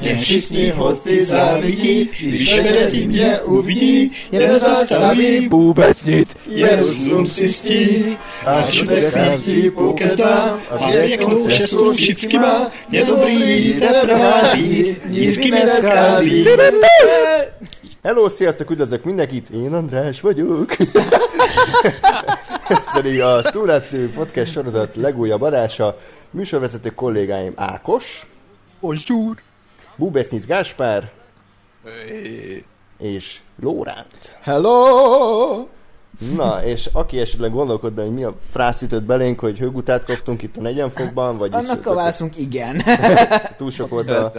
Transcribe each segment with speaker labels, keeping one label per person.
Speaker 1: Nie všichni holci závidí, když vedení mě uvidí, jen zastaví
Speaker 2: Vůbec nic.
Speaker 1: je rozum si stí, a všude smrtí poukezdá, a věkou šestku všichni má, je dobrý, jde prováří, nízky mě neschází.
Speaker 3: Hello, sziasztok, üdvözlök mindenkit, én András vagyok. Ez pedig a Túlát című podcast sorozat legújabb adása. Műsorvezető kollégáim Ákos,
Speaker 2: Bonjour.
Speaker 3: Bubesznic Gáspár és Lóránt.
Speaker 2: Hello!
Speaker 3: Na, és aki esetleg gondolkodna, hogy mi a frász ütött belénk, hogy hőgutát kaptunk itt a 40 fokban, vagy
Speaker 4: Annak a válaszunk igen.
Speaker 3: túl sok volt a,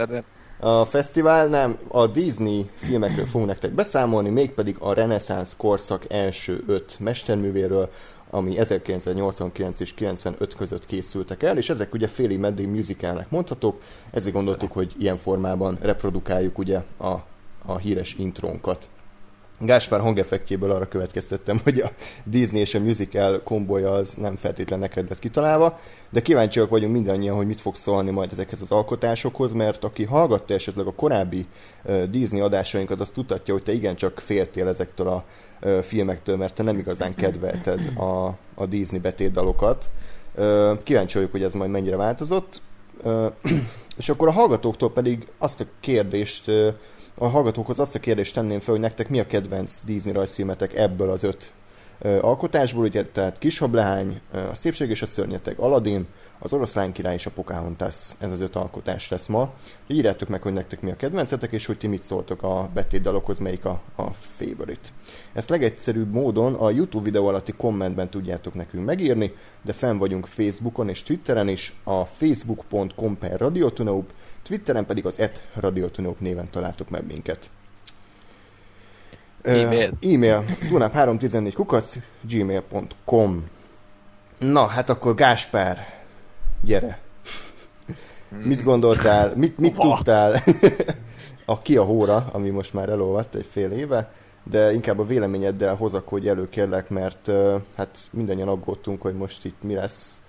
Speaker 3: a fesztivál, nem, a Disney filmekről fogunk nektek beszámolni, mégpedig a reneszánsz korszak első öt mesterművéről, ami 1989 és 95 között készültek el, és ezek ugye félig meddig musicalnek mondhatók, ezért gondoltuk, hogy ilyen formában reprodukáljuk ugye a, a híres intrónkat. Gáspár hangeffektjéből arra következtettem, hogy a Disney és a musical kombója az nem feltétlenül neked lett kitalálva, de kíváncsiak vagyunk mindannyian, hogy mit fog szólni majd ezekhez az alkotásokhoz, mert aki hallgatta esetleg a korábbi Disney adásainkat, az tudhatja, hogy te igencsak féltél ezektől a filmektől, mert te nem igazán kedvelted a, a Disney betétdalokat. Kíváncsi vagyok, hogy ez majd mennyire változott. És akkor a hallgatóktól pedig azt a kérdést a hallgatókhoz azt a kérdést tenném fel, hogy nektek mi a kedvenc Disney rajzfilmetek ebből az öt alkotásból, ugye, tehát Kishablehány, a Szépség és a Szörnyeteg, Aladdin, az Oroszlán király és a Pocahontas, ez az öt alkotás lesz ma. Írjátok meg, hogy nektek mi a kedvencetek, és hogy ti mit szóltok a betétdalokhoz, melyik a, a favorite. Ezt legegyszerűbb módon a YouTube videó alatti kommentben tudjátok nekünk megírni, de fenn vagyunk Facebookon és Twitteren is, a facebook.com per radiotunaup, Twitteren pedig az et radiotunaup néven találtok meg minket.
Speaker 2: E-mail.
Speaker 3: Uh, e-mail. Tunap 314 kukac gmail.com Na, hát akkor Gáspár, gyere. Mit gondoltál, mit, mit
Speaker 2: Hova?
Speaker 3: tudtál a Ki a hóra, ami most már elolvadt egy fél éve, de inkább a véleményeddel hozakodj elő kérlek, mert hát mindannyian aggódtunk, hogy most itt mi lesz,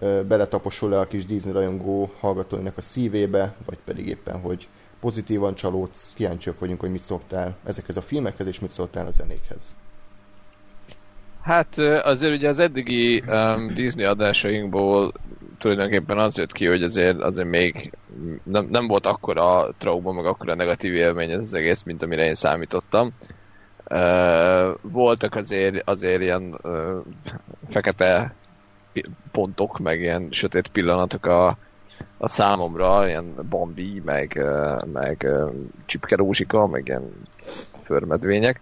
Speaker 3: beletaposol-e a kis Disney rajongó hallgatóinak a szívébe, vagy pedig éppen, hogy pozitívan csalódsz, kíváncsiak vagyunk, hogy mit szoktál ezekhez a filmekhez, és mit szoktál a zenékhez.
Speaker 2: Hát azért ugye az eddigi um, Disney adásainkból tulajdonképpen az jött ki, hogy azért, azért még nem, nem volt akkora trauma, meg akkora negatív élmény ez az egész, mint amire én számítottam. Uh, voltak azért, azért ilyen uh, fekete pontok, meg ilyen sötét pillanatok a, a számomra, ilyen Bambi, meg, uh, meg Csipke Rózsika, meg ilyen förmedvények.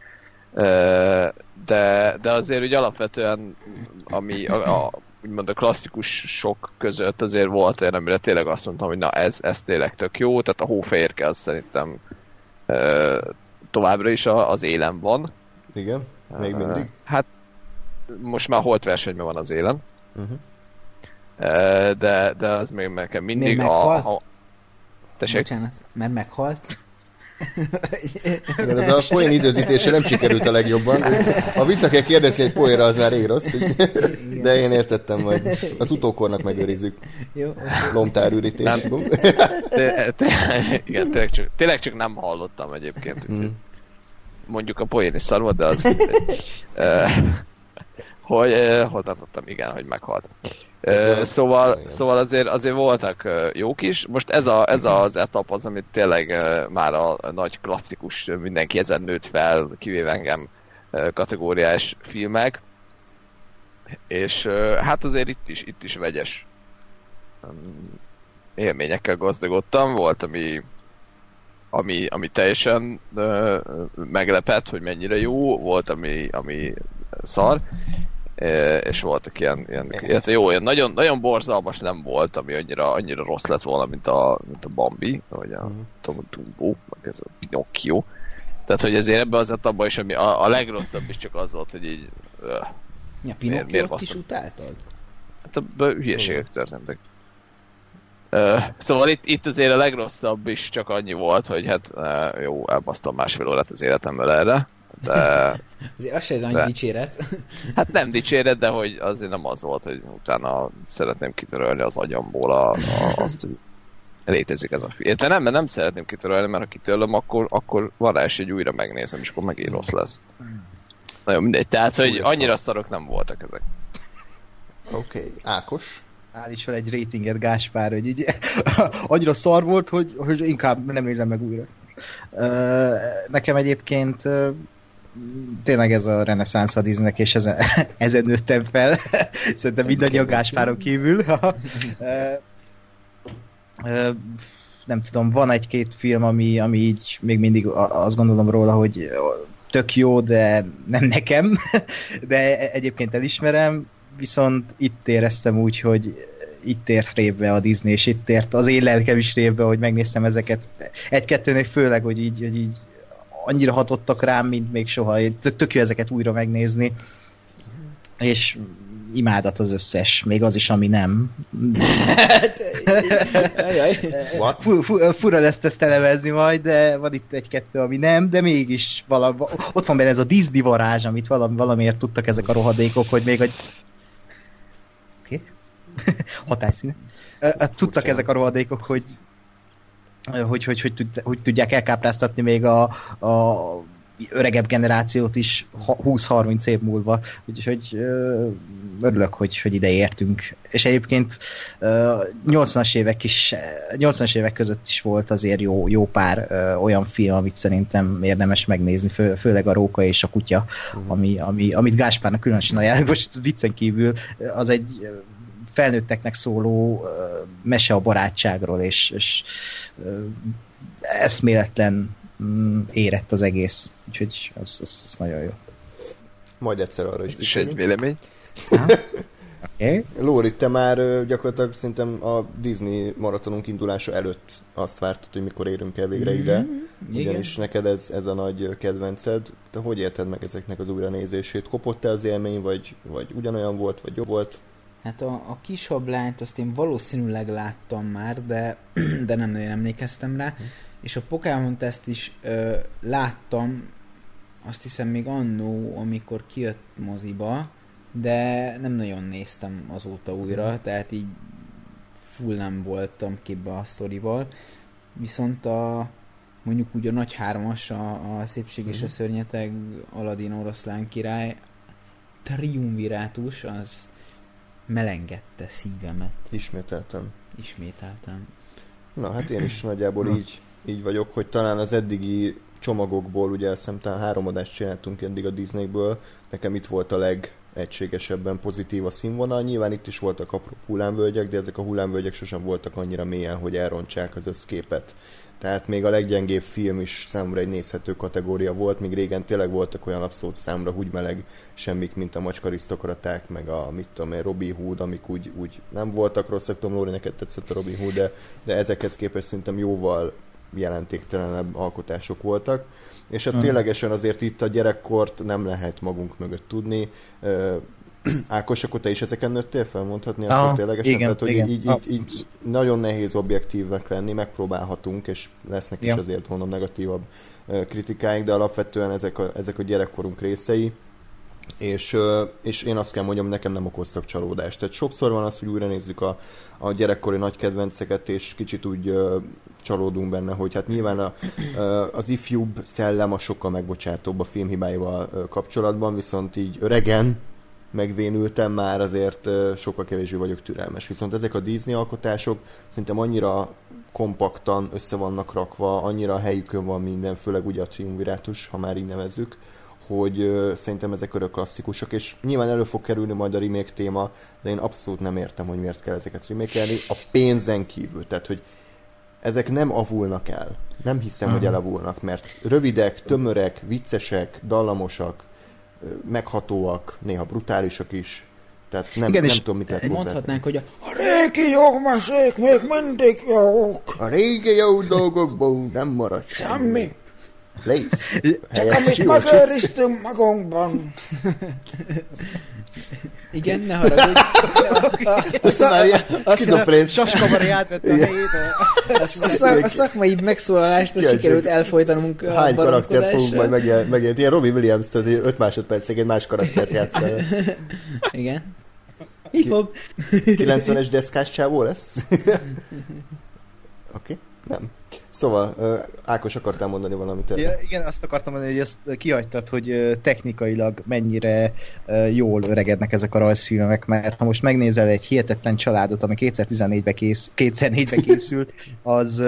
Speaker 2: De, de azért úgy alapvetően, ami a, a, úgymond a klasszikus sok között azért volt olyan, amire tényleg azt mondtam, hogy na ez, ez tényleg tök jó, tehát a hófehérke az szerintem uh, továbbra is a, az élen van.
Speaker 3: Igen? Még mindig?
Speaker 2: Hát most már holt versenyben van az élen.
Speaker 3: Uh-huh.
Speaker 2: Uh, de, de az még nekem mindig
Speaker 4: Még
Speaker 2: a,
Speaker 4: meghalt?
Speaker 2: a... Tessék?
Speaker 4: Bocsánat, mert meghalt.
Speaker 3: Igen, ez a poén időzítése nem sikerült a legjobban. Ha vissza kell kérdezni egy poénra, az már rég rossz. De én értettem majd. Az utókornak megőrizzük.
Speaker 4: Jó,
Speaker 3: Lomtárürítés.
Speaker 2: Nem. Te, te, igen, tényleg csak, tényleg csak nem hallottam egyébként.
Speaker 3: Mm.
Speaker 2: Mondjuk a poén is szar volt, de az... uh, hogy, uh, hol tartottam? Igen, hogy meghalt.
Speaker 3: Hát,
Speaker 2: szóval,
Speaker 3: igen.
Speaker 2: szóval azért, azért voltak jók is. Most ez, a, ez az etap az, amit tényleg már a, nagy klasszikus, mindenki ezen nőtt fel, kivéve engem kategóriás filmek. És hát azért itt is, itt is vegyes élményekkel gazdagodtam. Volt, ami, ami, ami teljesen meglepett, hogy mennyire jó, volt, ami, ami szar, és voltak ilyen, ilyen illetve jó, ilyen nagyon, nagyon borzalmas nem volt, ami annyira, annyira rossz lett volna, mint a, mint a Bambi, vagy a Tom Dumbo, meg ez a Pinocchio. Tehát, hogy ezért ebben az etapban is, ami a, a legrosszabb is csak az volt, hogy így öh,
Speaker 4: Ja,
Speaker 2: miért
Speaker 4: Pinocchiót is utáltad?
Speaker 2: Hát abban hülyeségek történtek. Uh, szóval itt, itt azért a legrosszabb is csak annyi volt, hogy hát uh, jó, elbasztam másfél órát az életemből erre, de,
Speaker 4: Azért az se nagy de. dicséret.
Speaker 2: Hát nem dicséret, de hogy azért nem az volt, hogy utána szeretném kitörölni az agyamból a, a, azt, hogy létezik ez a film. De nem, mert nem szeretném kitörölni, mert ha kitörlöm, akkor, akkor van hogy újra megnézem, és akkor megint rossz lesz. Nagyon mindegy. Tehát, hogy annyira szarok nem voltak ezek.
Speaker 3: Oké, okay. Ákos?
Speaker 5: Állíts fel egy ratinget, Gáspár, hogy így annyira szar volt, hogy, hogy inkább nem nézem meg újra. Nekem egyébként tényleg ez a reneszánsz a Disneynek, és ezen, ezen nőttem fel. Szerintem mindannyian Gáspáron kívül. nem tudom, van egy-két film, ami, ami így még mindig azt gondolom róla, hogy tök jó, de nem nekem, de egyébként elismerem, viszont itt éreztem úgy, hogy itt ért révbe a Disney, és itt ért az én lelkem is révbe, hogy megnéztem ezeket. Egy-kettőnek főleg, hogy így, hogy így annyira hatottak rám, mint még soha. Tök, tök jó ezeket újra megnézni. És imádat az összes, még az is, ami nem. fura lesz ezt elevezni majd, de van itt egy-kettő, ami nem, de mégis valami, ott van benne ez a Disney varázs, amit valami, valamiért tudtak ezek a rohadékok, hogy még egy hatásszíne. Tudtak ezek a rohadékok, hogy hogy, hogy, hogy, hogy tudják elkápráztatni még a, a öregebb generációt is 20-30 év múlva. Úgyhogy örülök, hogy, hogy ide értünk. És egyébként 80-as évek is, 80-as évek között is volt azért jó, jó pár olyan film, amit szerintem érdemes megnézni, fő, főleg a Róka és a Kutya, ami, ami, amit Gáspárnak különösen ajánlok. Most viccen kívül az egy felnőtteknek szóló mese a barátságról, és, és eszméletlen um, érett az egész. Úgyhogy az, az, az nagyon jó.
Speaker 3: Majd egyszer arra is.
Speaker 2: És egy vélemény.
Speaker 3: Okay. Lóri, te már gyakorlatilag szerintem a Disney maratonunk indulása előtt azt vártad, hogy mikor érünk el végre ide. Mm-hmm. Ugyanis neked ez, ez a nagy kedvenced. Te hogy érted meg ezeknek az újranézését? Kopott-e az élmény, vagy, vagy ugyanolyan volt, vagy jobb volt?
Speaker 4: Hát a, a kis hablányt azt én valószínűleg láttam már, de, de nem nagyon emlékeztem rá. Hm. És a Pokémon ezt is ö, láttam, azt hiszem még annó, amikor kijött moziba, de nem nagyon néztem azóta újra, hm. tehát így full nem voltam képbe a sztorival. Viszont a mondjuk úgy a nagy hármas, a, a Szépség és a hm. Szörnyeteg, Aladin oroszlán király, Triumvirátus, az melengette szívemet.
Speaker 3: Ismételtem.
Speaker 4: Ismételtem.
Speaker 3: Na, hát én is nagyjából így, így vagyok, hogy talán az eddigi csomagokból, ugye azt hiszem talán három adást csináltunk eddig a Disneyből, nekem itt volt a legegységesebben pozitív a színvonal. Nyilván itt is voltak apró hullámvölgyek, de ezek a hullámvölgyek sosem voltak annyira mélyen, hogy elrontsák az összképet. Tehát még a leggyengébb film is számomra egy nézhető kategória volt, míg régen tényleg voltak olyan abszolút számra úgy meleg semmik, mint a macskarisztokraták, meg a mit tudom én, Robin Hood, amik úgy, úgy nem voltak rosszak, Tom Lóri, neked tetszett a Robin Hood, de, de ezekhez képest szerintem jóval jelentéktelenebb alkotások voltak. És hát ténylegesen azért itt a gyerekkort nem lehet magunk mögött tudni. Ákos, akkor te is ezeken nőttél fel, mondhatni
Speaker 5: ah, akkor ténylegesen? Igen, Tehát,
Speaker 3: hogy igen. Így, így, így, nagyon nehéz objektívnek lenni, megpróbálhatunk, és lesznek ja. is azért honnan negatívabb kritikáink, de alapvetően ezek a, ezek a gyerekkorunk részei, és, és én azt kell mondjam, nekem nem okoztak csalódást. Tehát sokszor van az, hogy újra nézzük a, a gyerekkori nagy kedvenceket, és kicsit úgy uh, csalódunk benne, hogy hát nyilván a, uh, az ifjúbb szellem a sokkal megbocsátóbb a filmhibáival kapcsolatban, viszont így öregen, megvénültem, már azért sokkal kevésbé vagyok türelmes. Viszont ezek a Disney alkotások szerintem annyira kompaktan össze vannak rakva, annyira a helyükön van minden, főleg ugye a triumvirátus, ha már így nevezzük, hogy szerintem ezek örök klasszikusok, és nyilván elő fog kerülni majd a remake téma, de én abszolút nem értem, hogy miért kell ezeket remake a pénzen kívül, tehát hogy ezek nem avulnak el. Nem hiszem, uh-huh. hogy elavulnak, mert rövidek, tömörek, viccesek, dallamosak, meghatóak, néha brutálisak is. Tehát nem, Igen, nem tudom, mit lehet
Speaker 4: Mondhatnánk, hogy a, a régi jó mesék még mindig jók.
Speaker 3: A régi jó dolgokból nem marad semmi. semmi. Lace.
Speaker 4: Csak amit megőriztünk magunkban. Igen, ne haragudj.
Speaker 3: Skizofrén.
Speaker 5: Saskavari átvette a
Speaker 4: helyét. A szakmai megszólalást sikerült elfolytanunk
Speaker 3: Hány karaktert fogunk majd megjelent? Ilyen Robbie williams től 5 másodpercig egy más karaktert játszani.
Speaker 4: Igen. Hip-hop.
Speaker 3: 90-es deszkás csávó lesz? Oké, okay. nem. Szóval, Ákos, akartál mondani valamit?
Speaker 5: Ja, igen, azt akartam mondani, hogy ezt kihagytad, hogy technikailag mennyire jól öregednek ezek a rajzfilmek, mert ha most megnézel egy hihetetlen családot, ami 2014-ben kész, 2004-ben készült, az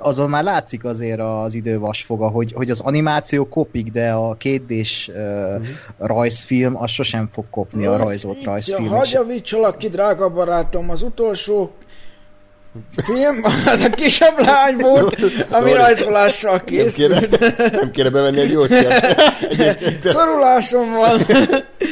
Speaker 5: azon már látszik azért az idő vasfoga, hogy, hogy az animáció kopik, de a kétdés uh, uh-huh. rajzfilm az sosem fog kopni a rajzolt rajzfilm.
Speaker 4: Hagyjavítsalak ki, drága barátom, az utolsó film, az a kisebb lány volt, ami rajzolással készült.
Speaker 3: Nem kéne, nem kéne bevenni a gyógyszert.
Speaker 4: Szorulásom van.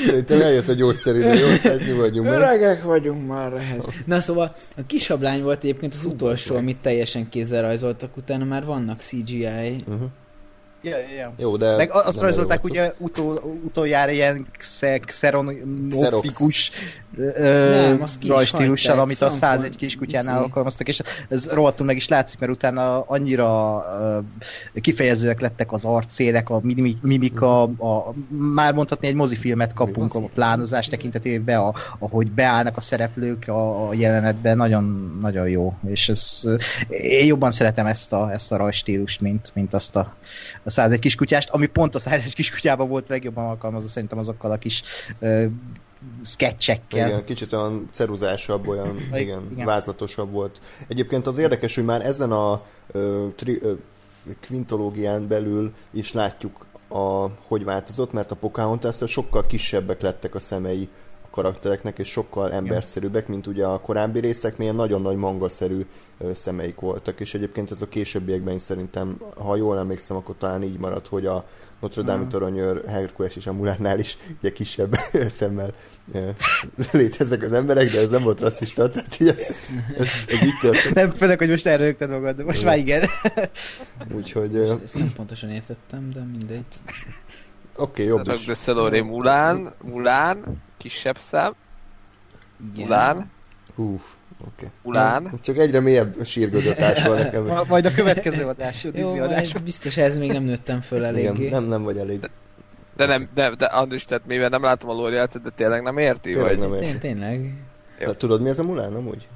Speaker 3: Szerintem eljött a gyógyszeridő, jó? Hát mi vagyunk.
Speaker 4: Öregek vagyunk már ehhez. Na szóval a kisabb lány volt egyébként az utolsó, amit teljesen kézzel rajzoltak, utána már vannak CGI. Uh-huh.
Speaker 5: Ja, ja.
Speaker 3: Jó, de
Speaker 5: Meg azt rajzolták ugye utol, utoljára ilyen xeronofikus rajstílussal, amit a 101 kiskutyánál alkalmaztak, és ez rohadtul meg is látszik, mert utána annyira kifejezőek lettek az arcélek, a mimika, a, már mondhatni egy mozifilmet kapunk a plánozás tekintetében, a, ahogy beállnak a szereplők a, a jelenetben, nagyon, nagyon jó, és ez, én jobban szeretem ezt a, ezt a rajstílust, mint, mint azt a, a 101 kiskutyást, ami pont a 101 kiskutyában volt legjobban alkalmazva szerintem azokkal a kis uh, sketchekkel.
Speaker 3: Igen, kicsit olyan ceruzásabb, olyan igen, igen. vázlatosabb volt. Egyébként az érdekes, hogy már ezen a uh, tri, uh, kvintológián belül is látjuk, a, hogy változott, mert a pocahontas sokkal kisebbek lettek a szemei karaktereknek, és sokkal emberszerűbbek, mint ugye a korábbi részek, milyen nagyon nagy mangaszerű szemeik voltak, és egyébként ez a későbbiekben is szerintem, ha jól emlékszem, akkor talán így maradt, hogy a Notre Dame hmm. toronyőr Herkules és a Mulánál is ugye kisebb szemmel léteznek az emberek, de ez nem volt rasszista, tehát így ez, ez, ez így történt.
Speaker 5: Nem, főleg, hogy most elrögted magad, de most igen. már igen.
Speaker 3: Úgyhogy...
Speaker 4: Ezt nem pontosan értettem, de mindegy.
Speaker 3: Oké, okay, jobb
Speaker 2: is. de Szeloré Mulán, Mulán, kisebb szám. Igen. Mulán.
Speaker 3: Hú, oké. Okay.
Speaker 2: Mulán.
Speaker 3: Ez csak egyre mélyebb sírgödötás van nekem.
Speaker 5: Majd a következő adás, a Disney
Speaker 4: Jó,
Speaker 5: adás.
Speaker 4: Biztos ez még nem nőttem föl eléggé.
Speaker 3: Igen, nem, nem vagy elég. De,
Speaker 2: nem, de, de Andris, tehát mivel nem látom a Lóri de tényleg nem érti?
Speaker 3: Tényleg
Speaker 2: vagy?
Speaker 3: nem érti.
Speaker 4: Tény, tényleg.
Speaker 3: De tudod mi ez a Mulán amúgy?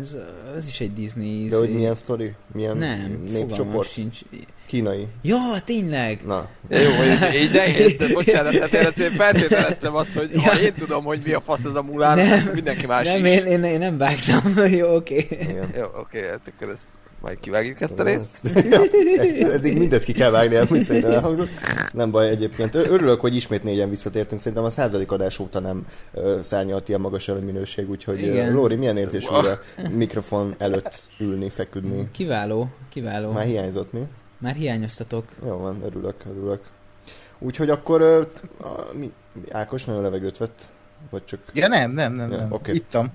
Speaker 4: Ez, ez is egy Disney...
Speaker 3: De hogy milyen sztori? Milyen
Speaker 4: nem,
Speaker 3: népcsoport?
Speaker 4: sincs.
Speaker 3: Kínai.
Speaker 4: Ja, tényleg!
Speaker 3: Na.
Speaker 2: Jó, hogy így de, de bocsánat, tehát én ezt feltételeztem azt, hogy ja. ha én tudom, hogy mi a fasz az a mulán, nem, mindenki más
Speaker 4: nem,
Speaker 2: is.
Speaker 4: Én, én, én nem vágtam, jó, oké. Okay.
Speaker 2: Jó, oké, okay, hát akkor ezt majd kivágjuk ezt a részt?
Speaker 3: Ja, eddig mindent ki kell vágni, amúgy szerintem elhangzott. Nem baj egyébként. Örülök, hogy ismét négyen visszatértünk. Szerintem a századik adás óta nem szárnyalt ilyen magas minőség, úgyhogy Igen. Lóri, milyen érzés újra mikrofon előtt ülni, feküdni?
Speaker 4: Kiváló, kiváló.
Speaker 3: Már hiányzott mi?
Speaker 4: Már hiányoztatok.
Speaker 3: Jó van, örülök, örülök. Úgyhogy akkor uh, a, mi, Ákos nagyon levegőt vett? Vagy csak...
Speaker 5: Ja nem, nem, nem, ja, nem. Okay. ittam.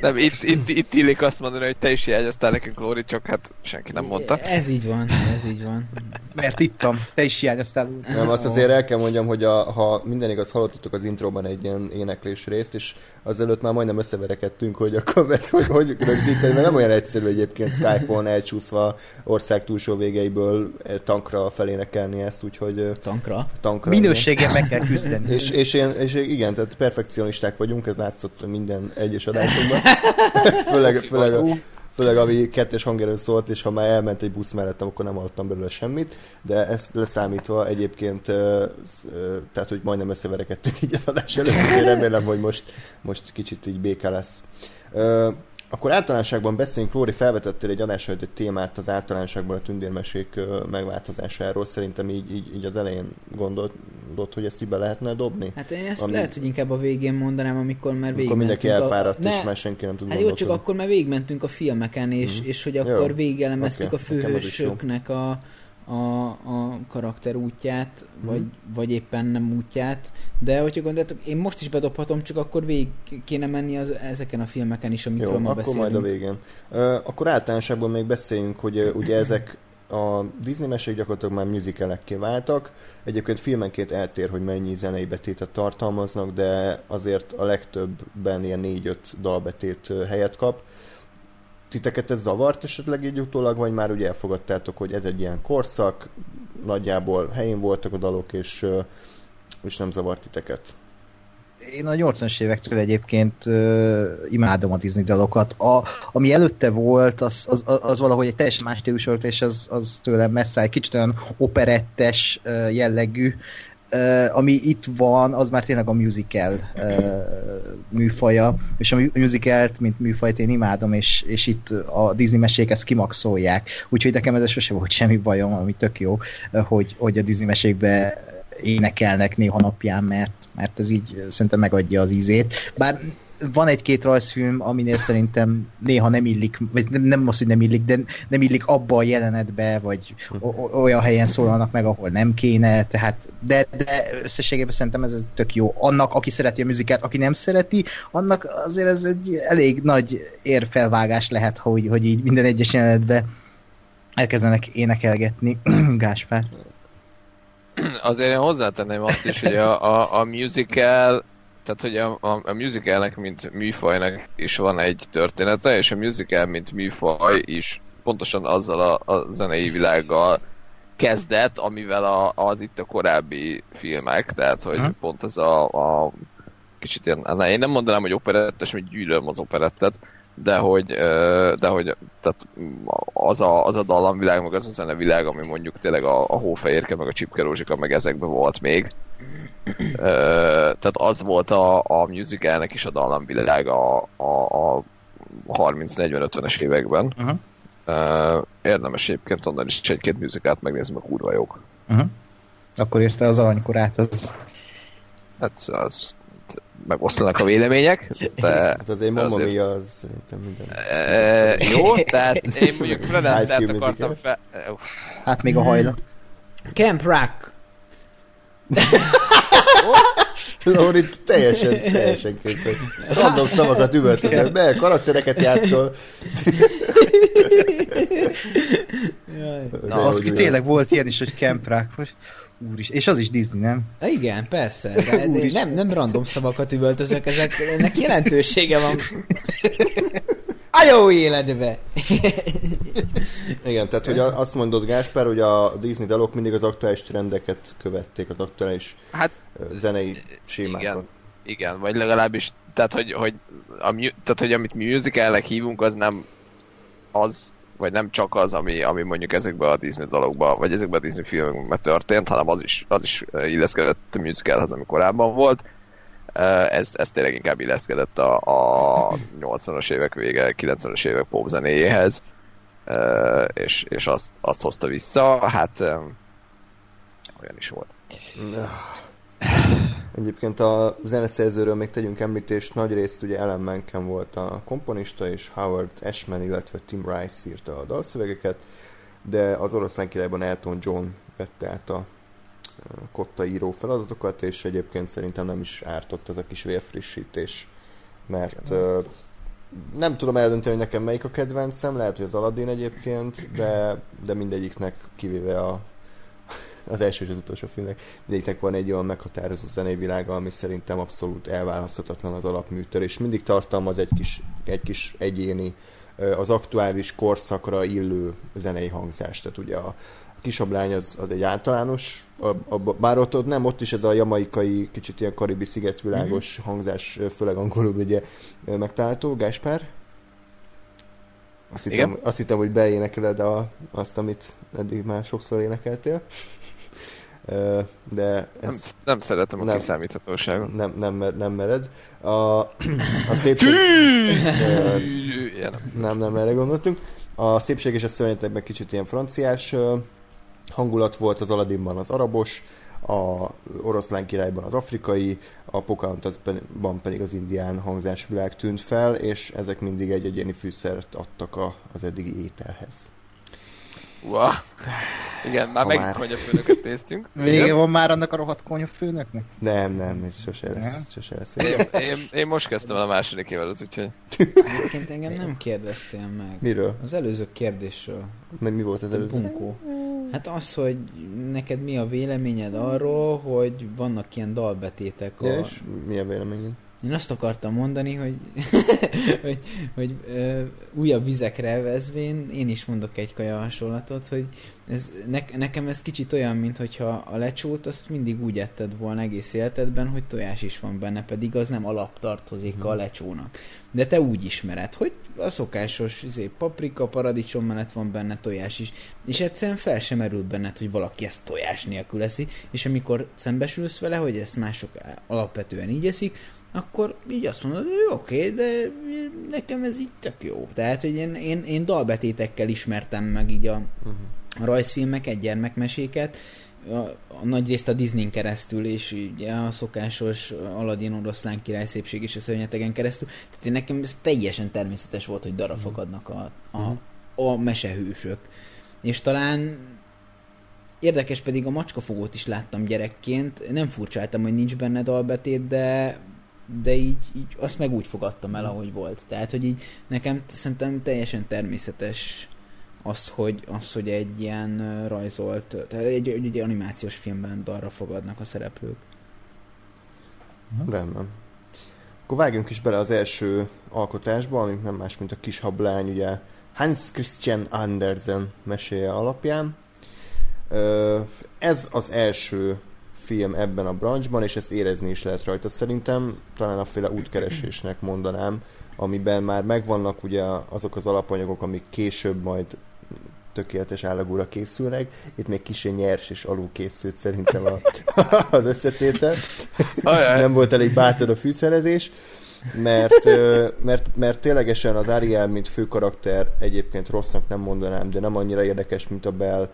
Speaker 2: Nem, itt, itt, itt illik azt mondani, hogy te is hiányoztál nekünk, Lóri, csak hát senki nem mondta.
Speaker 4: Ez így van, ez így van.
Speaker 5: Mert ittam, te is hiányoztál.
Speaker 3: Nem, azt azért el kell mondjam, hogy a, ha minden igaz, hallottatok az intróban egy ilyen éneklés részt, és azelőtt már majdnem összeverekedtünk, hogy akkor ezt hogy, hogy rögzíteni, mert nem olyan egyszerű egyébként Skype-on elcsúszva ország túlsó végeiből tankra felénekelni ezt, úgyhogy...
Speaker 4: Tankra?
Speaker 3: Tankra.
Speaker 5: Minőséggel meg kell küzdeni.
Speaker 3: és, és, én, és igen, tehát perfekcionisták vagyunk, ez látszott minden egyes adásunkban. Főleg, főleg, a, főleg ami kettes hangerő szólt, és ha már elment egy busz mellettem, akkor nem hallottam belőle semmit, de ezt leszámítva egyébként, tehát hogy majdnem összeverekedtünk így az adás előtt, remélem, hogy most, most kicsit így béke lesz. Akkor általánosságban beszéljünk, Lóri felvetettél egy adásra egy témát az általánosságban a tündérmesék megváltozásáról. Szerintem így, így, így az elején gondolt, hogy ezt így be lehetne dobni?
Speaker 4: Hát én ezt ami... lehet, hogy inkább a végén mondanám, amikor már.
Speaker 3: Amikor mindenki elfáradt, a... és ne... már senki nem tud
Speaker 4: Hát jó, csak akkor már végigmentünk a filmeken, és, mm. és hogy akkor végelemeztük okay. a főhősöknek a, a, a karakter útját, mm. vagy, vagy éppen nem útját, de hogyha gondoltok, én most is bedobhatom, csak akkor végig kéne menni az, ezeken a filmeken is, amikről Jó, ma
Speaker 3: akkor
Speaker 4: beszélünk.
Speaker 3: majd a végén. Uh, akkor általánosságban még beszéljünk, hogy uh, ugye ezek a Disney mesék gyakorlatilag már musicalekké váltak. Egyébként filmenként eltér, hogy mennyi zenei betétet tartalmaznak, de azért a legtöbbben ilyen 4-5 dalbetét helyet kap. Titeket ez zavart esetleg így utólag, vagy már ugye elfogadtátok, hogy ez egy ilyen korszak, nagyjából helyén voltak a dalok, és, és nem zavart titeket?
Speaker 5: én a 80-as évektől egyébként uh, imádom a Disney dalokat. A, ami előtte volt, az, az, az valahogy egy teljesen más stílus volt, és az, az tőlem messze egy kicsit olyan operettes uh, jellegű, ami itt van, az már tényleg a musical műfaja, és a musicalt, mint műfajt én imádom, és, és itt a Disney mesék ezt kimaxolják. Úgyhogy nekem ez sose volt semmi bajom, ami tök jó, hogy, hogy a Disney mesékbe énekelnek néha napján, mert, mert ez így szerintem megadja az ízét. Bár van egy-két rajzfilm, aminél szerintem néha nem illik, vagy nem, nem az, hogy nem illik, de nem illik abba a jelenetbe, vagy olyan helyen szólalnak meg, ahol nem kéne, tehát, de, de összességében szerintem ez tök jó. Annak, aki szereti a muzikát, aki nem szereti, annak azért ez egy elég nagy érfelvágás lehet, hogy, hogy így minden egyes jelenetbe elkezdenek énekelgetni. Gáspár.
Speaker 2: azért én hozzátenném azt is, hogy a, a, a musical tehát, hogy a, a, a musicalnek, mint műfajnak is van egy története, és a musical, mint műfaj is pontosan azzal a, a zenei világgal kezdett, amivel a, az itt a korábbi filmek, tehát, hogy hmm. pont ez a, a kicsit ilyen, én nem mondanám, hogy operettes, mert gyűlölöm az operettet, de hogy, de hogy tehát az, a, az a dallamvilág, meg az a zenevilág, ami mondjuk tényleg a, a hófehérke, meg a csipkerózsika, meg ezekben volt még. Tehát az volt a, a musicalnek is a dallamvilág a, a, a 30-40-50-es években. Uh-huh. Érdemes egyébként onnan is egy-két musicalt megnézni, meg kurva jók.
Speaker 5: Uh-huh. Akkor érte az aranykorát, az...
Speaker 2: Hát az megoszlanak a vélemények, de...
Speaker 3: Hát azért Mamma azért... Mia az szerintem minden...
Speaker 2: E, jó, tehát én mondjuk Fred akartam fel...
Speaker 5: Hát még a hajla.
Speaker 4: Camp Rock.
Speaker 3: Lóri teljesen, teljesen kész vagy. Random szavakat üvöltöznek be, karaktereket játszol.
Speaker 5: Na, az ki tényleg volt ilyen is, hogy Camp Rock. Úr is. És az is Disney, nem?
Speaker 4: Igen, persze. De, de nem, nem random szavakat üvöltözök, ezek, ennek jelentősége van. A jó életbe!
Speaker 3: Igen, tehát hogy azt mondod Gáspár, hogy a Disney dalok mindig az aktuális trendeket követték, az aktuális hát, zenei sémákat.
Speaker 2: Igen, igen, vagy legalábbis, tehát hogy, hogy, a, tehát, hogy amit mi musicalnek hívunk, az nem az, vagy nem csak az, ami, ami mondjuk ezekben a Disney dologban, vagy ezekben a Disney filmekben történt, hanem az is, az is illeszkedett a musicalhez, ami korábban volt. Ez, ez tényleg inkább illeszkedett a, a 80-as évek vége, 90-as évek pop zenéjéhez, és, és azt, azt hozta vissza. Hát olyan is volt.
Speaker 3: Egyébként a zeneszerzőről még tegyünk említést, nagy részt ugye Ellen Menken volt a komponista, és Howard Ashman, illetve Tim Rice írta a dalszövegeket, de az oroszlán királyban Elton John vette át a kotta író feladatokat, és egyébként szerintem nem is ártott ez a kis vérfrissítés, mert uh, nem tudom eldönteni, hogy nekem melyik a kedvencem, lehet, hogy az Aladdin egyébként, de, de mindegyiknek kivéve a az első és az utolsó filmnek, mindegyiknek van egy olyan meghatározó zenévilága, ami szerintem abszolút elválaszthatatlan az alapműtől, és mindig tartalmaz egy kis, egy kis egyéni, az aktuális korszakra illő zenei hangzást. Tehát ugye a, a kisablány az, az egy általános, a, a, bár ott, ott nem, ott is ez a jamaikai, kicsit ilyen karibi szigetvilágos mm-hmm. hangzás, főleg angolul ugye megtalálható. Gáspár? Azt hittem, azt hittem, hogy beénekeled a, azt, amit eddig már sokszor énekeltél de
Speaker 2: nem, nem szeretem a nem, kiszámíthatóságot.
Speaker 3: Nem, nem, nem mered. A, a szépség... nem, nem erre gondoltunk. A szépség és a szörnyetekben kicsit ilyen franciás hangulat volt, az Aladdinban az arabos, a oroszlán királyban az afrikai, a Pocahontasban pedig az indián hangzásvilág tűnt fel, és ezek mindig egy egyéni fűszert adtak a, az eddigi ételhez.
Speaker 2: Wow. Igen, már megint konyafőnöket néztünk.
Speaker 5: Vége van már annak a rohadt konyafőnöknek?
Speaker 3: Nem, nem, ez sose lesz. Sose lesz.
Speaker 2: Én, én, én, most kezdtem a második évvel, az úgyhogy...
Speaker 4: Egyébként engem nem kérdeztél meg.
Speaker 3: Miről?
Speaker 4: Az előző kérdésről.
Speaker 3: Meg mi volt az előző?
Speaker 4: Bunkó. Hát az, hogy neked mi a véleményed arról, hogy vannak ilyen dalbetétek
Speaker 3: a... Ja, és mi a véleményed?
Speaker 4: Én azt akartam mondani, hogy, hogy, hogy ö, újabb vizekre elvezvén én is mondok egy kaja hasonlatot, hogy ez, ne, nekem ez kicsit olyan, mint hogyha a lecsót azt mindig úgy etted volna egész életedben, hogy tojás is van benne, pedig az nem alaptartozéka a lecsónak. De te úgy ismered, hogy a szokásos izé, paprika, paradicsom mellett van benne tojás is, és egyszerűen fel sem merül benned, hogy valaki ezt tojás nélkül eszi, és amikor szembesülsz vele, hogy ezt mások alapvetően így eszik, akkor így azt mondod, hogy oké, okay, de nekem ez így tök jó. Tehát, hogy én, én, én dalbetétekkel ismertem meg így a, uh-huh. a rajzfilmeket, gyermekmeséket, a, a nagy részt a Disney keresztül, és ugye a szokásos Aladdin oroszlán király szépség és a szörnyetegen keresztül. Tehát én nekem ez teljesen természetes volt, hogy darafokadnak a, a, uh-huh. a mesehősök. És talán érdekes pedig a macskafogót is láttam gyerekként. Nem furcsáltam, hogy nincs benne dalbetét, de de így, így azt meg úgy fogadtam el, ahogy volt. Tehát, hogy így nekem szerintem teljesen természetes az, hogy, az, hogy egy ilyen rajzolt, tehát egy, egy, egy animációs filmben dalra fogadnak a szereplők.
Speaker 3: Rendben. Akkor vágjunk is bele az első alkotásba, ami nem más, mint a kis hablány, ugye Hans Christian Andersen meséje alapján. Ez az első film ebben a branchban, és ezt érezni is lehet rajta. Szerintem talán a féle útkeresésnek mondanám, amiben már megvannak ugye azok az alapanyagok, amik később majd tökéletes állagúra készülnek. Itt még kicsi nyers és alul készült szerintem a, az összetétel. Nem volt elég bátor a fűszerezés mert, mert, mert ténylegesen az Ariel, mint főkarakter egyébként rossznak nem mondanám, de nem annyira érdekes, mint a Bell,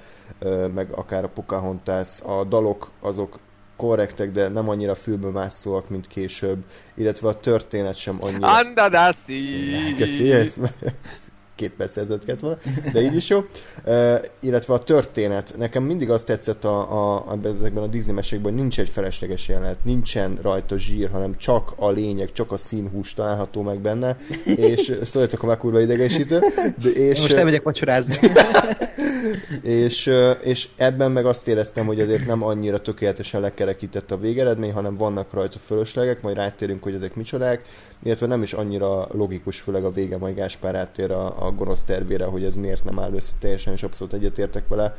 Speaker 3: meg akár a Pocahontas. A dalok azok korrektek, de nem annyira fülbemászóak, mint később, illetve a történet sem annyira...
Speaker 2: Andadassi!
Speaker 3: Köszi, két perc ezelőtt kellett volna, de így is jó. Uh, illetve a történet. Nekem mindig azt tetszett a, a, a, ezekben a Disney mesékben, hogy nincs egy felesleges jelenet, nincsen rajta zsír, hanem csak a lényeg, csak a színhús található meg benne, és szóljatok, a már kurva idegesítő.
Speaker 5: De, és, Én most elmegyek vacsorázni.
Speaker 3: és, és ebben meg azt éreztem, hogy azért nem annyira tökéletesen lekerekített a végeredmény, hanem vannak rajta fölöslegek, majd rátérünk, hogy ezek micsodák, illetve nem is annyira logikus, főleg a vége, majd Gáspár áttér a, a gonosz tervére, hogy ez miért nem áll össze. Teljesen, és abszolút egyetértek vele.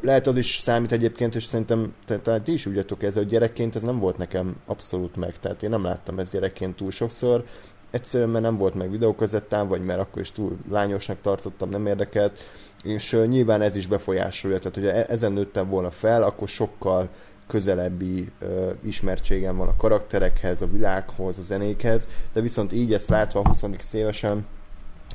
Speaker 3: Lehet az is számít egyébként, és szerintem talán ti is jöttök ez, hogy gyerekként ez nem volt nekem abszolút meg, tehát én nem láttam ezt gyerekként túl sokszor, egyszerűen mert nem volt meg videókazettám, vagy mert akkor is túl lányosnak tartottam, nem érdekelt, és nyilván ez is befolyásolja, tehát hogyha e- ezen nőttem volna fel, akkor sokkal közelebbi uh, ismertségem van a karakterekhez, a világhoz, a zenékhez, de viszont így ezt látva 20 évesen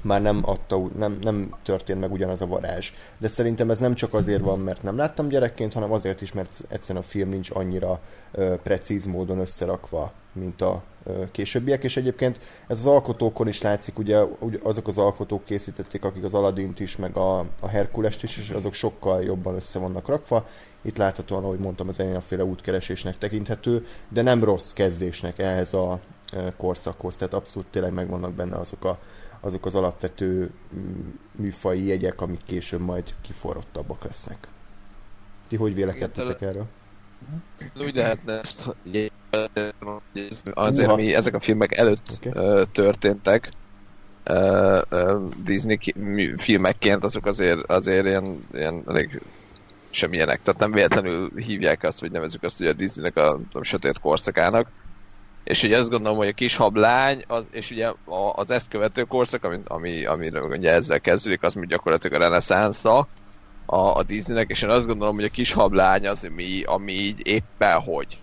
Speaker 3: már nem adta, nem, nem történt meg ugyanaz a varázs. De szerintem ez nem csak azért van, mert nem láttam gyerekként, hanem azért is, mert egyszerűen a film nincs annyira uh, precíz módon összerakva, mint a későbbiek, és egyébként ez az alkotókon is látszik, ugye, azok az alkotók készítették, akik az Aladdint is, meg a, a Herkulest is, és azok sokkal jobban össze vannak rakva. Itt láthatóan, ahogy mondtam, az a féle útkeresésnek tekinthető, de nem rossz kezdésnek ehhez a korszakhoz, tehát abszolút tényleg megvannak benne azok a azok az alapvető műfai jegyek, amik később majd kiforrottabbak lesznek. Ti hogy vélekedtetek erről?
Speaker 2: Úgy lehetne ezt, azért, ami ezek a filmek előtt okay. történtek, Disney filmekként, azok azért, azért ilyen, ilyen elég semmilyenek. Tehát nem véletlenül hívják azt, vagy nevezzük azt, hogy a Disneynek a, a sötét korszakának és ugye azt gondolom, hogy a kis hablány, az, és ugye az ezt követő korszak, ami, ami, amire ugye ezzel kezdődik, az mi gyakorlatilag a reneszánsza a, a Disneynek, és én azt gondolom, hogy a kis hablány az, ami, ami így éppen hogy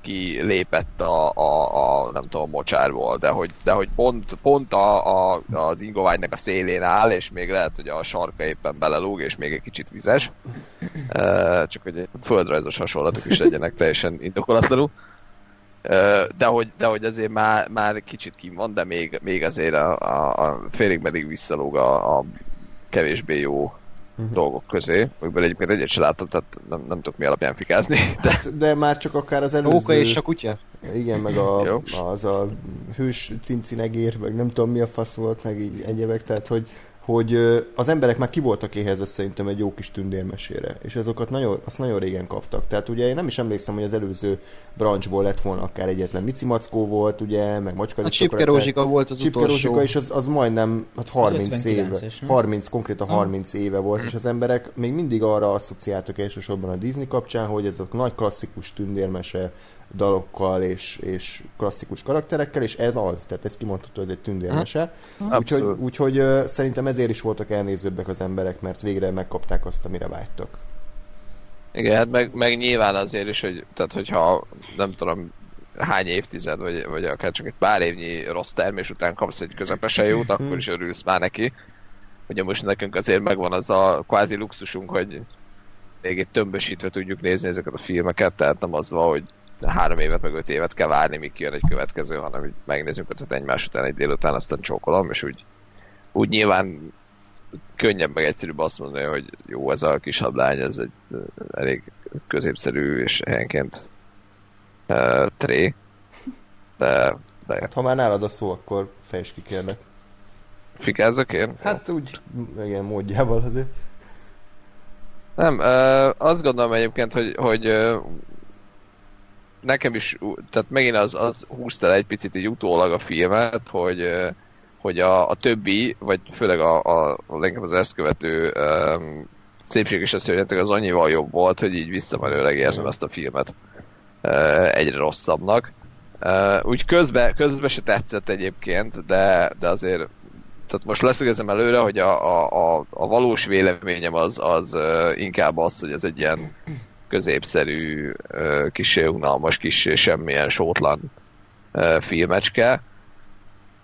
Speaker 2: ki lépett a, a, a nem tudom, a mocsárból, de hogy, de hogy pont, pont a, a, az ingoványnak a szélén áll, és még lehet, hogy a sarka éppen belelóg, és még egy kicsit vizes. Csak hogy földrajzos hasonlatok is legyenek teljesen indokolatlanul de hogy, de hogy azért már, már kicsit kim van, de még, még azért a, a, a félig meddig visszalóg a, a kevésbé jó uh-huh. dolgok közé, amikből egyébként egyet sem láttam, tehát nem, nem tudok mi alapján fikázni.
Speaker 3: De, hát, de már csak akár az előző...
Speaker 5: Róka és a kutya?
Speaker 3: Igen, meg a, az a hős cincinegér, meg nem tudom mi a fasz volt, meg így egyebek, tehát hogy hogy az emberek már ki voltak éhezve szerintem egy jó kis tündérmesére, és azokat nagyon, azt nagyon régen kaptak. Tehát ugye én nem is emlékszem, hogy az előző branchból lett volna akár egyetlen Mici Mackó volt, ugye, meg Macska
Speaker 5: A Csipke Rózsika volt az
Speaker 3: Csipke
Speaker 5: utolsó.
Speaker 3: Rózsika, és az, az majdnem hát 30 éve, 30, konkrétan 30 ah. éve volt, és az emberek még mindig arra asszociáltak elsősorban a Disney kapcsán, hogy ez a nagy klasszikus tündérmese, dalokkal és, és klasszikus karakterekkel, és ez az, tehát ez kimondható, ez egy tündérmese. Mm. Úgyhogy, úgyhogy szerintem ezért is voltak elnézőbbek az emberek, mert végre megkapták azt, amire vágytak.
Speaker 2: Igen, hát meg, meg nyilván azért is, hogy tehát hogyha nem tudom hány évtized, vagy, vagy akár csak egy pár évnyi rossz termés után kapsz egy közepesen jót, akkor is örülsz már neki. Ugye most nekünk azért megvan az a kvázi luxusunk, hogy még egy tömbösítve tudjuk nézni ezeket a filmeket, tehát nem az van, hogy három évet, meg öt évet kell várni, míg jön egy következő, hanem hogy megnézzük ötöt egymás után egy délután, aztán csókolom, és úgy, úgy nyilván könnyebb meg egyszerűbb azt mondani, hogy jó, ez a kis hablány, ez egy elég középszerű és helyenként uh, tré, de, de...
Speaker 3: Hát ha már nálad a szó, akkor fejtsd ki kérlek.
Speaker 2: Fikázzak én?
Speaker 3: Hát úgy, igen, módjával azért.
Speaker 2: Nem, azt gondolom egyébként, hogy, hogy nekem is, tehát megint az, az húzta egy picit így utólag a filmet, hogy, hogy a, a többi, vagy főleg a, a, a leginkább az ezt követő um, szépség és a szörnyetek az annyival jobb volt, hogy így visszamenőleg érzem ezt a filmet uh, egyre rosszabbnak. Uh, úgy közben, közben se tetszett egyébként, de, de azért tehát most leszögezem előre, hogy a, a, a, a valós véleményem az, az uh, inkább az, hogy ez egy ilyen középszerű, kis unalmas, kis semmilyen sótlan filmecske,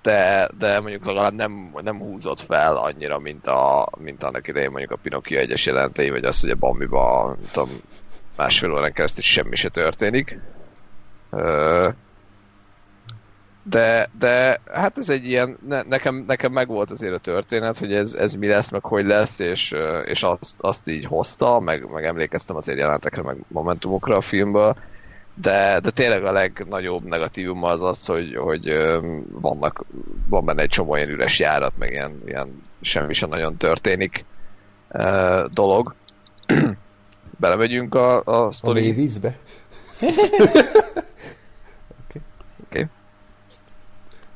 Speaker 2: de, de mondjuk legalább nem, nem húzott fel annyira, mint, a, mint annak idején mondjuk a Pinocchio egyes jelentei, vagy az, hogy a Bambiba, tudom, másfél órán keresztül semmi se történik de, de hát ez egy ilyen, ne, nekem, nekem meg volt azért a történet, hogy ez, ez mi lesz, meg hogy lesz, és, és azt, azt így hozta, meg, meg emlékeztem azért jelentekre, meg momentumokra a filmből, de, de tényleg a legnagyobb negatívum az az, hogy, hogy vannak, van benne egy csomó ilyen üres járat, meg ilyen, ilyen semmi sem nagyon történik dolog. Belemegyünk a, a sztori.
Speaker 3: A vízbe?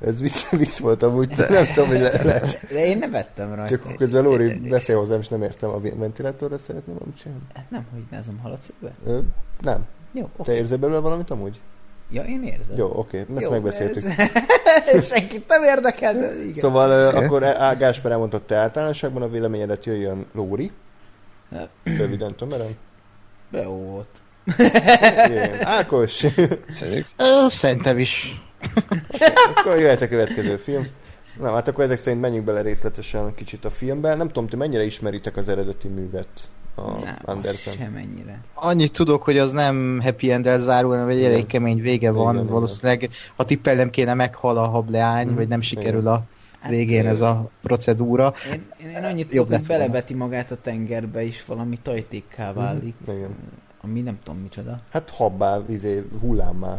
Speaker 3: Ez vicc, vicc volt amúgy, de nem tudom, hogy le, le.
Speaker 4: De én nem vettem rajta.
Speaker 3: Csak közben Lóri beszél hozzám, és nem értem, a ventilátorra szeretném valamit csinálni.
Speaker 4: Hát nem, hogy ne azon haladsz
Speaker 3: Ö, Nem.
Speaker 4: Jó,
Speaker 3: okay. Te érzed belőle valamit amúgy?
Speaker 4: Ja, én érzem.
Speaker 3: Jó, oké, okay. ezt Jó, megbeszéltük.
Speaker 4: Ez... Senkit nem érdekel, de igen.
Speaker 3: Szóval uh, akkor Á, Gásper elmondott te általánosságban a véleményedet, jöjjön Lóri. Röviden tömören.
Speaker 4: Jó volt.
Speaker 3: Ákos.
Speaker 5: Szerintem is.
Speaker 3: Akkor jöhet a következő film. Na, hát akkor ezek szerint menjünk bele részletesen kicsit a filmbe. Nem tudom, ti mennyire ismeritek az eredeti művet? A
Speaker 4: nem, Anderson. semennyire.
Speaker 5: Annyit tudok, hogy az nem happy end zárul, hanem egy elég kemény vége van. Igen, Valószínűleg, igen. ha tippelnem kéne, meghal a hableány, mm, vagy nem sikerül igen. a hát, végén hát, ez a procedúra.
Speaker 4: Én, én, én annyit tudok, hogy belebeti magát a tengerbe is, valami tajtékká mhm, válik. Mm, igen. Ami nem tudom micsoda.
Speaker 3: Hát habbá, izé, hullámmá.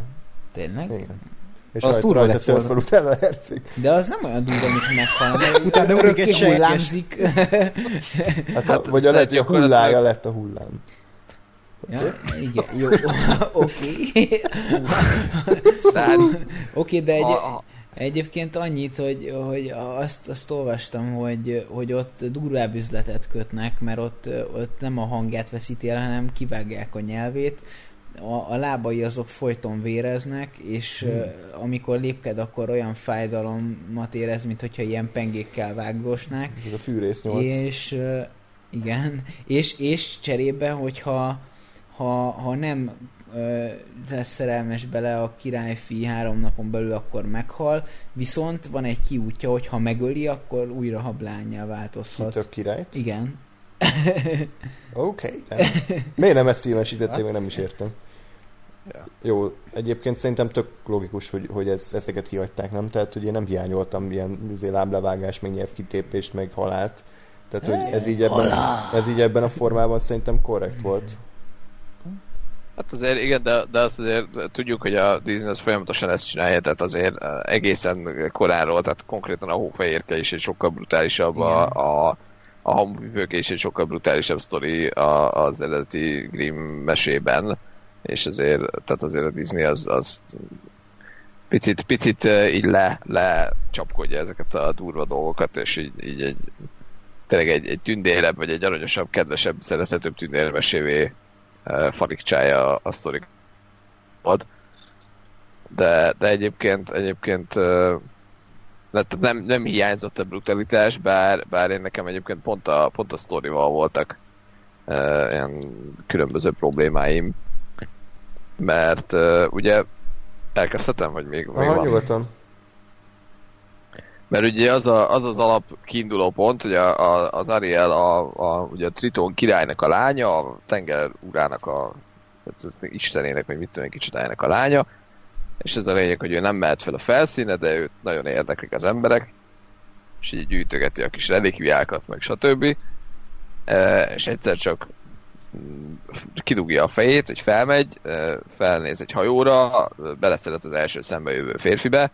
Speaker 4: Tényleg? Igen.
Speaker 3: És az rajta, rajta szörföl utána a herceg.
Speaker 4: De az nem olyan durva, mint meghal, utána örökké hullámzik.
Speaker 3: hát, hát vagy a lehet, hogy a hullája lett a hullám.
Speaker 4: Ja, igen, jó, oké. Oké, de egy, egyébként annyit, hogy, hogy azt, azt olvastam, hogy, hogy ott durvább üzletet kötnek, mert ott, ott nem a hangját veszíti el, hanem kivágják a nyelvét, a, a lábai azok folyton véreznek, és hmm. uh, amikor lépked, akkor olyan fájdalomat érez, mint hogyha ilyen pengékkel vágosnák.
Speaker 3: Ez a fűrész 8.
Speaker 4: És uh, igen, és, és cserébe, hogyha ha, ha nem uh, lesz szerelmes bele a királyfi három napon belül, akkor meghal, viszont van egy kiútja, hogy ha megöli, akkor újra hablányjá változhat.
Speaker 3: Ki királyt?
Speaker 4: Igen.
Speaker 3: Oké, okay, Miért nem ezt filmesítették, még nem is értem. Ja. Jó, egyébként szerintem tök logikus, hogy, hogy ez, ezeket kihagyták, nem? Tehát, hogy én nem hiányoltam ilyen izé, láblevágás, meg nyelvkitépést, meg halált, Tehát, hogy ez így, ebben, ez így ebben a formában szerintem korrekt volt.
Speaker 2: Hát azért igen, de, de azt azért tudjuk, hogy a Disney az folyamatosan ezt csinálja, tehát azért egészen koráról, tehát konkrétan a hófehérke is egy sokkal brutálisabb, a, a, a hamupipőke is egy sokkal brutálisabb sztori az eredeti Grimm mesében, és azért, tehát azért a Disney az, az picit, picit így le, le ezeket a durva dolgokat, és így, így egy tényleg egy, egy tündérebb, vagy egy aranyosabb, kedvesebb, szerethetőbb tündérmesévé farigcsája a sztorik ad. De, de egyébként, egyébként nem, nem hiányzott a brutalitás, bár, bár én nekem egyébként pont a, pont a sztorival voltak uh, ilyen különböző problémáim. Mert uh, ugye elkezdhetem, vagy még,
Speaker 3: még van? nyugodtan.
Speaker 2: Mert ugye az a, az, az alap kiinduló pont, hogy a, a, az Ariel a, a, ugye a Triton királynak a lánya, a tenger urának a istenének, vagy mit tudom, kicsodájának a lánya, és ez a lényeg, hogy ő nem mehet fel a felszíne, de őt nagyon érdeklik az emberek, és így gyűjtögeti a kis relikviákat, meg stb. E, és egyszer csak kidugja a fejét, hogy felmegy, felnéz egy hajóra, beleszeret az első szembe jövő férfibe,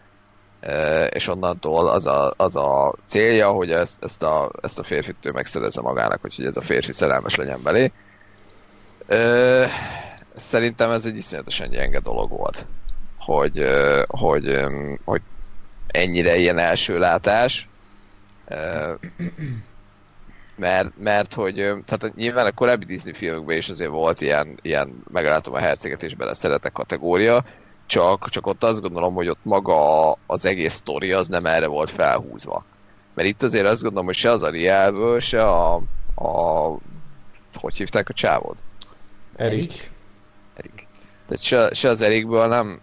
Speaker 2: és onnantól az a, az a célja, hogy ezt, ezt, a, ezt a férfit ő megszerezze magának, hogy ez a férfi szerelmes legyen belé. Szerintem ez egy iszonyatosan gyenge dolog volt, hogy, hogy, hogy ennyire ilyen első látás, mert, mert hogy tehát nyilván a korábbi Disney filmekben is azért volt ilyen, ilyen meglátom a herceget és beleszeretek kategória, csak, csak ott azt gondolom, hogy ott maga az egész sztori az nem erre volt felhúzva. Mert itt azért azt gondolom, hogy se az Arielből, se a, a hogy hívták a csávod?
Speaker 3: Erik.
Speaker 2: Erik. Tehát se, se az Erikből nem,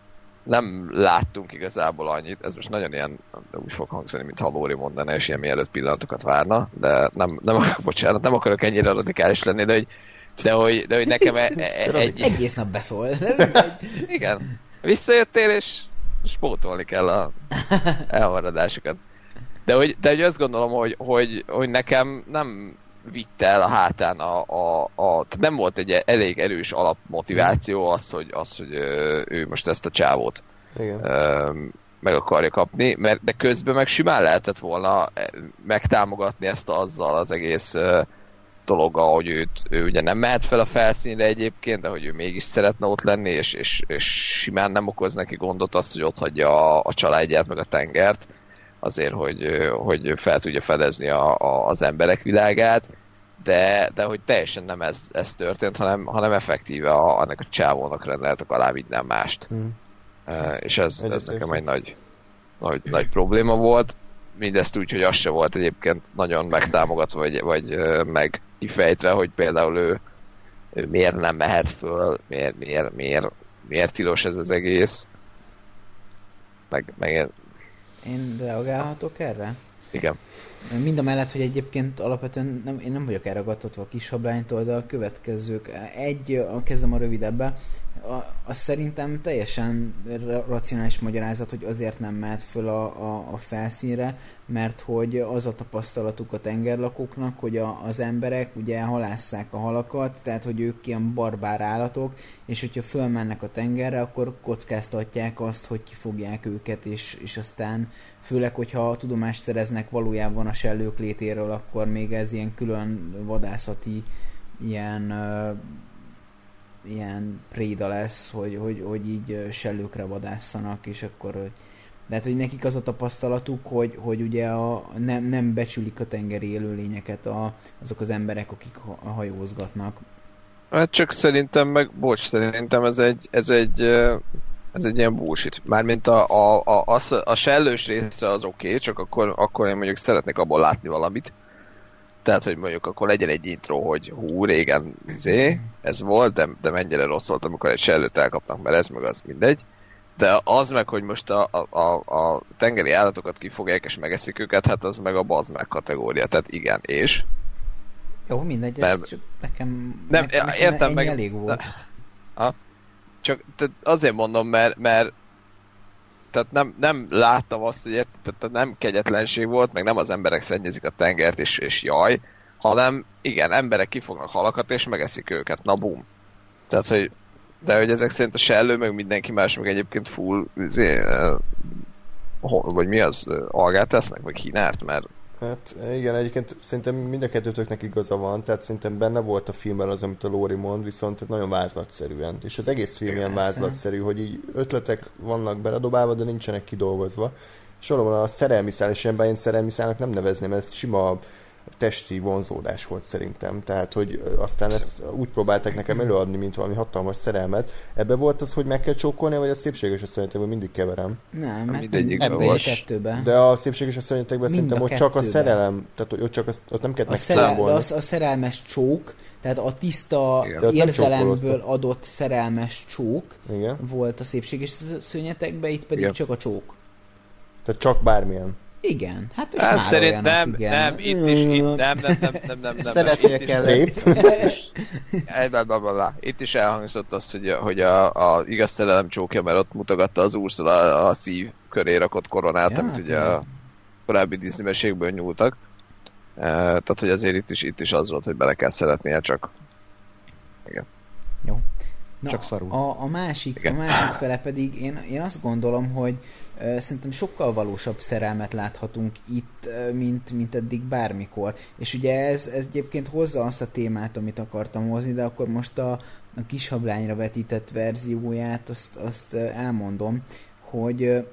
Speaker 2: nem láttunk igazából annyit, ez most nagyon ilyen, úgy fog hangzani, mint ha Lóri mondaná, és ilyen mielőtt pillanatokat várna, de nem, nem, bocsánat, nem akarok ennyire radikális lenni, de hogy, de hogy, de hogy nekem e, e, egy...
Speaker 4: Egész nap beszól.
Speaker 2: Igen. Visszajöttél, és spótolni kell a elmaradásokat. De hogy, de hogy azt gondolom, hogy, hogy, hogy nekem nem vitte el a hátán a, a, a nem volt egy elég erős alapmotiváció az, hogy, az, hogy ő most ezt a csávót Igen. meg akarja kapni, mert de közben meg simán lehetett volna megtámogatni ezt azzal az egész dolog, hogy őt, ő ugye nem mehet fel a felszínre egyébként, de hogy ő mégis szeretne ott lenni, és, és, és simán nem okoz neki gondot az, hogy ott hagyja a, a családját, meg a tengert, azért, hogy, hogy fel tudja fedezni a, a, az emberek világát, de, de hogy teljesen nem ez, ez történt, hanem, hanem effektíve a, annak a csávónak rendeltek alá minden mást. Hmm. Uh, és ez, ez nekem egy nagy, nagy, nagy probléma volt mindezt úgy, hogy az se volt egyébként nagyon megtámogatva, vagy, vagy meg kifejtve, hogy például ő, ő miért nem mehet föl, miért, miért, miért, miért tilos ez az egész. Meg, meg...
Speaker 4: Én reagálhatok erre?
Speaker 2: Igen.
Speaker 4: Mind a mellett, hogy egyébként alapvetően nem, én nem vagyok elragadtatva a kis hablánytól, de a következők. Egy, kezdem a rövidebbe, a, az szerintem teljesen racionális magyarázat, hogy azért nem mehet föl a, a, a felszínre, mert hogy az a tapasztalatuk a tengerlakóknak, hogy a, az emberek ugye halásszák a halakat, tehát hogy ők ilyen barbár állatok, és hogyha fölmennek a tengerre, akkor kockáztatják azt, hogy kifogják őket, és, és aztán főleg, hogyha tudomást szereznek valójában a sellők létéről, akkor még ez ilyen külön vadászati ilyen uh, ilyen préda lesz, hogy, hogy, hogy így sellőkre vadásszanak, és akkor hogy lehet, hogy nekik az a tapasztalatuk, hogy, hogy ugye a, nem, nem becsülik a tengeri élőlényeket a, azok az emberek, akik hajózgatnak.
Speaker 2: Hát csak szerintem, meg bocs, szerintem ez egy, ez egy, ez egy ilyen bullshit. Mármint a, a, a, a, a sellős része az oké, okay, csak akkor, akkor én mondjuk szeretnék abból látni valamit. Tehát, hogy mondjuk akkor legyen egy intro, hogy hú, régen izé, ez volt, de, de mennyire rossz volt, amikor egy sellőt elkapnak, mert ez meg az mindegy. De az meg, hogy most a, a, a, a tengeri állatokat kifogják és megeszik őket, hát az meg a bazd meg kategória. Tehát igen, és?
Speaker 4: Jó, mindegy, ez nem, csak nekem,
Speaker 2: nem,
Speaker 4: nekem, nekem
Speaker 2: értem meg,
Speaker 4: elég volt.
Speaker 2: Ha? Csak azért mondom, mert, mert tehát nem, nem láttam azt, hogy tehát nem kegyetlenség volt, meg nem az emberek szennyezik a tengert, és, és jaj, hanem igen, emberek kifognak halakat és megeszik őket, na bum. Tehát, hogy de hogy ezek szerint a sellő, meg mindenki más, meg egyébként full, izé, vagy mi az, algát tesznek, vagy kínárt, mert
Speaker 3: Hát igen, egyébként szerintem mind a kettőtöknek igaza van, tehát szerintem benne volt a filmben az, amit a Lóri mond, viszont nagyon vázlatszerűen. És az egész film ilyen vázlatszerű, hogy így ötletek vannak beledobálva, de nincsenek kidolgozva. És valóban a szerelmi szál, és én szerelmi szálnak nem nevezném, ez sima testi vonzódás volt szerintem. Tehát, hogy aztán ezt úgy próbálták nekem előadni, mint valami hatalmas szerelmet. Ebbe volt az, hogy meg kell csókolni, vagy a szépséges asszonyatekben mindig keverem?
Speaker 4: Nem, mindegyikben. Kettőben.
Speaker 3: De a szépséges asszonyatekben szerintem ott csak a szerelem, tehát hogy ott, csak az, ott nem kell
Speaker 4: megszámolni. De az a szerelmes csók, tehát a tiszta Igen. érzelemből adott szerelmes csók Igen. volt a szépséges szönyetekben, itt pedig Igen. csak a csók.
Speaker 3: Tehát csak bármilyen.
Speaker 4: Igen, hát
Speaker 2: hát szerintem nem, igen. nem, itt is, itt nem, nem, nem, nem, nem, nem.
Speaker 5: Szeretnél kell
Speaker 2: Itt is elhangzott azt, hogy, hogy a, a igaz szerelem csókja, mert ott mutogatta az Ursula a szív köré rakott koronát, ja, amit ugye a korábbi Disney mesékből nyúltak. Uh, tehát, hogy azért itt is, itt is az volt, hogy bele kell szeretnie, csak igen.
Speaker 4: Jó. Na, csak szarul. A, a, másik, Igen. a másik fele pedig én, én azt gondolom, hogy szerintem sokkal valósabb szerelmet láthatunk itt, mint, mint eddig bármikor. És ugye ez, ez egyébként hozza azt a témát, amit akartam hozni, de akkor most a, a kishablányra vetített verzióját azt, azt elmondom, hogy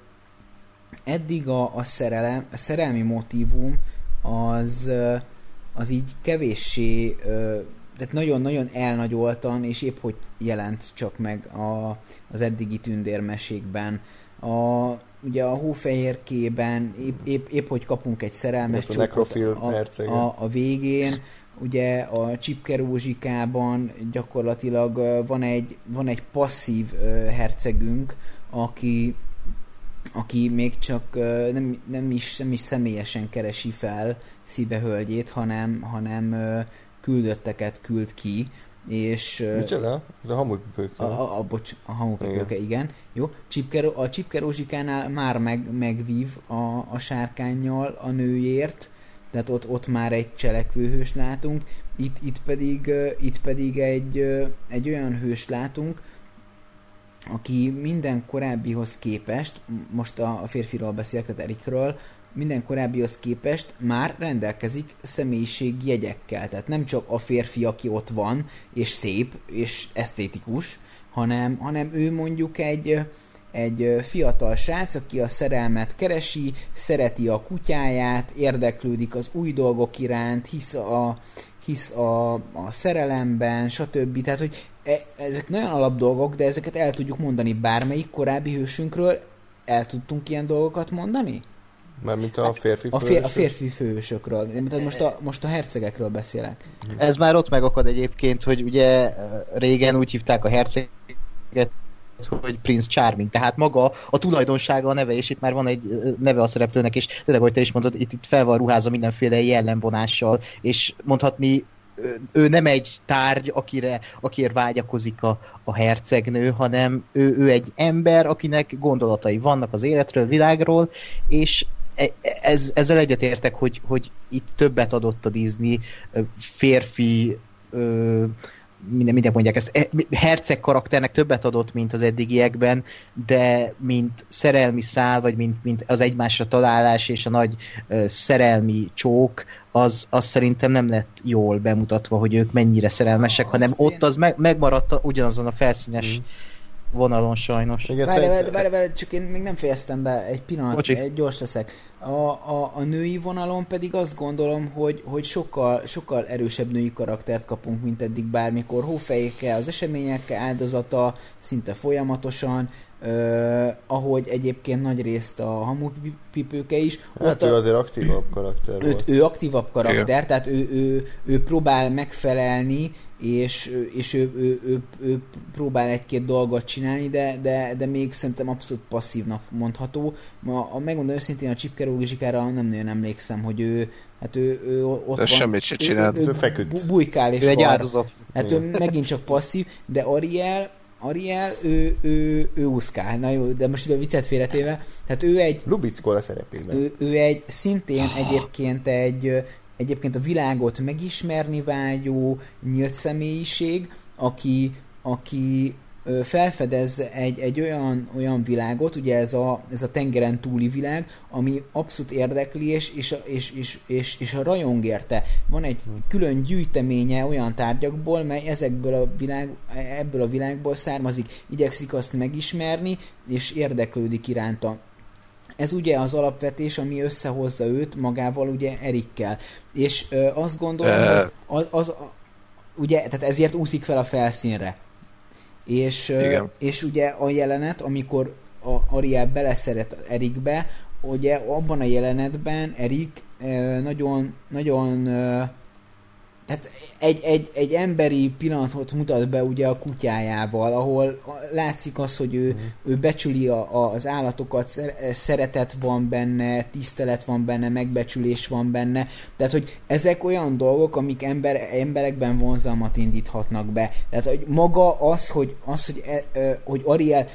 Speaker 4: eddig a, a, szerelem, a szerelmi motivum az, az így kevéssé tehát nagyon-nagyon elnagyoltan, és épp hogy jelent csak meg a, az eddigi tündérmesékben. A, ugye a hófehérkében épp, épp, épp hogy kapunk egy szerelmes
Speaker 3: csókot a,
Speaker 4: a, a, a végén, ugye a Csipkerózsikában gyakorlatilag van egy, van egy passzív hercegünk, aki aki még csak nem, nem, is, nem is személyesen keresi fel szívehölgyét, hanem, hanem küldötteket küld ki, és...
Speaker 3: Micsoda? Ez a hamupipőke.
Speaker 4: A, a, a, bocs, a hamupipőke, igen. igen. Jó, Csipker, a Csipkerózsikánál már meg, megvív a, a sárkányjal a nőért, tehát ott, ott már egy cselekvő látunk, itt, itt pedig, itt pedig egy, egy olyan hős látunk, aki minden korábbihoz képest, most a, a férfiról beszélek, tehát Erikről, minden korábbihoz képest már rendelkezik személyiségjegyekkel. Tehát nem csak a férfi, aki ott van, és szép, és esztétikus, hanem, hanem ő mondjuk egy, egy fiatal srác, aki a szerelmet keresi, szereti a kutyáját, érdeklődik az új dolgok iránt, hisz a, hisz a, a szerelemben, stb. Tehát, hogy e, ezek nagyon alap dolgok, de ezeket el tudjuk mondani bármelyik korábbi hősünkről. El tudtunk ilyen dolgokat mondani?
Speaker 3: Mármint a férfi
Speaker 4: a, fér, a férfi fősökről. Tehát most a, most a hercegekről beszélek.
Speaker 5: Ez már ott megakad egyébként, hogy ugye régen úgy hívták a herceget, hogy Prince Charming, tehát maga a tulajdonsága a neve, és itt már van egy neve a szereplőnek, és tényleg, ahogy te is mondod, itt, itt fel van ruházva mindenféle jellemvonással, és mondhatni ő nem egy tárgy, akire, akire vágyakozik a, a hercegnő, hanem ő, ő egy ember, akinek gondolatai vannak az életről, világról, és ez, ezzel egyetértek, hogy, hogy itt többet adott a Disney férfi ö, minden, minden mondják ezt, e, herceg karakternek többet adott, mint az eddigiekben, de mint szerelmi szál, vagy mint, mint az egymásra találás és a nagy ö, szerelmi csók, az, az szerintem nem lett jól bemutatva, hogy ők mennyire szerelmesek, ah, hanem ott az meg, megmaradt ugyanazon a felszínes mm vonalon sajnos.
Speaker 4: Várj, várj, várj, csak én még nem fejeztem be, egy pillanat, Bocsi. egy gyors leszek. A, a, a női vonalon pedig azt gondolom, hogy, hogy sokkal, sokkal erősebb női karaktert kapunk, mint eddig bármikor. Hófejékkel, az eseményekkel áldozata, szinte folyamatosan, Uh, ahogy egyébként nagy részt a hamupipőke is.
Speaker 3: Hát ő a, azért aktívabb karakter
Speaker 4: ő, Ő aktívabb karakter, Igen. tehát ő, ő, ő próbál megfelelni és, és ő, ő, ő, ő próbál egy-két dolgot csinálni, de, de, de még szerintem abszolút passzívnak mondható. Ma, a, megmondom őszintén, a Csipkerógizsikára nem nagyon emlékszem, hogy ő, hát ő, ő ott de van.
Speaker 2: semmit se csinált.
Speaker 3: Ő, ő, ő feküdt.
Speaker 4: Bujkál és
Speaker 5: ő egy áldozat.
Speaker 4: Hát ő megint csak passzív, de Ariel, Ariel, ő, ő, ő úszkál. Na jó, de most a viccet félretéve. Tehát ő egy...
Speaker 3: Lubickol a szerepében.
Speaker 4: Ő, ő egy, szintén egyébként egy egyébként a világot megismerni vágyó nyílt személyiség, aki, aki felfedez egy, egy olyan, olyan világot, ugye ez a, ez a tengeren túli világ, ami abszolút érdekli, és, és, és, és, és, a rajong érte. Van egy külön gyűjteménye olyan tárgyakból, mely ezekből a világ, ebből a világból származik, igyekszik azt megismerni, és érdeklődik iránta. Ez ugye az alapvetés, ami összehozza őt magával, ugye Erikkel. És ö, azt gondolom, uh... hogy az, az, ugye, tehát ezért úszik fel a felszínre és, Igen. és ugye a jelenet, amikor a Ariel beleszeret Erikbe, ugye abban a jelenetben Erik nagyon, nagyon tehát egy, egy, egy emberi pillanatot mutat be ugye a kutyájával, ahol látszik az, hogy ő, mm. ő becsüli a, az állatokat, szeretet van benne, tisztelet van benne, megbecsülés van benne. Tehát, hogy ezek olyan dolgok, amik ember, emberekben vonzalmat indíthatnak be. Tehát, hogy maga az, hogy, az, hogy, e, hogy Ariel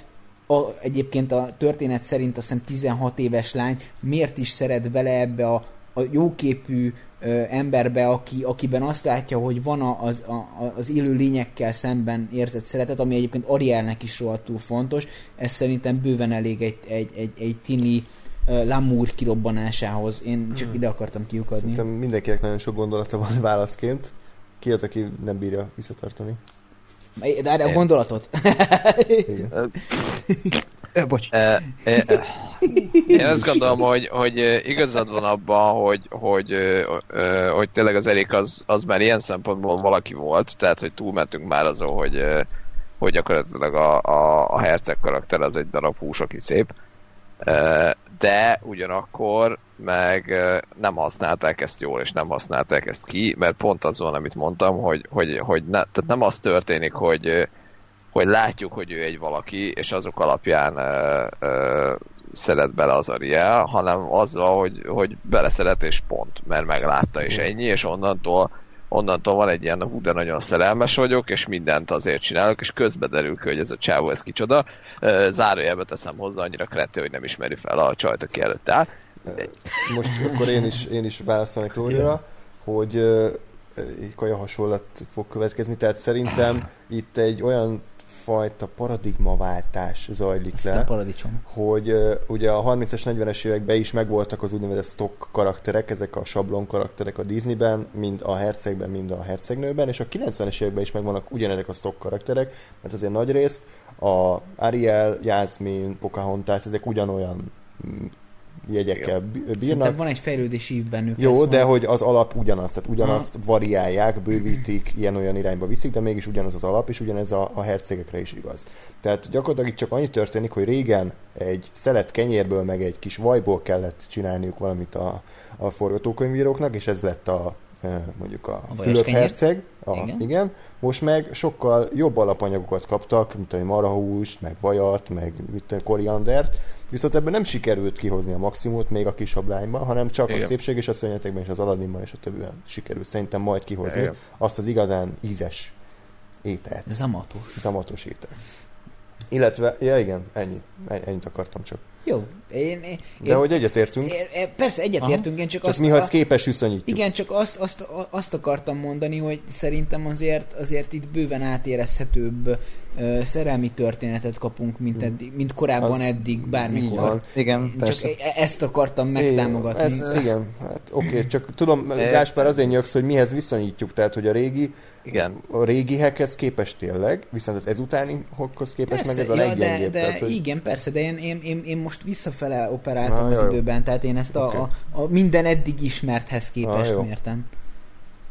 Speaker 4: a, egyébként a történet szerint azt hiszem 16 éves lány miért is szeret bele ebbe a, a jóképű ö, emberbe, aki, akiben azt látja, hogy van az, a, az élő lényekkel szemben érzett szeretet, ami egyébként Arielnek is rohadtul fontos, ez szerintem bőven elég egy, egy, egy, egy tini uh, Lamour kirobbanásához. Én csak hmm. ide akartam kiukadni.
Speaker 3: Szerintem mindenkinek nagyon sok gondolata van válaszként. Ki az, aki nem bírja visszatartani?
Speaker 4: De erre a gondolatot. Igen.
Speaker 5: Bocs.
Speaker 2: Én azt gondolom, hogy, hogy igazad van abban, hogy, hogy, hogy tényleg az Erik az, az már ilyen szempontból valaki volt, tehát hogy túlmentünk már azon, hogy, hogy gyakorlatilag a, a, a herceg karakter az egy darab hús, aki szép. De ugyanakkor meg nem használták ezt jól, és nem használták ezt ki, mert pont az van, amit mondtam, hogy, hogy, hogy ne, tehát nem az történik, hogy, hogy látjuk, hogy ő egy valaki, és azok alapján ö, ö, szeret bele az Ariel, hanem azzal, hogy, hogy beleszeret és pont, mert meglátta és ennyi, és onnantól onnantól van egy ilyen, hú, de nagyon szerelmes vagyok, és mindent azért csinálok, és közbe derül ki, hogy ez a csávó, ez kicsoda. Zárójelbe teszem hozzá, annyira krető, hogy nem ismeri fel a csajt, aki előtt áll.
Speaker 3: Most akkor én is, én is válaszolnék Lórira, hogy egy kaja hasonlat fog következni, tehát szerintem itt egy olyan fajta paradigmaváltás zajlik Ezt le.
Speaker 4: paradicsom.
Speaker 3: Hogy uh, ugye a 30-es, 40-es években is megvoltak az úgynevezett stock karakterek, ezek a sablon karakterek a Disneyben, mind a hercegben, mind a hercegnőben, és a 90-es években is megvannak ugyanezek a stock karakterek, mert azért nagy rész a Ariel, Jasmine, Pocahontas, ezek ugyanolyan mm, jegyekkel bírnak. Szerintem
Speaker 4: van egy fejlődési ív bennük.
Speaker 3: Jó, de van. hogy az alap ugyanaz, tehát ugyanazt ha. variálják, bővítik, ilyen-olyan irányba viszik, de mégis ugyanaz az alap, és ugyanez a, a hercegekre is igaz. Tehát gyakorlatilag csak annyi történik, hogy régen egy szelet kenyérből, meg egy kis vajból kellett csinálniuk valamit a, a forgatókönyvíróknak, és ez lett a, mondjuk a, a Fülöp-herceg, a, igen. igen. Most meg sokkal jobb alapanyagokat kaptak, mint a marahúst, meg vajat, meg mit, koriandert, viszont ebben nem sikerült kihozni a maximumot még a kis ablányban, hanem csak igen. a szépség és a szörnyetekben és az Aladdinban és a többiben sikerült szerintem majd kihozni igen. azt az igazán ízes ételt.
Speaker 4: Zamatos.
Speaker 3: Zamatos ételt. Illetve, ja igen, ennyi, ennyit akartam csak.
Speaker 4: Jó, én, én,
Speaker 3: De hogy egyetértünk.
Speaker 4: Én, persze egyetértünk, én csak,
Speaker 3: csak azt... mi, ha képes viszonyítjuk.
Speaker 4: Igen, csak azt, azt, azt akartam mondani, hogy szerintem azért, azért itt bőven átérezhetőbb ö, szerelmi történetet kapunk, mint, eddig, mint korábban az eddig, bármikor.
Speaker 5: Igen,
Speaker 4: Csak persze. E- ezt akartam megtámogatni.
Speaker 3: Ez, igen, hát oké, okay, csak tudom, Gáspár azért nyögsz, hogy mihez viszonyítjuk, tehát hogy a régi igen. A régihekhez képest tényleg, viszont az ezutánihokhoz képest persze, meg ez a ja, leggyengébb.
Speaker 4: De, de tehát, hogy... Igen, persze, de én, én, én, én most visszafele operáltam Na, az jó. időben, tehát én ezt okay. a, a, a minden eddig ismerthez képest Na, mértem.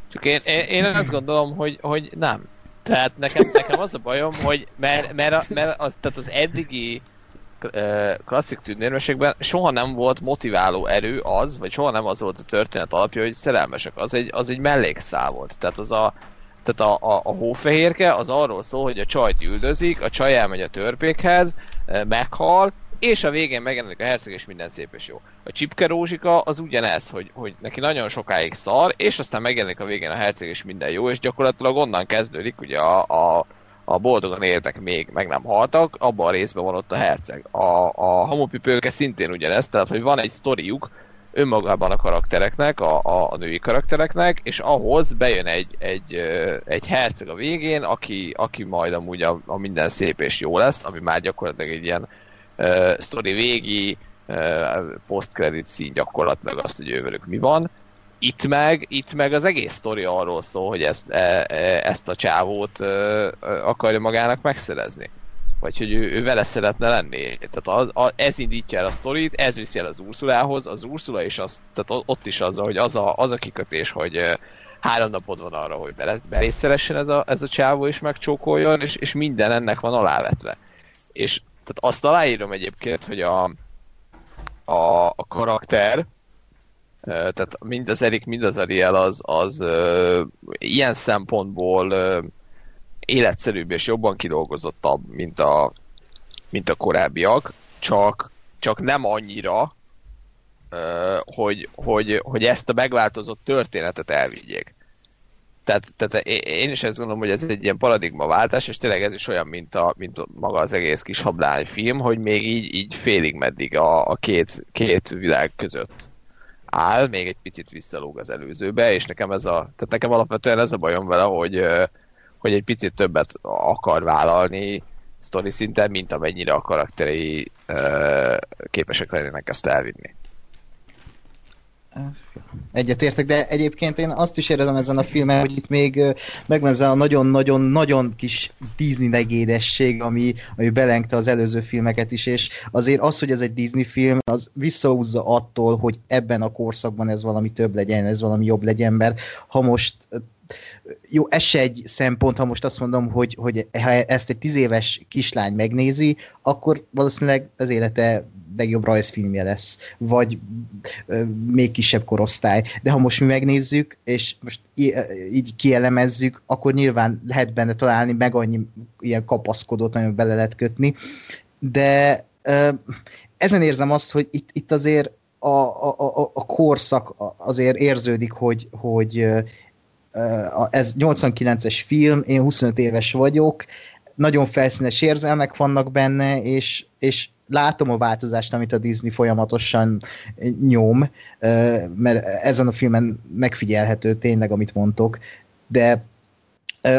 Speaker 2: Csak én, én, én azt gondolom, hogy, hogy nem. Tehát nekem, nekem az a bajom, hogy mert, mert, mert az, tehát az eddigi klasszik tűnérmeségben soha nem volt motiváló erő az, vagy soha nem az volt a történet alapja, hogy szerelmesek. Az egy, az egy mellékszál volt. Tehát az a, tehát a, a, a hófehérke az arról szól, hogy a csajt üldözik, a csaj elmegy a törpékhez, meghal, és a végén megjelenik a herceg, és minden szép és jó. A csipke rózsika az ugyanez, hogy, hogy neki nagyon sokáig szar, és aztán megjelenik a végén a herceg, és minden jó, és gyakorlatilag onnan kezdődik ugye a, a, a boldogan éltek még, meg nem haltak, abban a részben van ott a herceg. A, a hamupipőke szintén ugyanez, tehát hogy van egy sztoriuk, önmagában a karaktereknek, a, a, a női karaktereknek, és ahhoz bejön egy, egy, egy herceg a végén, aki, aki majd amúgy a, a minden szép és jó lesz, ami már gyakorlatilag egy ilyen uh, sztori végi uh, post-credit szín gyakorlatilag azt, hogy ővelük mi van. Itt meg, itt meg az egész sztori arról szól, hogy ezt, e, e, ezt a csávót uh, akarja magának megszerezni vagy hogy ő, ő vele szeretne lenni. Tehát a, a, ez indítja el a sztorit, ez viszi el az Ursulához, az Ursula is az, tehát ott is az, hogy az a, az a kikötés, hogy három napod van arra, hogy belét szeressen ez a, ez a csávó és megcsókoljon, és, és minden ennek van alávetve. És tehát azt aláírom egyébként, hogy a, a, a karakter, tehát mind az Erik, mind az Ariel az, az ö, ilyen szempontból ö, életszerűbb és jobban kidolgozottabb, mint a, mint a korábbiak, csak, csak nem annyira, hogy, hogy, hogy ezt a megváltozott történetet elvigyék. Tehát, tehát én is ezt gondolom, hogy ez egy ilyen paradigmaváltás, és tényleg ez is olyan, mint, a, mint maga az egész kis hablány film, hogy még így, így félig meddig a, a két, két világ között áll, még egy picit visszalóg az előzőbe, és nekem ez a, tehát nekem alapvetően ez a bajom vele, hogy, hogy egy picit többet akar vállalni sztori szinten, mint amennyire a karakterei képesek lennének ezt elvinni.
Speaker 5: Egyetértek, de egyébként én azt is érezem ezen a filmen, hogy itt még megvan ez a nagyon-nagyon-nagyon kis Disney negédesség, ami, ami belengte az előző filmeket is, és azért az, hogy ez egy Disney film, az visszahúzza attól, hogy ebben a korszakban ez valami több legyen, ez valami jobb legyen, mert ha most jó, ez se egy szempont, ha most azt mondom, hogy, hogy ha ezt egy tíz éves kislány megnézi, akkor valószínűleg az élete legjobb rajzfilmje lesz, vagy ö, még kisebb korosztály. De ha most mi megnézzük, és most így kielemezzük, akkor nyilván lehet benne találni meg annyi ilyen kapaszkodót, amiben bele lehet kötni. De ö, ezen érzem azt, hogy itt, itt azért a, a, a, a korszak azért érződik, hogy, hogy ez 89-es film, én 25 éves vagyok, nagyon felszínes érzelmek vannak benne, és, és látom a változást, amit a Disney folyamatosan nyom, mert ezen a filmen megfigyelhető tényleg, amit mondtok, de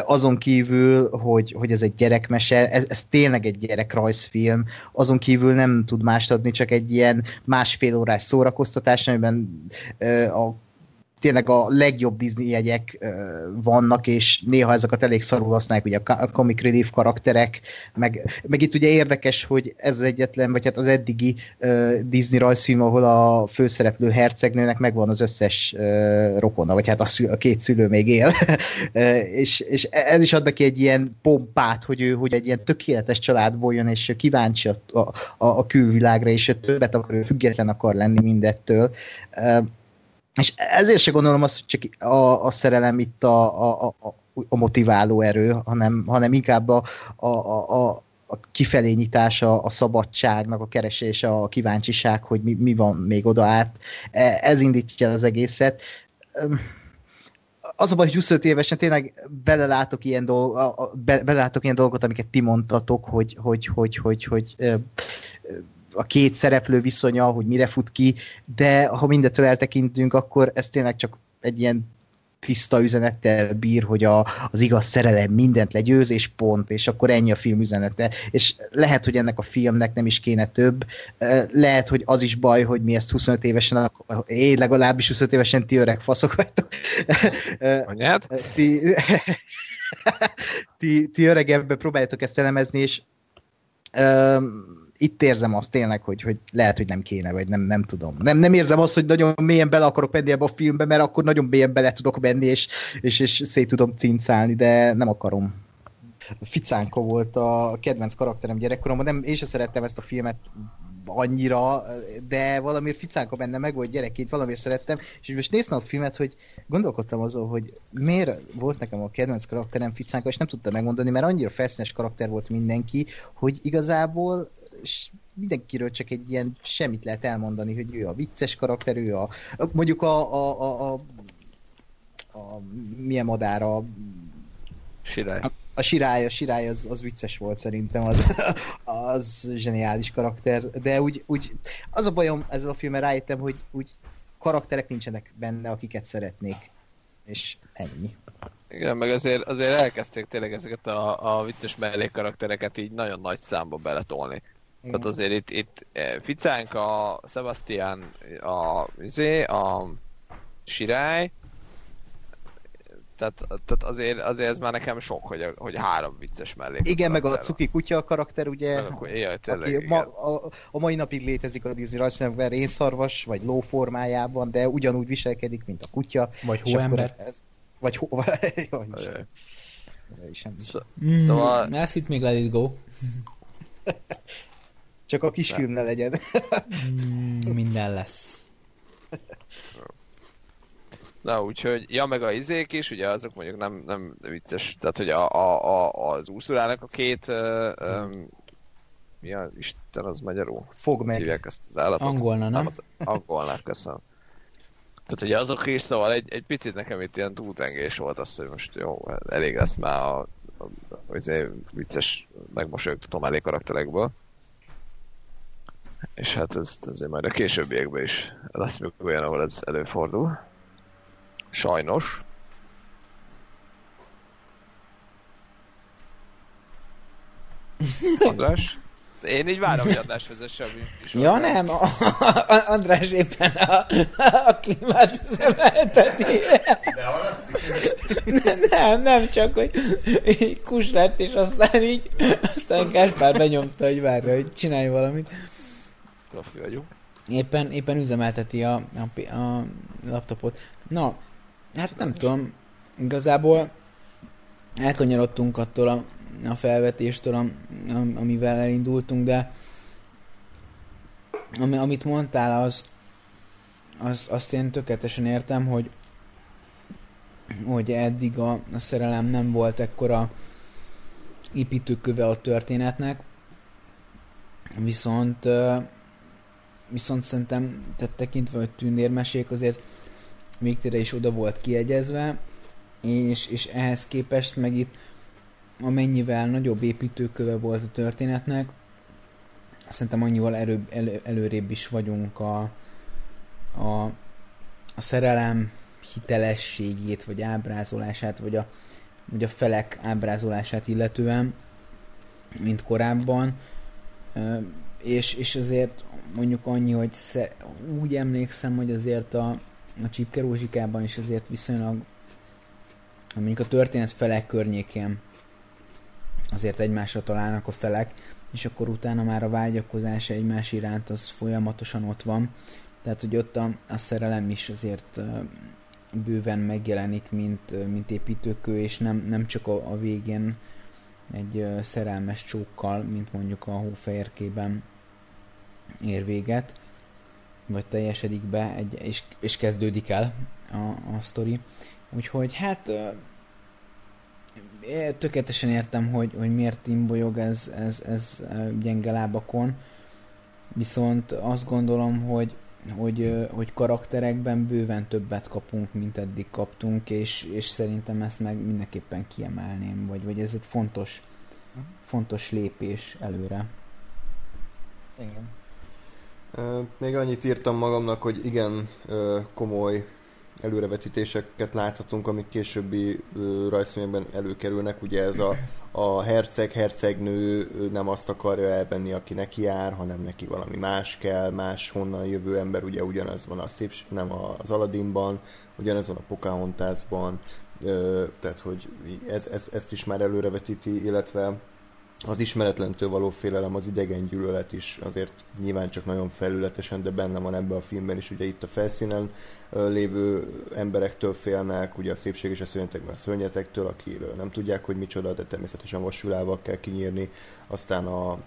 Speaker 5: azon kívül, hogy, hogy ez egy gyerekmese, ez, ez tényleg egy gyerekrajzfilm, azon kívül nem tud mást adni, csak egy ilyen másfél órás szórakoztatás, amiben a tényleg a legjobb Disney jegyek vannak, és néha ezeket elég szarul használják, ugye a comic relief karakterek, meg, meg itt ugye érdekes, hogy ez egyetlen, vagy hát az eddigi Disney rajzfilm, ahol a főszereplő hercegnőnek megvan az összes rokona, vagy hát a, szül, a két szülő még él, és, és ez is ad neki egy ilyen pompát, hogy ő hogy egy ilyen tökéletes családból jön, és kíváncsi a, a, a külvilágra, és többet akar, ő független akar lenni mindettől. És ezért se gondolom azt, hogy csak a, a szerelem itt a, a, a, a motiváló erő, hanem, hanem inkább a, a, a, a kifelé nyitása, a szabadságnak, a keresése, a kíváncsiság, hogy mi, mi van még oda át. E, ez indítja az egészet. Az a baj, hogy 25 évesen tényleg belelátok ilyen, dolg, be, belelátok ilyen dolgot, amiket ti mondtatok, hogy, hogy, hogy, hogy, hogy, hogy a két szereplő viszonya, hogy mire fut ki, de ha mindettől eltekintünk, akkor ez tényleg csak egy ilyen tiszta üzenettel bír, hogy a, az igaz szerelem mindent legyőz, és pont, és akkor ennyi a film üzenete. És lehet, hogy ennek a filmnek nem is kéne több. Lehet, hogy az is baj, hogy mi ezt 25 évesen, én legalábbis 25 évesen ti öreg faszok vagytok.
Speaker 2: Anyád?
Speaker 5: Ti, ti, ti öregebben próbáljátok ezt elemezni, és itt érzem azt tényleg, hogy, hogy lehet, hogy nem kéne, vagy nem, nem tudom. Nem, nem érzem azt, hogy nagyon mélyen bele akarok menni ebbe a filmbe, mert akkor nagyon mélyen bele tudok menni, és, és, és szét tudom cincálni, de nem akarom. Ficánko volt a kedvenc karakterem gyerekkoromban, nem, én sem szerettem ezt a filmet annyira, de valamiért ficánka benne meg volt gyerekként, valamiért szerettem, és most néztem a filmet, hogy gondolkodtam azon, hogy miért volt nekem a kedvenc karakterem ficánka, és nem tudtam megmondani, mert annyira felszínes karakter volt mindenki, hogy igazából mindenkiről csak egy ilyen semmit lehet elmondani, hogy ő a vicces karakter, ő a, mondjuk a, a, a, a, a milyen madára
Speaker 2: Sirály.
Speaker 5: A, a sirály, a sirály az, az vicces volt szerintem, az, az zseniális karakter, de úgy, úgy az a bajom ezzel a filmmel rájöttem, hogy úgy karakterek nincsenek benne, akiket szeretnék. És ennyi.
Speaker 2: Igen, meg azért, azért elkezdték tényleg ezeket a, a vicces mellékkaraktereket így nagyon nagy számba beletolni. Igen. Tehát azért itt, itt eh, Ficánk, a Sebastian, a, izé, a Sirály, tehát, tehát azért, azért ez már nekem sok, hogy, hogy három vicces mellé.
Speaker 5: Igen, meg a Cuki kutya karakter, ugye,
Speaker 2: akkor, jaj, tényleg,
Speaker 5: aki ma, a, a, mai napig létezik a Disney rajzfilmben rénszarvas, vagy ló formájában, de ugyanúgy viselkedik, mint a kutya.
Speaker 4: Vagy hóember. Ez,
Speaker 5: vagy hó... Jaj,
Speaker 2: Semmi. Mm, szóval...
Speaker 4: Ezt itt még let it go.
Speaker 5: Csak a kisfilm ne legyen.
Speaker 4: mm, minden lesz.
Speaker 2: Na, úgyhogy, ja, meg a izék is, ugye azok mondjuk nem, nem vicces, tehát hogy a, a, a, az úszurának a két, uh, um, mi a Isten az magyarul?
Speaker 5: Fog meg.
Speaker 2: Hívják ezt az állatot?
Speaker 4: Angolna, nem? nem az,
Speaker 2: angolna, köszönöm. Tehát ugye azok is, szóval egy, egy picit nekem itt ilyen túltengés volt az, hogy most jó, elég lesz már a, a, a, a vicces megmosolyogtató mellé karakterekből. És hát ez azért majd a későbbiekben is lesz még olyan, ahol ez előfordul. Sajnos. András? Én így várom, hogy András vezesse a műsor.
Speaker 4: Ja nem, a, a, András éppen a, a klímát üzemelteti. nem, nem, csak hogy így kus lett, és aztán így, aztán Gáspár benyomta, hogy várja, hogy csinálj valamit.
Speaker 2: Profi vagyunk.
Speaker 4: Éppen, éppen üzemelteti a, a, a laptopot. Na, hát nem tudom, igazából elkanyarodtunk attól a a felvetéstől, amivel elindultunk, de ami, amit mondtál, az, az, azt én tökéletesen értem, hogy hogy eddig a, a szerelem nem volt ekkora építőköve a történetnek, viszont viszont szerintem tehát tekintve, hogy tűnérmesék azért még is oda volt kiegyezve, és, és ehhez képest meg itt amennyivel nagyobb építőköve volt a történetnek, szerintem annyival erő, elő, előrébb is vagyunk a, a, a szerelem hitelességét, vagy ábrázolását, vagy a, vagy a felek ábrázolását illetően, mint korábban. És, és azért mondjuk annyi, hogy sze, úgy emlékszem, hogy azért a, a Csipke Rózsikában is azért viszonylag mondjuk a történet felek környékén azért egymásra találnak a felek, és akkor utána már a vágyakozás egymás iránt az folyamatosan ott van. Tehát, hogy ott a, a szerelem is azért bőven megjelenik, mint, mint építőkő, és nem, nem csak a, a végén egy szerelmes csókkal, mint mondjuk a hófehérkében ér véget, vagy teljesedik be, egy, és, és kezdődik el a, a sztori. Úgyhogy hát tökéletesen értem, hogy, hogy miért imbolyog ez, ez, ez gyenge lábakon, viszont azt gondolom, hogy, hogy, hogy karakterekben bőven többet kapunk, mint eddig kaptunk, és, és szerintem ezt meg mindenképpen kiemelném, vagy, vagy ez egy fontos, fontos lépés előre.
Speaker 5: Igen.
Speaker 3: Még annyit írtam magamnak, hogy igen, komoly előrevetítéseket láthatunk, amik későbbi rajzfilmekben előkerülnek. Ugye ez a, a herceg, hercegnő nem azt akarja elvenni, aki neki jár, hanem neki valami más kell, más honnan jövő ember, ugye ugyanaz van a szép, nem az Aladdinban, ugyanez van a Pocahontasban, tehát hogy ez, ez, ezt is már előrevetíti, illetve az ismeretlentől való félelem, az idegen gyűlölet is azért nyilván csak nagyon felületesen, de benne van ebben a filmben is. Ugye itt a felszínen lévő emberektől félnek, ugye a szépség és a szörnyetekben a szörnyetektől, akiről nem tudják, hogy micsoda, de természetesen vasülával kell kinyírni. Aztán a,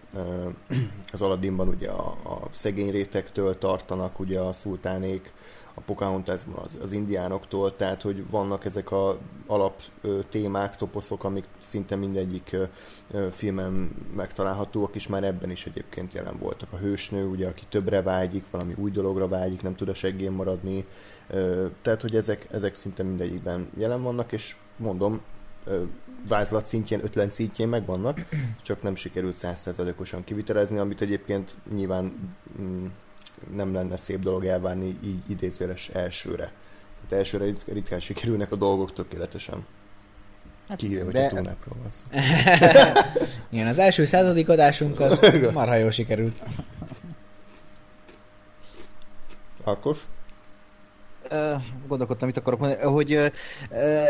Speaker 3: az Aladdinban ugye a, a szegény rétektől tartanak ugye a szultánék, a Pocahontasban az, az indiánoktól, tehát hogy vannak ezek a alap témák, toposzok, amik szinte mindegyik filmen megtalálhatóak, és már ebben is egyébként jelen voltak. A hősnő, ugye, aki többre vágyik, valami új dologra vágyik, nem tud a seggén maradni, tehát hogy ezek, ezek szinte mindegyikben jelen vannak, és mondom, vázlat szintjén, ötlen szintjén megvannak, csak nem sikerült százszerzalékosan kivitelezni, amit egyébként nyilván mm, nem lenne szép dolog elvárni így idézőles elsőre. Tehát elsőre ritkán sikerülnek a dolgok tökéletesen. Hát, Kivéve, hogy de... a tónápról van szó.
Speaker 4: Igen, az első századik adásunk az marha jól sikerült.
Speaker 3: Akkor?
Speaker 5: Uh, gondolkodtam, mit akarok mondani, hogy uh, uh,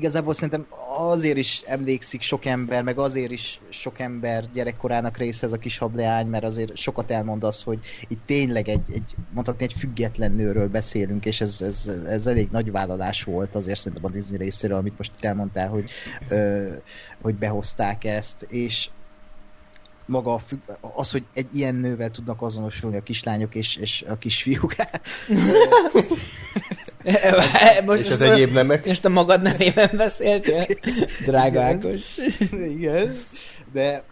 Speaker 5: igazából szerintem azért is emlékszik sok ember, meg azért is sok ember gyerekkorának része ez a kis hableány, mert azért sokat elmond az, hogy itt tényleg egy, egy mondhatni egy független nőről beszélünk, és ez, ez, ez elég nagy vállalás volt azért szerintem a Disney részéről, amit most elmondtál, hogy, ö, hogy behozták ezt, és maga a az, hogy egy ilyen nővel tudnak azonosulni a kislányok és, és a kisfiúk.
Speaker 3: most, és az egyéb nemek?
Speaker 4: És te magad nevében beszéltél? Drága Ákos.
Speaker 5: Igen. De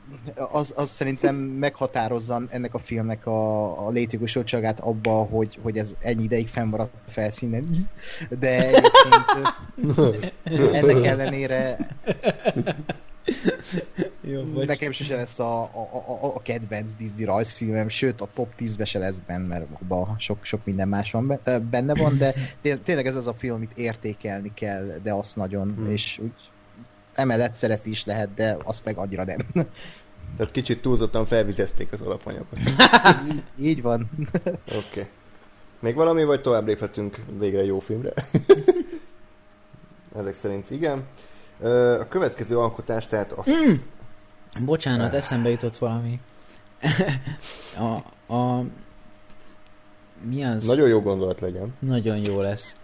Speaker 5: az, az szerintem meghatározza ennek a filmnek a, a létjogosultságát abba, hogy, hogy ez ennyi ideig fennmaradt a felszínen. De egyébként ennek ellenére jó, Nekem sose lesz a, a, a, a kedvenc Disney rajzfilmem, sőt a top 10-be se lesz benne, mert abban sok, sok minden más van benne van, de tényleg ez az a film, amit értékelni kell, de azt nagyon, hmm. és úgy emellett szereti is lehet, de azt meg annyira nem.
Speaker 3: Tehát kicsit túlzottan felvizezték az alapanyagot.
Speaker 5: így, így van.
Speaker 3: Oké. Okay. Még valami, vagy tovább léphetünk végre jó filmre? Ezek szerint igen. A következő alkotás, tehát az... Mm.
Speaker 4: Bocsánat, eszembe jutott valami. a, a... Mi az?
Speaker 3: Nagyon jó gondolat legyen.
Speaker 4: Nagyon jó lesz.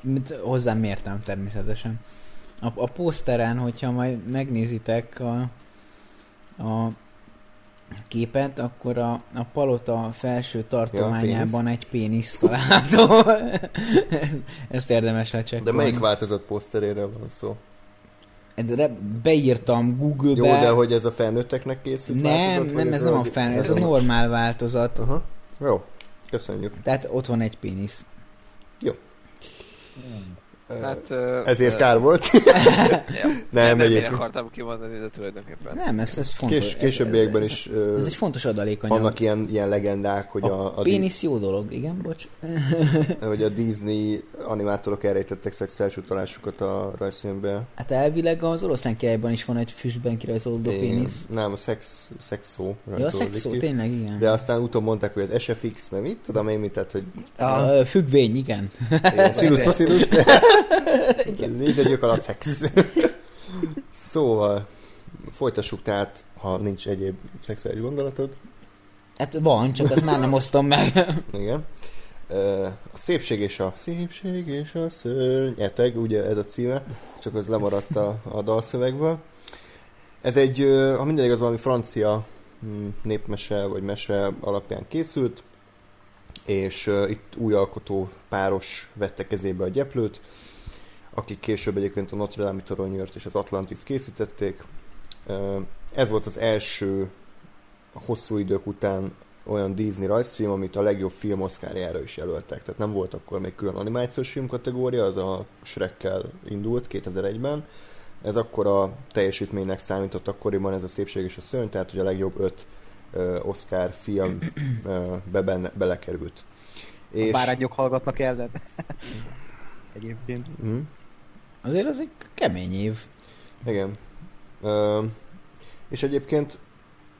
Speaker 4: Mit hozzám mértem természetesen. A, a poszteren, hogyha majd megnézitek a, a képet, akkor a, a palota felső tartományában ja, egy pénisz található. Ezt érdemes lecsekkolni.
Speaker 3: De melyik változat poszteréről van szó?
Speaker 4: Beírtam Google-be.
Speaker 3: Jó, de hogy ez a felnőtteknek készült
Speaker 4: Nem, változat, nem, ez, ez nem a felnőtt, ez a normál változat.
Speaker 3: Aha. Jó, köszönjük.
Speaker 4: Tehát ott van egy pénisz.
Speaker 3: Jó. Hát, Ezért uh, kár volt.
Speaker 2: ja, nem, nem, én akartam kimondani, de tulajdonképpen.
Speaker 4: Nem, ez, ez fontos. Kés,
Speaker 3: későbbiekben ez, is
Speaker 4: ez, ez egy fontos adalékanyag.
Speaker 3: Vannak ilyen, ilyen legendák, hogy a...
Speaker 4: A, a pénisz jó dolog, igen, bocs.
Speaker 3: hogy a Disney animátorok elrejtettek szexuális utalásukat a rajzfilmbe.
Speaker 4: Hát elvileg az oroszlán királyban is van egy füstben kirajzolódó pénisz.
Speaker 3: Nem, a szex, szexó
Speaker 4: Ja, a szexó, ki. tényleg, igen.
Speaker 3: De aztán utóbb mondták, hogy az SFX, mert mit tudom én, mit, tehát, hogy...
Speaker 4: A, függvény, igen.
Speaker 3: Sinus, cosinus. Nézd a szex. szóval, folytassuk tehát, ha nincs egyéb szexuális gondolatod.
Speaker 4: Hát van, csak azt már nem osztom meg.
Speaker 3: Igen. A szépség és a szépség és a szörnyeteg, ugye ez a címe, csak az lemaradt a, a dalszövegből. Ez egy, ha minden igaz, valami francia hm, népmese vagy mese alapján készült, és itt új alkotó páros vette kezébe a gyeplőt, akik később egyébként a Notre Dame toronyőrt és az Atlantis készítették. Ez volt az első hosszú idők után olyan Disney rajzfilm, amit a legjobb film oszkárjára is jelöltek. Tehát nem volt akkor még külön animációs film kategória, az a Shrekkel indult 2001-ben. Ez akkor a teljesítménynek számított akkoriban ez a Szépség és a Szörny, tehát hogy a legjobb öt uh, Oscar film uh, be benne, belekerült.
Speaker 5: A és... bárányok hallgatnak ellen. Egyébként. Mm.
Speaker 4: Azért az egy kemény év.
Speaker 3: Igen. Ö, és egyébként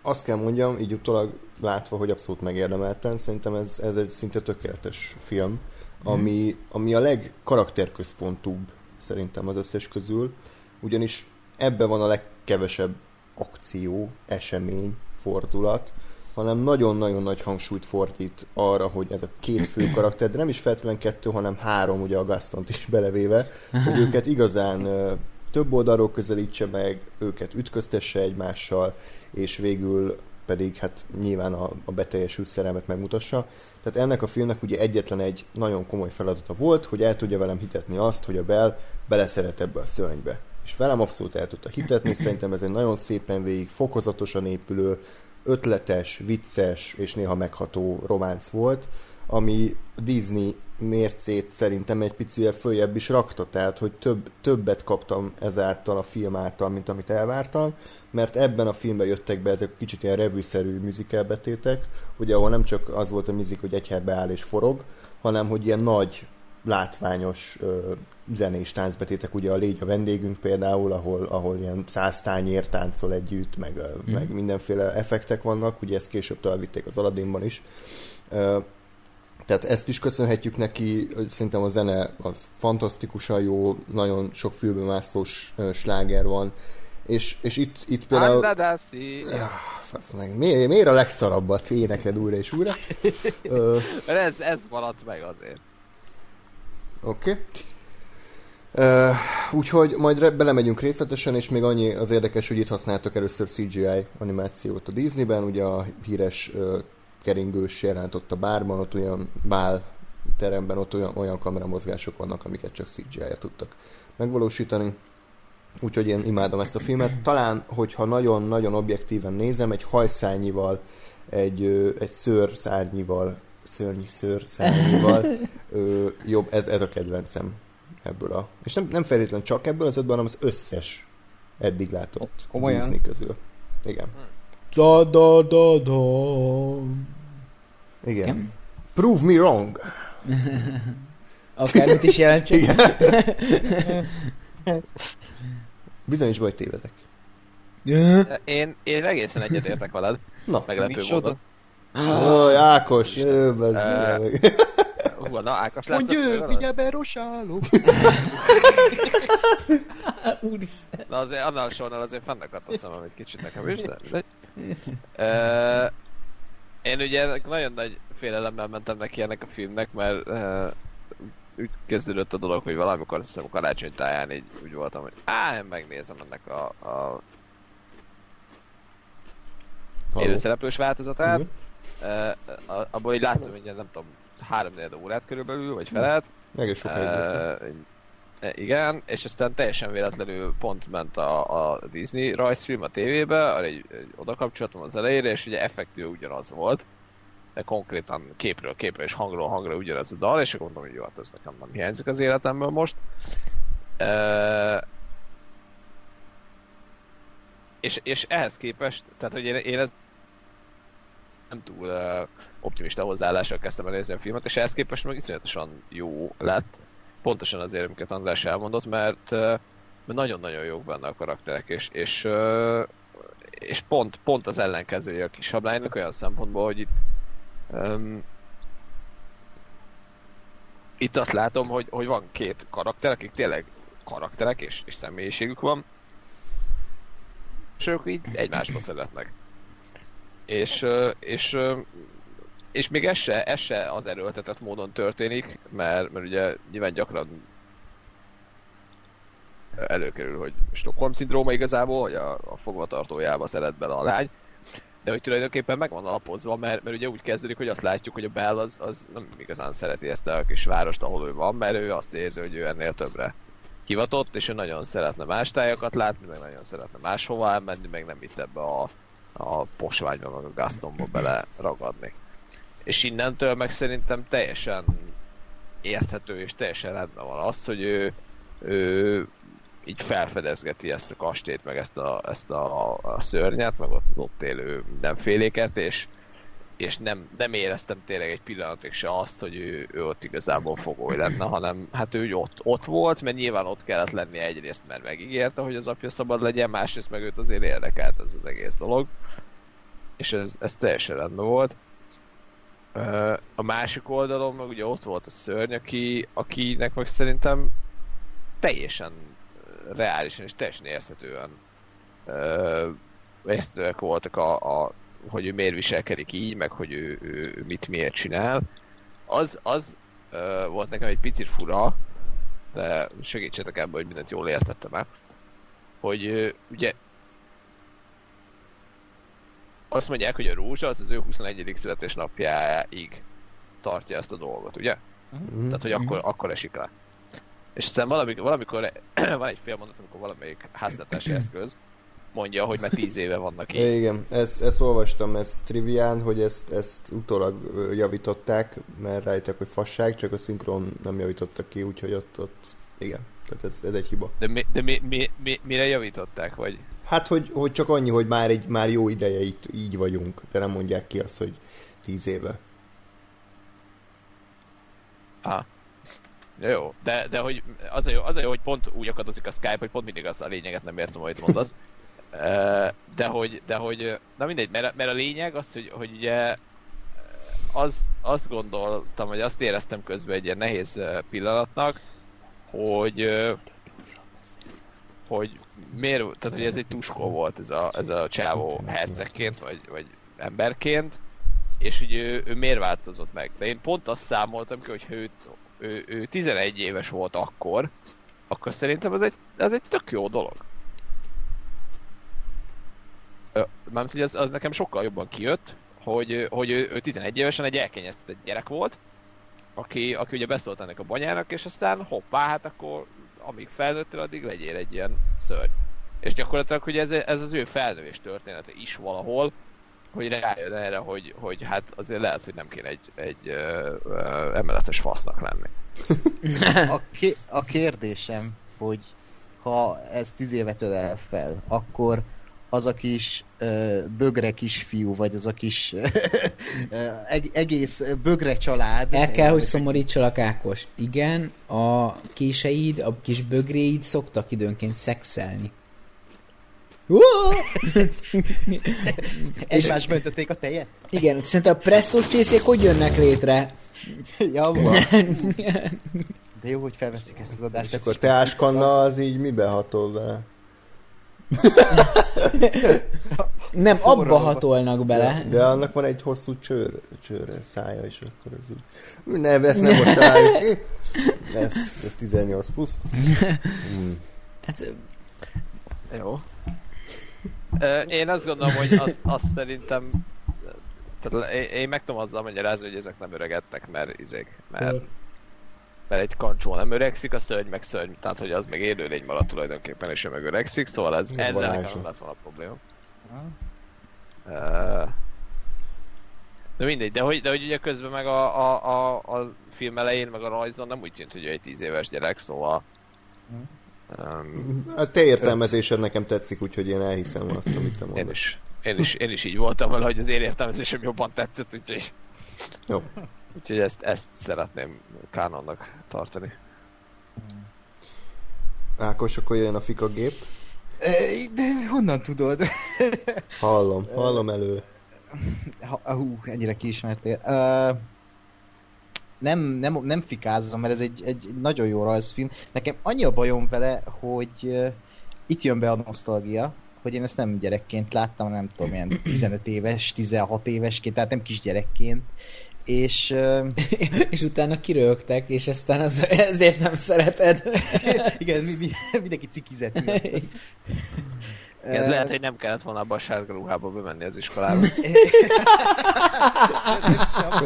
Speaker 3: azt kell mondjam, így utólag látva, hogy abszolút megérdemelten, szerintem ez, ez egy szinte tökéletes film, mm. ami, ami a legkarakterközpontúbb szerintem az összes közül, ugyanis ebben van a legkevesebb akció, esemény, fordulat, hanem nagyon-nagyon nagy hangsúlyt fordít arra, hogy ez a két fő karakter, de nem is feltétlenül kettő, hanem három, ugye a Gastont is belevéve, hogy őket igazán több oldalról közelítse meg, őket ütköztesse egymással, és végül pedig hát nyilván a, a beteljesült szerelmet megmutassa. Tehát ennek a filmnek ugye egyetlen egy nagyon komoly feladata volt, hogy el tudja velem hitetni azt, hogy a Bell beleszeret ebbe a szörnybe. És velem abszolút el tudta hitetni, szerintem ez egy nagyon szépen végig, fokozatosan épülő, ötletes, vicces és néha megható románc volt, ami Disney mércét szerintem egy picit följebb is rakta, tehát hogy több, többet kaptam ezáltal a film által, mint amit elvártam, mert ebben a filmben jöttek be ezek kicsit ilyen revűszerű műzikelbetétek, ugye ahol nem csak az volt a műzik, hogy egy helybe áll és forog, hanem hogy ilyen nagy, látványos zenés táncbetétek, ugye a Légy a vendégünk például, ahol, ahol ilyen száz tányér táncol együtt, meg, mm. meg mindenféle effektek vannak, ugye ezt később továbbvitték az Aladdinban is. Tehát ezt is köszönhetjük neki, szerintem a zene az fantasztikusan jó, nagyon sok fülbemászós sláger van, és, és itt, itt például...
Speaker 2: Andadászi!
Speaker 3: Ah, fasz meg, miért, miért a legszarabbat énekled újra és újra?
Speaker 2: Ez, ez maradt meg azért.
Speaker 3: Oké. Okay. Úgyhogy majd belemegyünk részletesen, és még annyi az érdekes, hogy itt használtak először CGI animációt a Disneyben, ugye a híres uh, keringős jelent ott a bárban, ott olyan bál teremben, ott olyan, olyan kameramozgások vannak, amiket csak CGI-ja tudtak megvalósítani. Úgyhogy én imádom ezt a filmet. Talán, hogyha nagyon-nagyon objektíven nézem, egy hajszányival, egy, egy szőr szárnyival, szörny szőr szárnyival jobb, ez, ez a kedvencem ebből a... És nem, nem feltétlenül csak ebből az ötben, hanem az összes eddig látott
Speaker 5: Komolyan?
Speaker 3: Disney közül. Igen.
Speaker 4: Da, da, da, da.
Speaker 3: Igen. Igen. Prove me wrong.
Speaker 4: Akármit is jelentsen.
Speaker 3: Igen. Bizonyos baj tévedek.
Speaker 2: Én, én egészen egyetértek veled.
Speaker 3: Na,
Speaker 2: Meglepő módon.
Speaker 3: Ó, Ákos, jö,
Speaker 2: Ö, Hú, na Ákos lesz
Speaker 5: Mondj ő,
Speaker 2: főgonosz?
Speaker 5: mindjárt berosálok.
Speaker 4: Úristen.
Speaker 2: Na azért annál sornál azért fennakadt a szemem egy kicsit nekem is, de... de... Ö, én ugye nagyon nagy félelemmel mentem neki ennek a filmnek, mert uh, úgy kezdődött a dolog, hogy valamikor azt hiszem karácsony táján így úgy voltam, hogy á, én megnézem ennek a, a élőszereplős változatát.
Speaker 3: Mhm.
Speaker 2: Uh, abból így láttam, hogy nem tudom, három órát körülbelül, vagy felet.
Speaker 3: Meg sokáig uh,
Speaker 2: E, Igen, és aztán teljesen véletlenül pont ment a, a Disney rajzfilm a tévébe, arra egy, egy oda kapcsolatom az elejére, és ugye effektív ugyanaz volt, de konkrétan képről képre és hangról hangra ugyanaz a dal, és akkor mondom, hogy jó, hát ez nekem nem hiányzik az életemből most. E, és, és ehhez képest, tehát hogy én, én ez nem túl uh, optimista hozzáállással kezdtem el nézni a filmet, és ehhez képest meg iszonyatosan jó lett pontosan azért, amiket András elmondott, mert, mert nagyon-nagyon jók benne a karakterek, és, és, és pont, pont az ellenkezője a kis hablánynak olyan szempontból, hogy itt um, itt azt látom, hogy, hogy van két karakter, akik tényleg karakterek, és, és személyiségük van, és ők így egymásba szeretnek. És, és és még ez se, ez se az erőltetett módon történik, mert, mert ugye nyilván gyakran előkerül, hogy Stockholm szindróma igazából, hogy a, a fogvatartójába szeret bele a lány, de hogy tulajdonképpen meg van alapozva, mert, mert ugye úgy kezdődik, hogy azt látjuk, hogy a Bell az, az nem igazán szereti ezt a kis várost, ahol ő van, mert ő azt érzi, hogy ő ennél többre hivatott, és ő nagyon szeretne más tájakat látni, meg nagyon szeretne máshova elmenni, meg nem itt ebbe a, a posványba, meg a Gastonba bele ragadni és innentől meg szerintem teljesen érthető és teljesen rendben van az, hogy ő, ő így felfedezgeti ezt a kastélyt, meg ezt a, ezt a, a szörnyet, meg ott, ott élő mindenféléket, és, és nem, nem éreztem tényleg egy pillanatig se azt, hogy ő, ő ott igazából fogoly lenne, hanem hát ő ott, ott volt, mert nyilván ott kellett lenni egyrészt, mert megígérte, hogy az apja szabad legyen, másrészt meg őt azért érdekelt ez az egész dolog. És ez, ez teljesen rendben volt. A másik oldalon meg ugye ott volt a szörny, aki, akinek meg szerintem teljesen reálisan és teljesen érthetően érthetőek voltak a, a, hogy ő miért viselkedik így, meg hogy ő, ő mit miért csinál. Az, az uh, volt nekem egy picit fura, de segítsetek ebben, hogy mindent jól értettem el, hogy uh, ugye azt mondják, hogy a rózsa az az ő 21. születésnapjáig tartja ezt a dolgot, ugye? Mm-hmm. Tehát, hogy akkor, akkor esik le. És aztán valamikor, valamikor van egy fél mondat, amikor valamelyik háztartási eszköz mondja, hogy már tíz éve vannak így.
Speaker 3: Igen, ezt, ezt olvastam, ez trivián, hogy ezt, ezt utólag javították, mert rájöttek, hogy fasság, csak a szinkron nem javítottak ki, úgyhogy ott, ott igen, tehát ez, ez egy hiba.
Speaker 2: De, mi, de mi, mi, mi, mire javították, vagy?
Speaker 3: Hát, hogy, hogy csak annyi, hogy már, egy, már jó ideje itt így vagyunk, de nem mondják ki azt, hogy tíz éve.
Speaker 2: Ah. Jó, de, de hogy az a, jó, az a jó, hogy pont úgy akadozik a Skype, hogy pont mindig az a lényeget nem értem, amit mondasz. De hogy, de hogy, na mindegy, mert, mert a lényeg az, hogy, hogy ugye az, azt gondoltam, hogy azt éreztem közben egy ilyen nehéz pillanatnak, hogy hogy miért, tehát hogy ez egy tuskó volt ez a, ez a csávó hercegként, vagy, vagy emberként, és hogy ő, ő miért változott meg. De én pont azt számoltam ki, hogy ő, ő, ő 11 éves volt akkor, akkor szerintem ez egy, ez egy tök jó dolog. Mármint, hogy az, az nekem sokkal jobban kijött, hogy, hogy ő, ő 11 évesen egy elkényeztetett gyerek volt, aki, aki ugye beszólt ennek a banyának, és aztán hoppá, hát akkor amíg felnőttél, addig legyél egy ilyen szörny. És gyakorlatilag, hogy ez, ez az ő felnővés története is valahol, hogy rájön erre, hogy, hogy hát azért lehet, hogy nem kéne egy, egy ö, ö, emeletes fasznak lenni.
Speaker 5: A, ké- a kérdésem, hogy ha ez tíz évet ölel fel, akkor az a kis ö, bögre kisfiú, vagy az a kis ö, egész bögre család.
Speaker 4: El kell, hogy szomorítsalak Ákos. Igen, a késeid, a kis bögréid szoktak időnként szexelni.
Speaker 5: Egymás öntötték a tejet?
Speaker 4: Igen, szerintem a presszós csészék hogy jönnek létre?
Speaker 5: ja, De jó, hogy felveszik ezt az adást.
Speaker 3: És akkor teáskanna az így mibe hatol be?
Speaker 4: Nem, abba hatolnak bele.
Speaker 3: De, de annak van egy hosszú csőr, csőr szája, és akkor ez úgy... Nem, ezt nem most találjuk ki. Ez 18 plusz.
Speaker 2: Hmm. Hát, jó. Én azt gondolom, hogy azt, azt szerintem tehát én meg tudom azzal magyarázni, hogy ezek nem öregedtek, mert izék, mert, mert egy kancsó nem öregszik, a szörny meg szörny, tehát hogy az meg élőlény maradt tulajdonképpen, és ő meg öregszik, szóval ez, ez ezzel nekem nem lett volna probléma. Uh, de mindegy, de hogy, de hogy ugye közben meg a, a, a, a film elején, meg a rajzon nem úgy tűnt, hogy ő egy tíz éves gyerek, szóval
Speaker 3: Um, a te értelmezésed nekem tetszik, úgyhogy én elhiszem azt, amit te mondasz.
Speaker 2: Én is, én is, én is így voltam vele, hogy az én értelmezésem jobban tetszett, úgyhogy...
Speaker 3: Jó.
Speaker 2: Úgyhogy ezt, ezt szeretném kánonnak tartani.
Speaker 3: Ákos, akkor jön a fika gép.
Speaker 5: De honnan tudod?
Speaker 3: hallom, hallom elő.
Speaker 5: Hú, ennyire kiismertél. Uh, nem, nem, nem fikázom, mert ez egy, egy nagyon jó rajzfilm. Nekem annyi a bajom vele, hogy uh, itt jön be a nosztalgia, hogy én ezt nem gyerekként láttam, nem tudom, ilyen 15 éves, 16 évesként, tehát nem kisgyerekként, és... Uh...
Speaker 4: és utána kirögtek, és aztán az, ezért nem szereted.
Speaker 5: Igen, mi, mi, mindenki cikizett.
Speaker 2: Igen, lehet, hogy nem kellett volna abba a sárga ruhába bemenni az iskolába.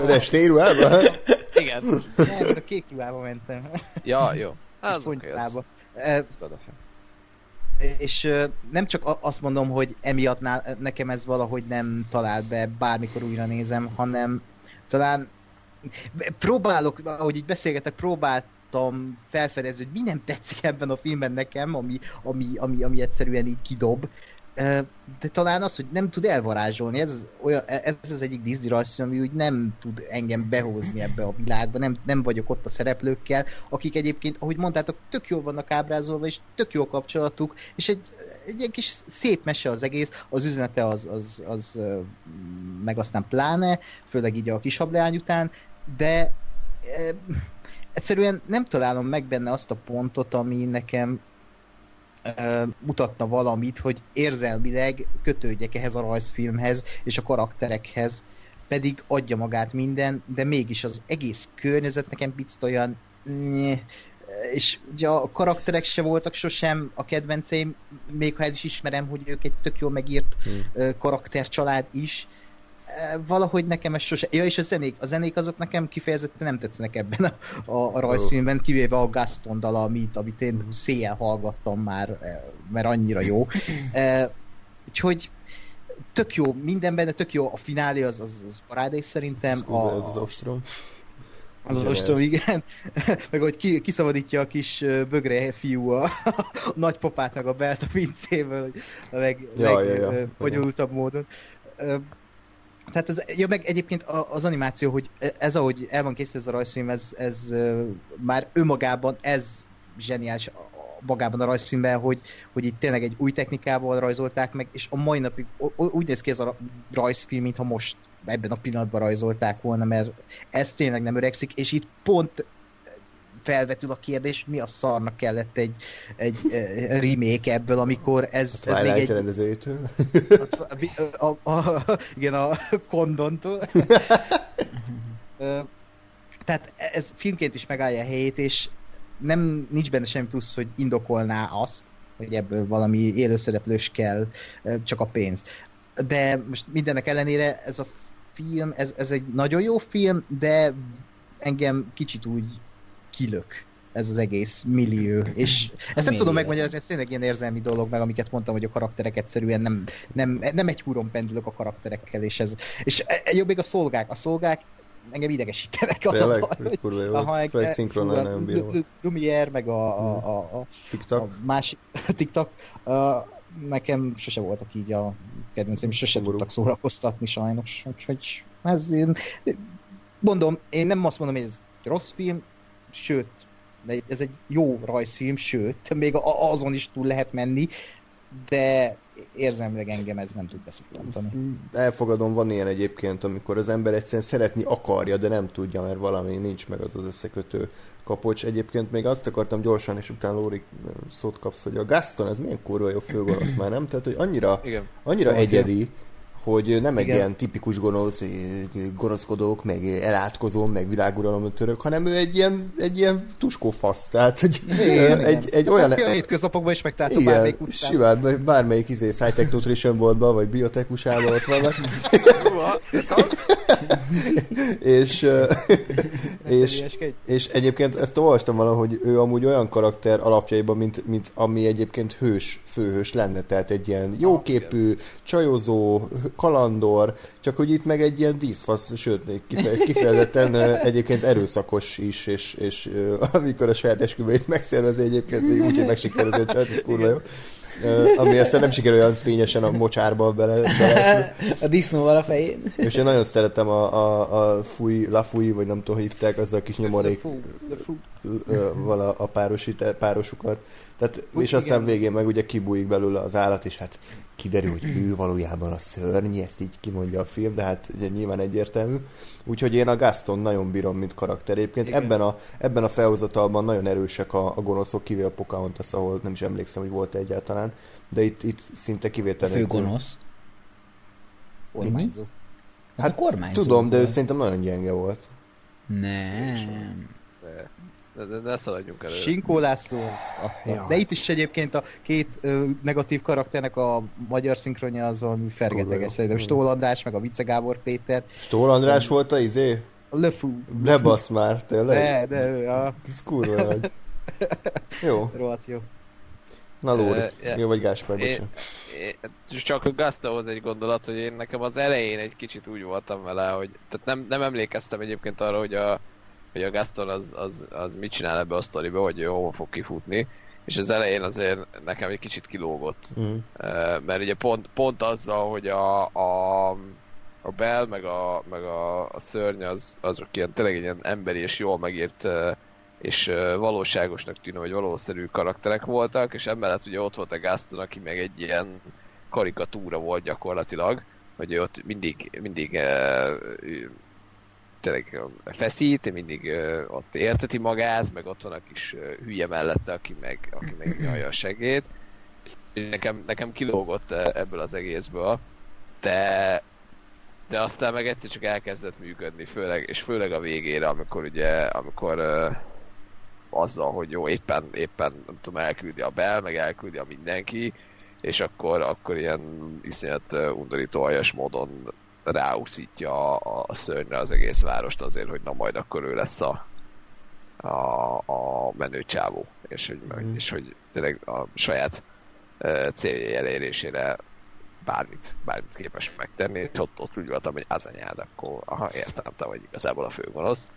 Speaker 3: De stéruhába?
Speaker 2: Igen.
Speaker 5: Nem, a kék ruhába mentem.
Speaker 2: Ja, jó.
Speaker 5: Az okay, az, ez és nem csak azt mondom, hogy emiatt nekem ez valahogy nem talál be, bármikor újra nézem, hanem talán próbálok, ahogy így beszélgetek, próbáltam felfedezni, hogy mi nem tetszik ebben a filmben nekem, ami, ami, ami, ami egyszerűen így kidob, de talán az, hogy nem tud elvarázsolni, ez, olyan, ez az egyik Disney rajzfilm, ami úgy nem tud engem behozni ebbe a világba, nem, nem vagyok ott a szereplőkkel, akik egyébként, ahogy mondtátok, tök jól vannak ábrázolva, és tök jó kapcsolatuk, és egy, egy egy kis szép mese az egész, az üzenete az, az, az meg aztán pláne, főleg így a kisableány után, de egyszerűen nem találom meg benne azt a pontot, ami nekem mutatna valamit, hogy érzelmileg kötődjek ehhez a rajzfilmhez és a karakterekhez, pedig adja magát minden, de mégis az egész környezet nekem picit olyan nye, és ugye a karakterek se voltak sosem a kedvenceim, még ha el is ismerem, hogy ők egy tök jól megírt hmm. karaktercsalád is, valahogy nekem ez sose... Ja, és a zenék, a zenék azok nekem kifejezetten nem tetszenek ebben a, a, a rajzfilmben, kivéve a Gaston dal, amit, amit én széjjel hallgattam már, mert annyira jó. Úgyhogy tök jó minden benne, tök jó a finálé, az, az, az parádés szerintem.
Speaker 3: A, a, az az ostrom.
Speaker 5: Az az ostrom, igen. meg hogy ki, kiszabadítja a kis bögre fiú a, a nagypapát, meg a belt a pincéből, a leg, ja, leg ja, ja. módon. Tehát ez, ja, meg egyébként az animáció, hogy ez, ahogy el van készítve ez a rajzfilm, ez, ez már önmagában ez zseniális magában a rajzfilmben, hogy, hogy itt tényleg egy új technikával rajzolták meg, és a mai napig úgy néz ki ez a rajzfilm, mintha most ebben a pillanatban rajzolták volna, mert ez tényleg nem öregszik, és itt pont felvetül a kérdés, mi a szarnak kellett egy, egy remake ebből, amikor ez,
Speaker 3: a
Speaker 5: ez
Speaker 3: még egy... rendezőjétől.
Speaker 5: A, a, a, igen, a Kondontól. Tehát ez filmként is megállja a helyét, és nem, nincs benne semmi plusz, hogy indokolná azt, hogy ebből valami élőszereplős kell, csak a pénz. De most mindennek ellenére ez a film, ez, ez egy nagyon jó film, de engem kicsit úgy kilök ez az egész millió. És ezt nem tudom megmagyarázni, ez tényleg ilyen érzelmi dolog, meg amiket mondtam, hogy a karakterek egyszerűen nem, nem, nem egy húron pendülök a karakterekkel, és ez, és e, e, jobb még a szolgák. A szolgák engem idegesítenek.
Speaker 3: Tényleg? Kurva jó. Aha, Főleg szinkronon nem bírom.
Speaker 5: Lumière, meg a, a, a, a,
Speaker 3: TikTok.
Speaker 5: a másik TikTok. Uh, nekem sose voltak így a kedvencem, sose Burú. tudtak szórakoztatni sajnos. Úgyhogy ez én, mondom, én nem azt mondom, hogy ez rossz film, sőt, ez egy jó rajzfilm, sőt, még azon is túl lehet menni, de érzemleg engem ez nem tud beszélni.
Speaker 3: Elfogadom, van ilyen egyébként, amikor az ember egyszerűen szeretni akarja, de nem tudja, mert valami nincs meg az az összekötő kapocs. Egyébként még azt akartam gyorsan, és utána Lóri szót kapsz, hogy a Gaston, ez milyen kurva jó főgonosz már, nem? Tehát, hogy annyira, Igen. annyira egyedi, hogy nem egy Igen. ilyen tipikus gonosz, gonoszkodók, meg elátkozó, meg világuralom török, hanem ő egy ilyen, egy ilyen tuskófasz, tehát hogy Igen, egy, Igen. egy olyan...
Speaker 5: A hétköznapokban is megtaláltam bármelyik utcán.
Speaker 3: Simán, bármelyik izé, Sci-Tech Nutrition boltban, vagy biotekusában ott vannak. és, és, és egyébként ezt olvastam valahogy ő amúgy olyan karakter alapjaiban, mint, mint ami egyébként hős, főhős lenne, tehát egy ilyen jóképű, csajozó, kalandor, csak hogy itt meg egy ilyen díszfasz, sőt, még kifejezetten egyébként erőszakos is, és, és amikor a saját esküvőjét megszervezi egyébként, még úgy, hogy csajt, ez kurva jó ami aztán nem sikerül olyan fényesen a mocsárba bele. bele
Speaker 4: a disznóval a fején.
Speaker 3: És én nagyon szeretem a, a, a fúj, la fúj, vagy nem tudom, hívták, az a kis nyomorék vala a párosít, párosukat. Tehát, Úgy és aztán igen. végén meg ugye kibújik belőle az állat, és hát kiderül, hogy ő valójában a szörny, ezt így kimondja a film, de hát ugye nyilván egyértelmű. Úgyhogy én a Gaston nagyon bírom, mint karakter. Egyébként ebben a, ebben a felhozatalban nagyon erősek a, a gonoszok, kivéve a Pocahontas, ahol nem is emlékszem, hogy volt egyáltalán, de itt, itt szinte kivétel.
Speaker 4: Fő gonosz?
Speaker 5: Kormányzó.
Speaker 3: Hát, hát kormányzó tudom, de ő szerintem nagyon gyenge volt.
Speaker 4: Nem.
Speaker 2: Ne szaladjunk elő.
Speaker 5: Sinkó László az ja. De itt is egyébként a két ö, negatív karakternek a magyar szinkronja az valami fergeteges. Szerintem Stól András, meg a Vice Gábor Péter.
Speaker 3: Stól András um, volt a izé?
Speaker 5: A Lefú.
Speaker 3: Ne basz már, tényleg?
Speaker 5: De, de ő a...
Speaker 3: Ez kurva nagy. Jó.
Speaker 5: Rohadt jó.
Speaker 3: Na Lóri, uh, jó vagy Gáspár, bocsánat.
Speaker 2: Csak a Gastahoz egy gondolat, hogy én nekem az elején egy kicsit úgy voltam vele, hogy tehát nem, nem emlékeztem egyébként arra, hogy a hogy a Gaston az, az, az mit csinál ebbe a sztoriba, hogy ő hova fog kifutni, és az elején azért nekem egy kicsit kilógott. Mm. Mert ugye pont, pont azzal, hogy a, a, a Bell meg a, meg a, a szörny az, azok ilyen tényleg ilyen emberi és jól megírt és valóságosnak tűnő, vagy valószerű karakterek voltak, és emellett ugye ott volt a Gaston, aki meg egy ilyen karikatúra volt gyakorlatilag, hogy ott mindig, mindig tényleg feszít, mindig ott érteti magát, meg ott van a kis hülye mellette, aki meg, aki meg nyalja a segét. Nekem, nekem kilógott ebből az egészből, de de aztán meg egyszer csak elkezdett működni, főleg, és főleg a végére, amikor ugye, amikor azzal, hogy jó, éppen, éppen nem tudom, elküldi a Bell, meg elküldi a mindenki, és akkor, akkor ilyen iszonyat undorító aljas módon ráúszítja a, a szörnyre az egész várost azért, hogy na majd akkor ő lesz a, a, a menő csávó, és hogy, mm. és hogy tényleg a saját uh, céljai elérésére bármit, bármit képes megtenni, és ott, ott úgy voltam, hogy az anyád, akkor aha, értem, te vagy igazából a főgonosz.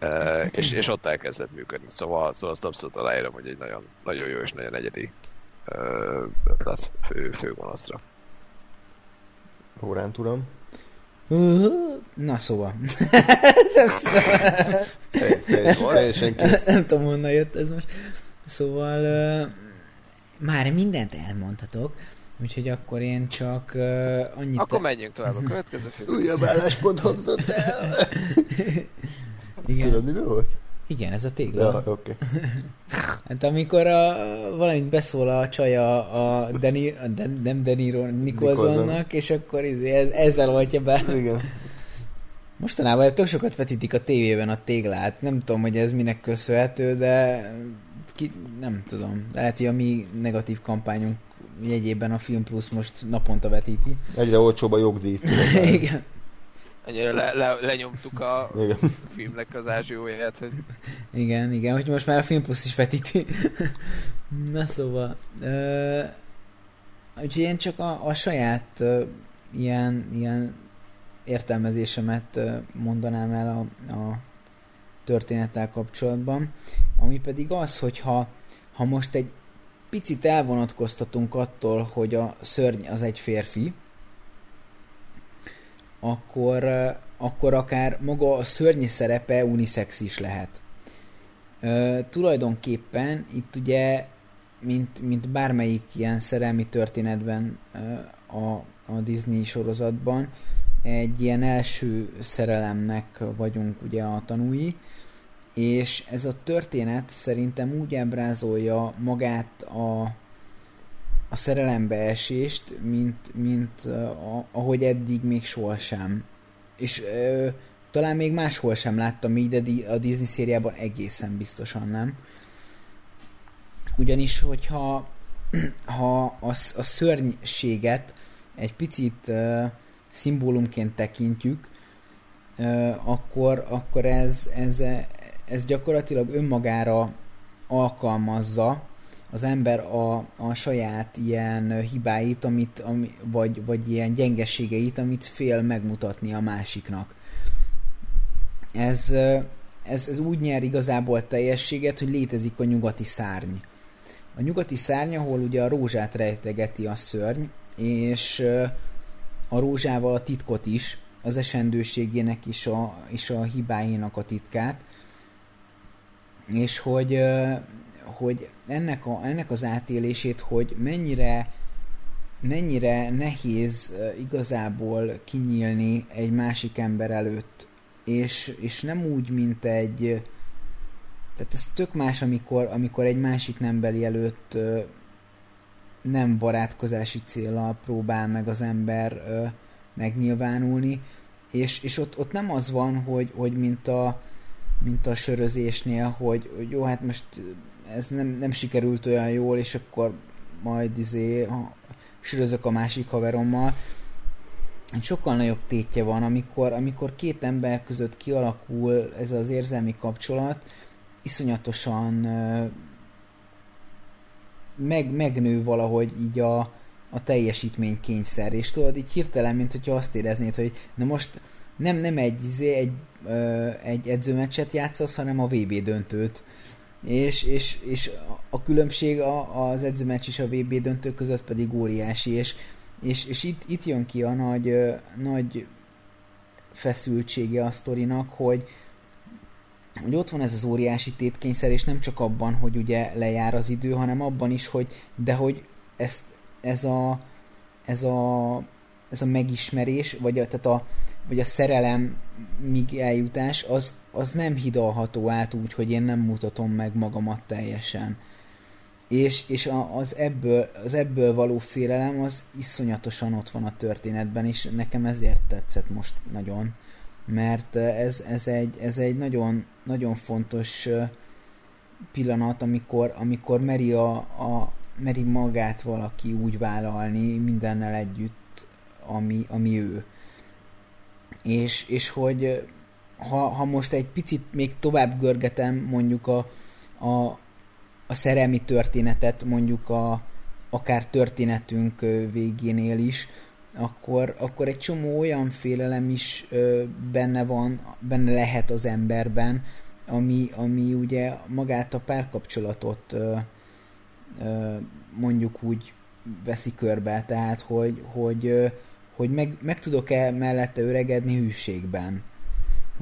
Speaker 2: Uh, és, és ott elkezdett működni, szóval, szóval azt abszolút aláírom, hogy egy nagyon, nagyon jó és nagyon egyedi ötlet fő, főgonoszra.
Speaker 3: Órán tudom.
Speaker 4: Na szóval.
Speaker 3: Teljesen kész.
Speaker 4: Nem tudom, honnan jött ez most. Szóval uh, már mindent elmondhatok, úgyhogy akkor én csak uh, annyit...
Speaker 2: Akkor menjünk tovább a következő
Speaker 3: film. Újabb álláspont hangzott el. Ezt tudod, mi volt?
Speaker 4: Igen, ez a tégla.
Speaker 3: Ja, oké. Okay.
Speaker 4: hát amikor a, valamit beszól a csaja a, Deni, a De, nem Deniro, Nicholsonnak, és akkor izé, ez, ezzel oltja be.
Speaker 3: Igen.
Speaker 4: Mostanában tök sokat vetítik a tévében a téglát. Nem tudom, hogy ez minek köszönhető, de ki, nem tudom. Lehet, hogy a mi negatív kampányunk jegyében a Film Plus most naponta vetíti.
Speaker 3: Egyre olcsóbb a jogdíj.
Speaker 4: Igen.
Speaker 2: Ennyire le, le, lenyomtuk a igen. filmnek az ázsióját, hogy...
Speaker 4: Igen, igen, hogy most már a Film Plus is vetíti. Na szóval... Uh, úgyhogy én csak a, a saját uh, ilyen, ilyen értelmezésemet uh, mondanám el a, a történettel kapcsolatban, ami pedig az, hogy ha, ha most egy picit elvonatkoztatunk attól, hogy a szörny az egy férfi, akkor, akkor akár maga a szörnyi szerepe unisex is lehet. Uh, tulajdonképpen itt ugye, mint, mint bármelyik ilyen szerelmi történetben a, a Disney sorozatban, egy ilyen első szerelemnek vagyunk ugye a tanúi, és ez a történet szerintem úgy ábrázolja magát a, a szerelembeesést, mint, mint uh, ahogy eddig még sohasem. És uh, talán még máshol sem láttam így, de a Disney szériában egészen biztosan nem. Ugyanis, hogyha ha a, a szörnységet egy picit uh, szimbólumként tekintjük, uh, akkor, akkor ez, ez, ez gyakorlatilag önmagára alkalmazza az ember a, a saját ilyen hibáit, amit, ami, vagy, vagy ilyen gyengeségeit, amit fél megmutatni a másiknak. Ez, ez, ez úgy nyer igazából teljességet, hogy létezik a nyugati szárny. A nyugati szárny, ahol ugye a rózsát rejtegeti a szörny, és a rózsával a titkot is, az esendőségének is a, és a hibáinak a titkát, és hogy hogy ennek, a, ennek az átélését, hogy mennyire mennyire nehéz igazából kinyílni egy másik ember előtt, és, és nem úgy, mint egy tehát ez tök más, amikor, amikor egy másik nembeli előtt nem barátkozási célra próbál meg az ember megnyilvánulni, és, és ott, ott nem az van, hogy, hogy mint, a, mint a sörözésnél, hogy, hogy jó, hát most ez nem, nem sikerült olyan jól, és akkor majd izé, ha, sürözök a másik haverommal. Egy sokkal nagyobb tétje van, amikor, amikor két ember között kialakul ez az érzelmi kapcsolat, iszonyatosan meg, megnő valahogy így a, a teljesítménykényszer, és tudod, így hirtelen, mint hogyha azt éreznéd, hogy na most nem, nem egy, izé, egy, egy edzőmeccset játszasz, hanem a VB döntőt és, és, és a különbség a, az edzőmeccs és a VB döntő között pedig óriási, és, és, és itt, itt jön ki a nagy, nagy feszültsége a sztorinak, hogy, hogy ott van ez az óriási tétkényszer, és nem csak abban, hogy ugye lejár az idő, hanem abban is, hogy de hogy ezt, ez a ez a, ez a megismerés, vagy a, tehát a, vagy a szerelem míg eljutás, az, az nem hidalható át úgy, hogy én nem mutatom meg magamat teljesen. És, és az, ebből, az ebből való félelem az iszonyatosan ott van a történetben, és nekem ezért tetszett most nagyon. Mert ez, ez, egy, ez egy nagyon, nagyon fontos pillanat, amikor, amikor meri, a, a, meri magát valaki úgy vállalni mindennel együtt, ami, ami ő. És, és hogy ha, ha most egy picit még tovább görgetem mondjuk a, a, a szerelmi történetet mondjuk a, akár történetünk végénél is, akkor, akkor egy csomó olyan félelem is benne van, benne lehet az emberben, ami, ami ugye magát a párkapcsolatot mondjuk úgy veszi körbe, tehát hogy, hogy, hogy meg, meg tudok-e mellette öregedni hűségben,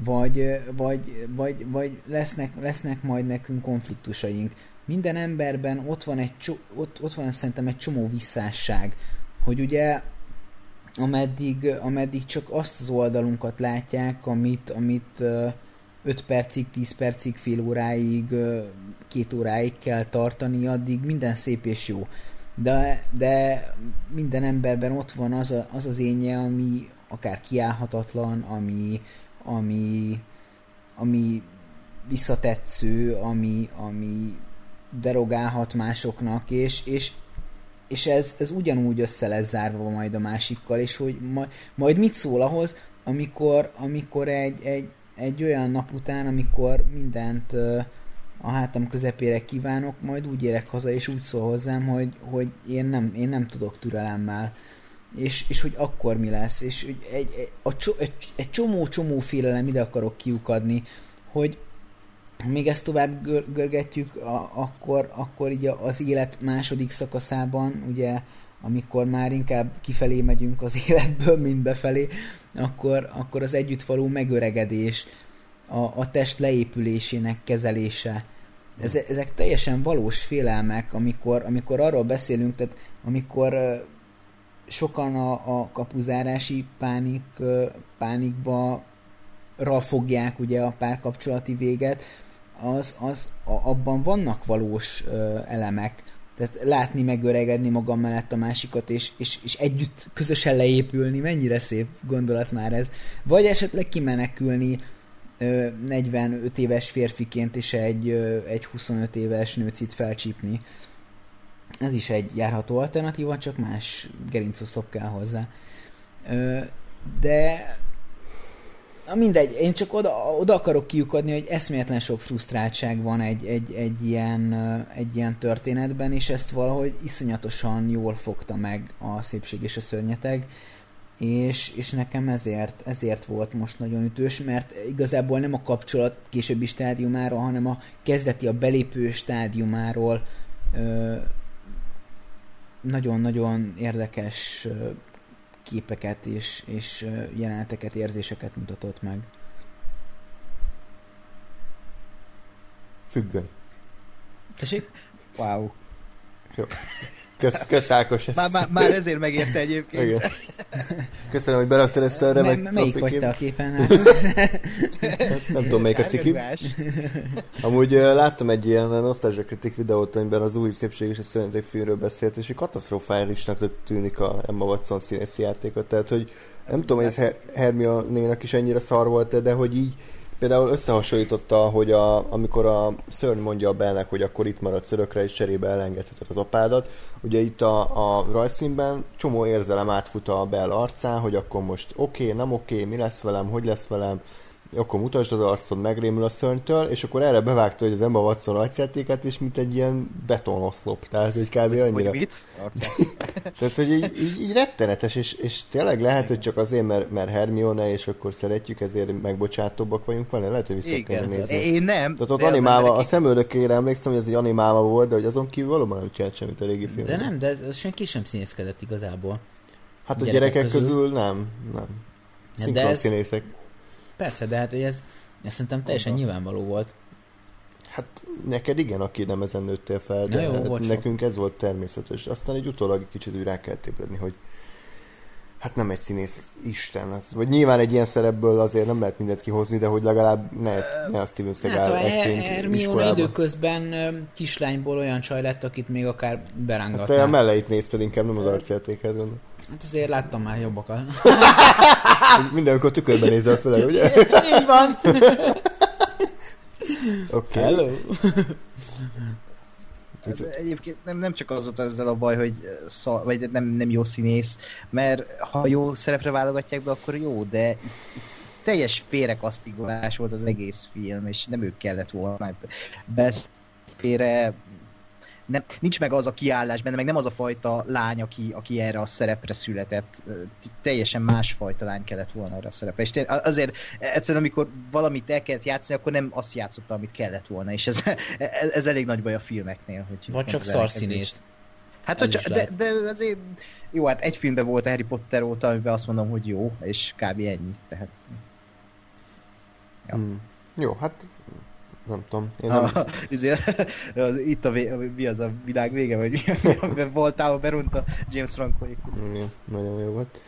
Speaker 4: vagy, vagy, vagy, vagy lesznek, lesznek majd nekünk konfliktusaink. Minden emberben ott van, egy, ott, ott van szerintem egy csomó visszásság, hogy ugye ameddig, ameddig csak azt az oldalunkat látják, amit, amit 5 percig, 10 percig, fél óráig, két óráig kell tartani, addig minden szép és jó. De, de minden emberben ott van az, a, az az énje, ami akár kiállhatatlan, ami, ami, ami visszatetsző, ami, ami derogálhat másoknak, és, és és ez, ez ugyanúgy össze lesz zárva majd a másikkal, és hogy majd, majd mit szól ahhoz, amikor, amikor egy, egy, egy olyan nap után, amikor mindent a hátam közepére kívánok, majd úgy érek haza, és úgy szól hozzám, hogy, hogy én, nem, én nem tudok türelemmel. És, és hogy akkor mi lesz. És hogy egy, egy, a, egy, egy csomó-csomó félelem ide akarok kiukadni, hogy, még ezt tovább gör- görgetjük, a, akkor, akkor így az élet második szakaszában, ugye, amikor már inkább kifelé megyünk az életből, mint befelé, akkor, akkor az együtt való megöregedés, a, a test leépülésének kezelése, ez, ezek teljesen valós félelmek, amikor, amikor arról beszélünk, tehát amikor sokan a, a kapuzárási pánik, pánikba fogják ugye a párkapcsolati véget, az, az a, abban vannak valós ö, elemek. Tehát látni, megöregedni magam mellett a másikat, és, és, és együtt közösen leépülni, mennyire szép gondolat már ez. Vagy esetleg kimenekülni ö, 45 éves férfiként, és egy, ö, egy 25 éves nőcit felcsípni. Ez is egy járható alternatíva, csak más gerincoszlop kell hozzá. De Na mindegy, én csak oda, oda akarok kiukadni, hogy eszméletlen sok frusztráltság van egy, egy, egy, ilyen, egy ilyen történetben, és ezt valahogy iszonyatosan jól fogta meg a szépség és a szörnyeteg, és, és nekem ezért, ezért volt most nagyon ütős, mert igazából nem a kapcsolat későbbi stádiumáról, hanem a kezdeti, a belépő stádiumáról nagyon-nagyon érdekes képeket és, és jeleneteket, érzéseket mutatott meg.
Speaker 3: Függöny.
Speaker 4: Tessék?
Speaker 5: Wow.
Speaker 3: Jó. Kösz, kösz Ákos.
Speaker 5: Már, már, már ezért megérte egyébként. Igen.
Speaker 3: Köszönöm, hogy beraktad ezt a remek
Speaker 4: M- Melyik vagy te a képen?
Speaker 3: nem tudom, melyik a ciki. Amúgy uh, láttam egy ilyen Nostalgia kritik videót, amiben az új szépség és a szörnyeteg filmről beszélt, és egy katasztrofálisnak tűnik a Emma Watson színészi játékot. Tehát, hogy nem tudom, hogy ez Hermione-nének is ennyire szar volt de hogy így Például összehasonlította, hogy a, amikor a szörny mondja a Belnek, hogy akkor itt marad örökre, és cserébe elengedheted az apádat, ugye itt a, a rajzszínben csomó érzelem átfut a Bell arcán, hogy akkor most oké, okay, nem oké, okay, mi lesz velem, hogy lesz velem, akkor mutasd az arcod, megrémül a szörnytől, és akkor erre bevágta, hogy az Emma Watson arcjátékát, és mint egy ilyen betonoszlop, tehát hogy kb. annyira... Hogy
Speaker 5: mit?
Speaker 3: tehát, hogy így, így, így rettenetes, és, és tényleg lehet, hogy csak azért, mert, mert Hermione, és akkor szeretjük, ezért megbocsátóbbak vagyunk van, lehet, hogy vissza kell nézni.
Speaker 5: Én nem.
Speaker 3: Tehát ott animálva, a szemöldökére emlékszem, hogy ez egy animálva volt, de hogy azon kívül valóban nem csinált semmit a régi film.
Speaker 4: De nem, de senki sem színészkedett igazából.
Speaker 3: Hát a gyerekek, gyerekek közül, közül nem, nem. Szinkron színészek.
Speaker 4: Persze, de hát ez, ez szerintem teljesen Oda. nyilvánvaló volt.
Speaker 3: Hát neked igen, aki nem ezen nőttél fel, de jó, hát nekünk ez volt természetes. Aztán egy utólag egy kicsit úgy rá kell ébredni, hogy hát nem egy színész Isten az. Vagy nyilván egy ilyen szerepből azért nem lehet mindent kihozni, de hogy legalább ne, ez, ne a Steven Seagal hát,
Speaker 4: acting Hermione időközben kislányból olyan csaj lett, akit még akár berángatnál.
Speaker 3: Hát te a melleit nézted inkább, nem az arcjátéket.
Speaker 4: Hát azért láttam már jobbakat.
Speaker 3: Mindenkor tükörben nézel főleg, ugye?
Speaker 4: Így van.
Speaker 3: Okay.
Speaker 4: Hello.
Speaker 5: Hát egyébként nem, nem csak az volt ezzel a baj, hogy szal, vagy nem, nem jó színész, mert ha jó szerepre válogatják be, akkor jó, de itt, itt teljes félrekasztigolás volt az egész film, és nem ők kellett volna. Mert félre nem, nincs meg az a kiállás benne, meg nem az a fajta lány, aki, aki erre a szerepre született. Teljesen másfajta lány kellett volna erre a szerepre. És azért egyszerűen, amikor valamit el kellett játszani, akkor nem azt játszotta, amit kellett volna, és ez, ez, ez elég nagy baj a filmeknél. Hogy
Speaker 4: Vagy csak szarszínész.
Speaker 5: Hát, hogy de, de azért, jó, hát egy filmben volt a Harry Potter óta, amiben azt mondom, hogy jó, és kb. ennyi, tehát...
Speaker 3: Ja. Hmm. Jó, hát nem tudom. Én nem...
Speaker 5: A, azért, az, itt a, vé, mi az a világ vége, vagy mi, voltál, berunta James franco
Speaker 3: Igen, nagyon jó volt.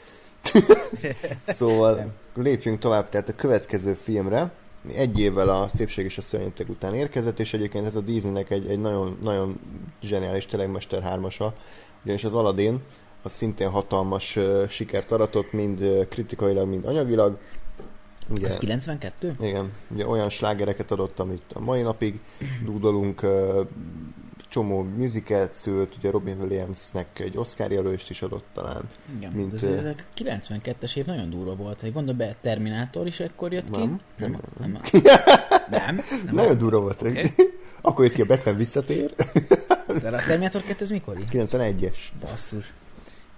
Speaker 3: szóval nem. lépjünk tovább, tehát a következő filmre, egy évvel a Szépség és a Szörnyeteg után érkezett, és egyébként ez a Disneynek egy, egy nagyon, nagyon zseniális, tényleg Mester hármasa, ugyanis az Aladdin az szintén hatalmas uh, sikert aratott, mind uh, kritikailag, mind anyagilag,
Speaker 4: Ugye, Ez 92?
Speaker 3: Igen, ugye olyan slágereket adott, amit a mai napig dúdolunk, csomó musicalt szült, ugye Robin Williamsnek egy Oscar jelölést is adott talán.
Speaker 4: Igen, mint, ez, ez a 92-es év nagyon durva volt. Egy gondolj be, Terminátor is ekkor jött ki. Nem, nem, nem. Nem, nem,
Speaker 3: nem nagyon durva volt. Okay. Akkor jött ki a Batman visszatér.
Speaker 4: De a Terminátor 2 az mikor?
Speaker 3: 91-es.
Speaker 4: Basszus.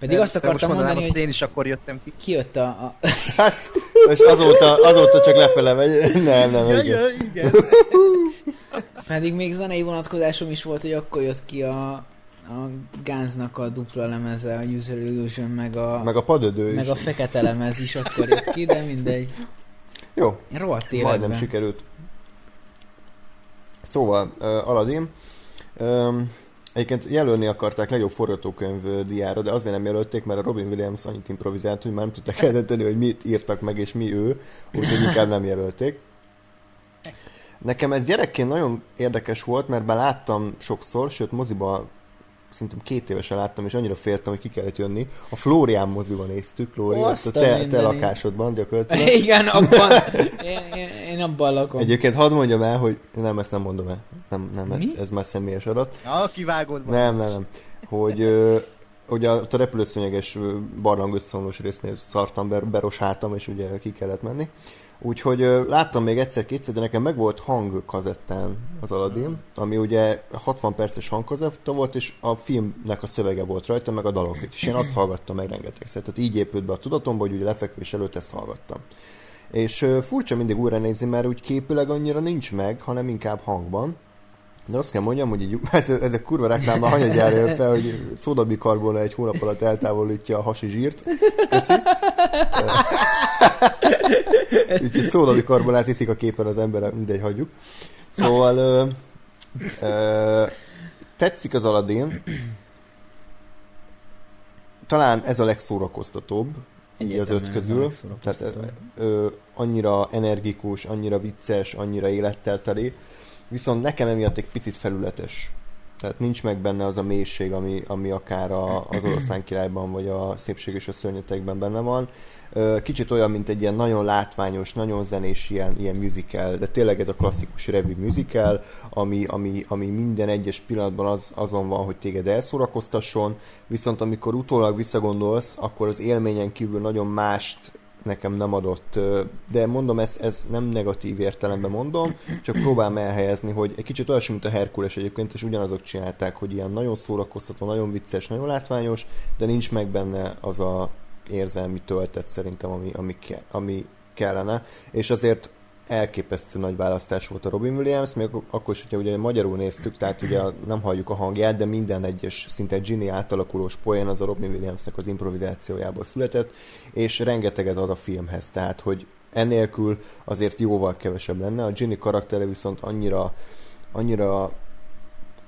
Speaker 4: Pedig azt akartam mondani,
Speaker 5: hogy... én is akkor jöttem ki.
Speaker 4: Ki jött a... a...
Speaker 3: Hát, és azóta, azóta csak lefele megy. Nem, nem, ja, igen. Ja, igen.
Speaker 4: Pedig még zenei vonatkozásom is volt, hogy akkor jött ki a, a Gánznak a dupla lemeze, a User Illusion, meg a...
Speaker 3: Meg a padödő
Speaker 4: Meg
Speaker 3: is.
Speaker 4: a fekete lemez is akkor jött ki, de mindegy.
Speaker 3: Jó.
Speaker 4: Rohadt
Speaker 3: életben. Majdnem sikerült. Szóval, uh, Aladdin. Um, Egyébként jelölni akarták legjobb forgatókönyv diára, de azért nem jelölték, mert a Robin Williams annyit improvizált, hogy már nem tudták eldönteni, hogy mit írtak meg és mi ő, úgyhogy inkább nem jelölték. Nekem ez gyerekként nagyon érdekes volt, mert bár láttam sokszor, sőt moziba szerintem két évesen láttam, és annyira féltem, hogy ki kellett jönni. A Flórián moziban néztük, Flórián, a te, te lakásodban gyakorlatilag.
Speaker 4: Igen, abban, én, én, én abban lakom.
Speaker 3: Egyébként hadd mondjam el, hogy nem, ezt nem mondom el. Nem, nem, ez, ez már személyes adat.
Speaker 5: Ja, kivágod.
Speaker 3: Nem, nem, nem. Hogy ugye a, a repülőszönyeges barlang összeomlós résznél szartam, berosáltam, és ugye ki kellett menni. Úgyhogy láttam még egyszer-kétszer, de nekem meg volt hangkazettán az Aladdin, ami ugye 60 perces hangkazetta volt, és a filmnek a szövege volt rajta, meg a dalok. És én azt hallgattam meg rengeteg Tehát így épült be a tudatomba, hogy ugye lefekvés előtt ezt hallgattam. És furcsa mindig újra nézni, mert úgy képileg annyira nincs meg, hanem inkább hangban. De azt kell mondjam, hogy így, ez, ez a kurva reklám a hanyagyára jön fel, hogy szódabikarbona egy hónap alatt eltávolítja a hasi zsírt. Köszi. Úgyhogy szódabikarbonát iszik a képen az ember, mindegy, hagyjuk. Szóval ö, ö, tetszik az Aladdin. Talán ez a legszórakoztatóbb az öt közül. Tehát ö, annyira energikus, annyira vicces, annyira élettel teli viszont nekem emiatt egy picit felületes. Tehát nincs meg benne az a mélység, ami, ami akár a, az oroszlán királyban, vagy a szépség és a szörnyetekben benne van. Kicsit olyan, mint egy ilyen nagyon látványos, nagyon zenés ilyen, ilyen musical, de tényleg ez a klasszikus revű musical, ami, ami, ami minden egyes pillanatban az, azon van, hogy téged elszórakoztasson, viszont amikor utólag visszagondolsz, akkor az élményen kívül nagyon mást nekem nem adott, de mondom, ez, ez nem negatív értelemben mondom, csak próbálom elhelyezni, hogy egy kicsit olyasmi, mint a Herkules egyébként, és ugyanazok csinálták, hogy ilyen nagyon szórakoztató, nagyon vicces, nagyon látványos, de nincs meg benne az a érzelmi töltet szerintem, ami, ami, ke, ami kellene, és azért elképesztő nagy választás volt a Robin Williams, még akkor is, hogyha ugye magyarul néztük, tehát ugye nem halljuk a hangját, de minden egyes szinte Ginny átalakulós poén az a Robin Williamsnek az improvizációjából született, és rengeteget ad a filmhez, tehát hogy enélkül azért jóval kevesebb lenne. A Ginny karaktere viszont annyira, annyira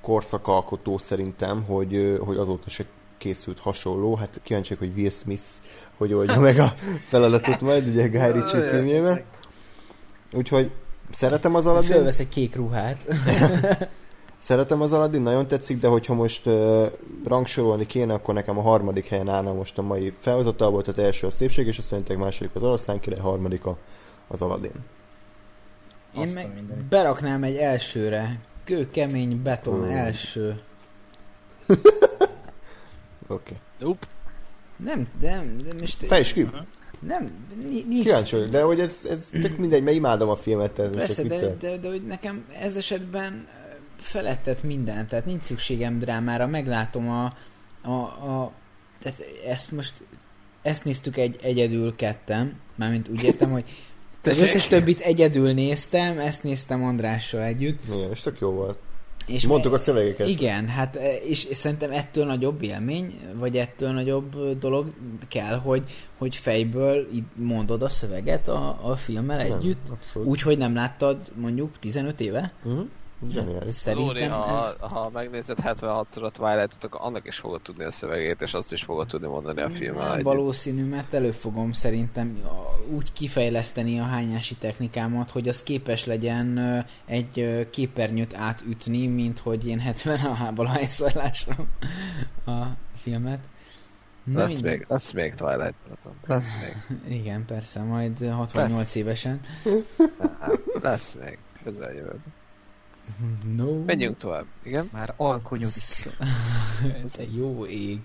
Speaker 3: korszakalkotó szerintem, hogy, hogy azóta se készült hasonló. Hát kíváncsiak, hogy Will Smith hogy oldja meg a feladatot majd, ugye Guy Ritchie filmjében. Úgyhogy szeretem az Aladdin.
Speaker 4: Fölvesz egy kék ruhát.
Speaker 3: szeretem az Aladdin, nagyon tetszik, de hogyha most uh, rangsorolni kéne, akkor nekem a harmadik helyen állna most a mai felhozatalból, tehát első a szépség, és a szerintem második az oroszlán király, harmadik a, az Aladdin.
Speaker 4: Én meg beraknám egy elsőre. Kőkemény beton hmm. első.
Speaker 3: Oké. okay.
Speaker 2: Nope.
Speaker 4: Nem, de, de most...
Speaker 3: Fejtsd ki!
Speaker 4: Nem, nincs...
Speaker 3: Kíváncsi de hogy ez, ez tök mindegy, mert imádom a filmet. Ez
Speaker 4: Persze, de, de, de, de, hogy nekem ez esetben felettet minden, tehát nincs szükségem drámára, meglátom a, a, a tehát ezt most ezt néztük egy, egyedül ketten, mármint úgy értem, hogy az összes többit egyedül néztem, ezt néztem Andrással együtt.
Speaker 3: Igen, és tök jó volt. És Mondtuk a szövegeket.
Speaker 4: Igen, hát és, és szerintem ettől nagyobb élmény, vagy ettől nagyobb dolog kell, hogy, hogy fejből mondod a szöveget a, a filmmel együtt, úgy, hogy nem láttad mondjuk 15 éve. Uh-huh.
Speaker 2: Zseniális. Szerintem Lóri, ha, ez... ha megnézed 76-szor a twilight akkor annak is fogod tudni a szövegét, és azt is fogod tudni mondani a filmmel.
Speaker 4: Nem valószínű, mert elő fogom szerintem úgy kifejleszteni a hányási technikámat, hogy az képes legyen egy képernyőt átütni, mint hogy én 70 a hábal hányszorlásra a filmet.
Speaker 2: Na, lesz, még, lesz még Twilight Marathon. Lesz még.
Speaker 4: Igen, persze, majd 68 lesz. évesen.
Speaker 2: lesz még, közeljövőben.
Speaker 4: No.
Speaker 2: Menjünk tovább, igen?
Speaker 5: Már alkonyodik.
Speaker 4: Te jó ég.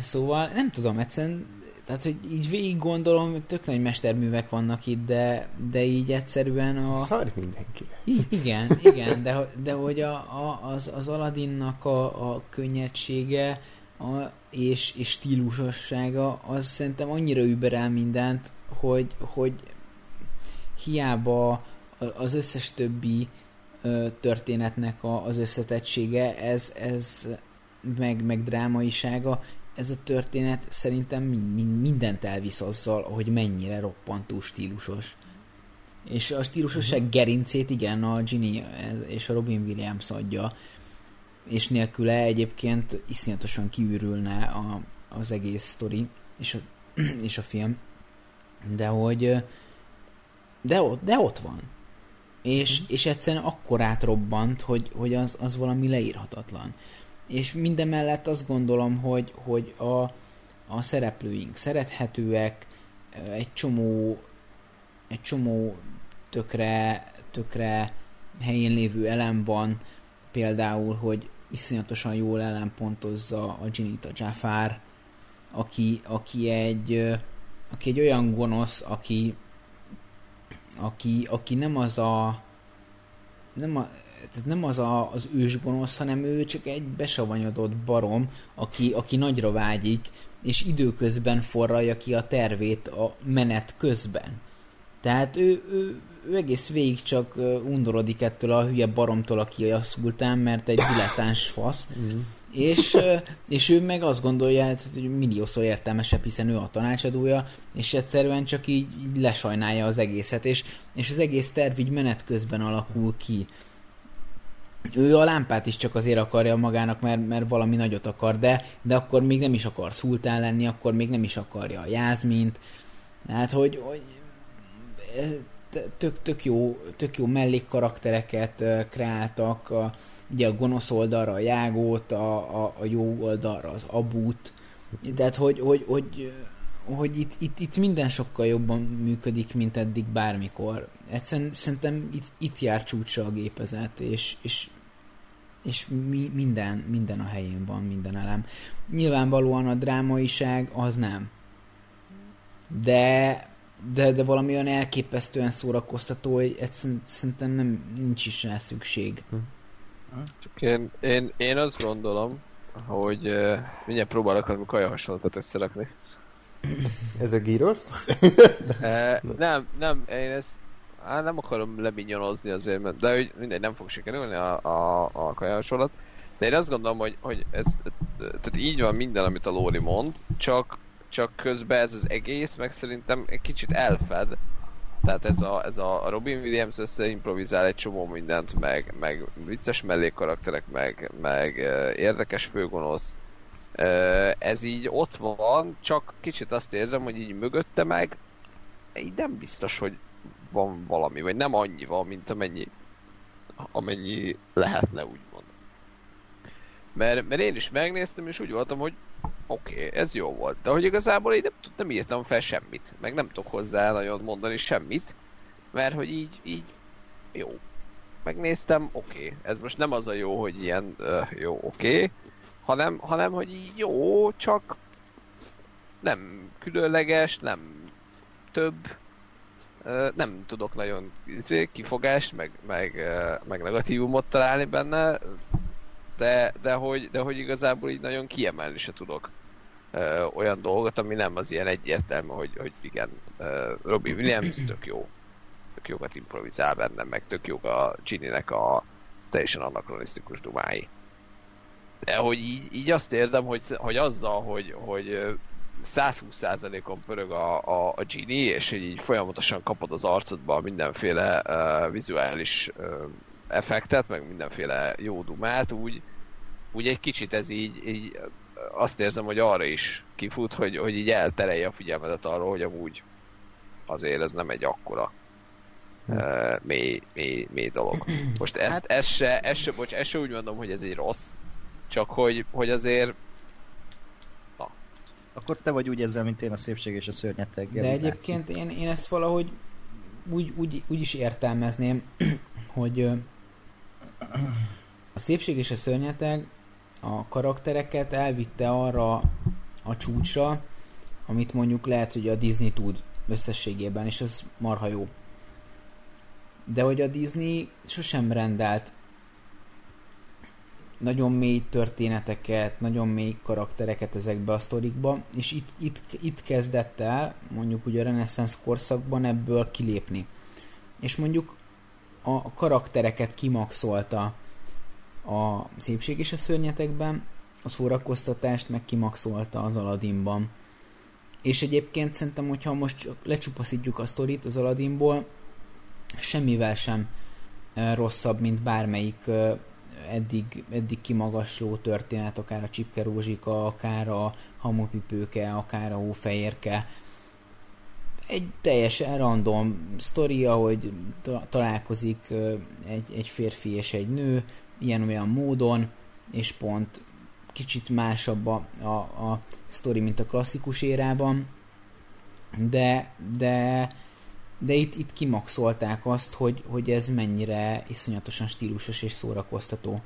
Speaker 4: Szóval nem tudom, egyszerűen tehát, hogy így végig gondolom, tök nagy mesterművek vannak itt, de, de így egyszerűen a...
Speaker 3: Szar mindenkire.
Speaker 4: igen, igen, de, de hogy a, a, az, az Aladdinnak a, a könnyedsége a, és, és stílusossága, az szerintem annyira überel mindent, hogy, hogy hiába az összes többi történetnek a, az összetettsége, ez, ez meg, meg drámaisága, ez a történet szerintem mindent elvisz azzal, hogy mennyire roppantó stílusos. És a stílusosság uh-huh. gerincét igen, a Ginny és a Robin Williams adja, és nélküle egyébként iszonyatosan kiürülne a, az egész sztori és a, és a film. De hogy de ott, de ott van és, mm. és egyszerűen akkor átrobbant, hogy, hogy az, az valami leírhatatlan. És minden mellett azt gondolom, hogy, hogy a, a szereplőink szerethetőek, egy csomó, egy csomó tökre, tökre helyén lévő elem van, például, hogy iszonyatosan jól ellenpontozza a Ginita Jafar, aki, aki, egy, aki egy olyan gonosz, aki, aki, aki nem az a nem, a, tehát nem az a, az ősgonosz, hanem ő csak egy besavanyodott barom, aki, aki nagyra vágyik, és időközben forralja ki a tervét a menet közben. Tehát ő, ő, ő egész végig csak undorodik ettől a hülye baromtól, aki a szultán, mert egy dilettáns fasz. Mm és, és ő meg azt gondolja, hát, hogy milliószor értelmesebb, hiszen ő a tanácsadója, és egyszerűen csak így, így lesajnálja az egészet, és, és az egész terv így menet közben alakul ki. Ő a lámpát is csak azért akarja magának, mert, mert valami nagyot akar, de, de akkor még nem is akar szultán lenni, akkor még nem is akarja a jázmint. Hát, hogy, hogy tök, tök, jó, tök jó mellékkaraktereket kreáltak, a, ugye a gonosz oldalra a Jágót, a, a, a jó oldalra az Abút, tehát hogy, hogy, hogy, hogy itt, itt, itt minden sokkal jobban működik, mint eddig bármikor. Egyszerűen szerintem itt, itt jár csúcsa a gépezet, és, és, és mi, minden, minden a helyén van, minden elem. Nyilvánvalóan a drámaiság az nem. De, de, de valami olyan elképesztően szórakoztató, hogy egyszerűen szerintem nem, nincs is rá szükség. Hm.
Speaker 2: Csak én, én, én azt gondolom, hogy uh, mindjárt próbálok valami kaja hasonlatot összerakni.
Speaker 3: Ez a gyros?
Speaker 2: uh, nem, nem, én ezt á, nem akarom leminyonozni azért, mert, de hogy mindegy, nem fog sikerülni a, a, a kaja hasonlat. De én azt gondolom, hogy, hogy ez, tehát így van minden, amit a Lóri mond, csak, csak közben ez az egész, meg szerintem egy kicsit elfed tehát ez a, ez a Robin Williams összeimprovizál egy csomó mindent, meg, meg vicces mellékkarakterek, meg, meg érdekes főgonosz. Ez így ott van, csak kicsit azt érzem, hogy így mögötte meg így nem biztos, hogy van valami, vagy nem annyi van, mint amennyi, amennyi lehetne, úgymond. Mert, mert én is megnéztem, és úgy voltam, hogy oké, okay, ez jó volt. De hogy igazából én nem, nem írtam fel semmit, meg nem tudok hozzá nagyon mondani semmit, mert hogy így, így jó. Megnéztem, oké. Okay. Ez most nem az a jó, hogy ilyen uh, jó, oké, okay, hanem, hanem, hogy így jó, csak nem különleges, nem több. nem tudok nagyon izé, kifogást, meg, meg, meg negatívumot találni benne, de, de, hogy, de hogy igazából így nagyon kiemelni se tudok olyan dolgot, ami nem az ilyen egyértelmű, hogy, hogy igen, Robbie Williams tök jó, tök jókat improvizál benne, meg tök jó a Ginny-nek a teljesen anakronisztikus dumái. De hogy így, így azt érzem, hogy, hogy azzal, hogy, hogy 120%-on pörög a, a, a Genie, és így folyamatosan kapod az arcodba mindenféle uh, vizuális uh, effektet, meg mindenféle jó dumát, úgy, úgy egy kicsit ez így, így azt érzem, hogy arra is kifut, hogy, hogy így elterelje a figyelmedet arról, hogy amúgy azért ez nem egy akkora uh, mély, mély, mély dolog. Most ezt, hát... ezt, se, ezt, se, bocs, ezt se úgy mondom, hogy ez egy rossz, csak hogy, hogy azért
Speaker 5: na. Akkor te vagy úgy ezzel, mint én a szépség és a szörnyeteg.
Speaker 4: De egyébként én, én ezt valahogy úgy, úgy, úgy is értelmezném, hogy a szépség és a szörnyeteg a karaktereket elvitte arra a csúcsra, amit mondjuk lehet, hogy a Disney tud összességében, és az marha jó. De hogy a Disney sosem rendelt nagyon mély történeteket, nagyon mély karaktereket ezekbe a sztorikba, és itt, itt, itt kezdett el, mondjuk ugye a reneszánsz korszakban ebből kilépni. És mondjuk a karaktereket kimaxolta a szépség és a szörnyetekben, a szórakoztatást meg kimaxolta az Aladdinban. És egyébként szerintem, hogyha most lecsupaszítjuk a sztorit az Aladdinból, semmivel sem rosszabb, mint bármelyik eddig, eddig kimagasló történet, akár a Csipke Rózsika, akár a Hamupipőke, akár a Hófehérke. Egy teljesen random sztoria, hogy találkozik egy, egy férfi és egy nő, ilyen-olyan módon, és pont kicsit másabb a, a, a sztori, mint a klasszikus érában, de, de, de itt, itt kimaxolták azt, hogy, hogy ez mennyire iszonyatosan stílusos és szórakoztató.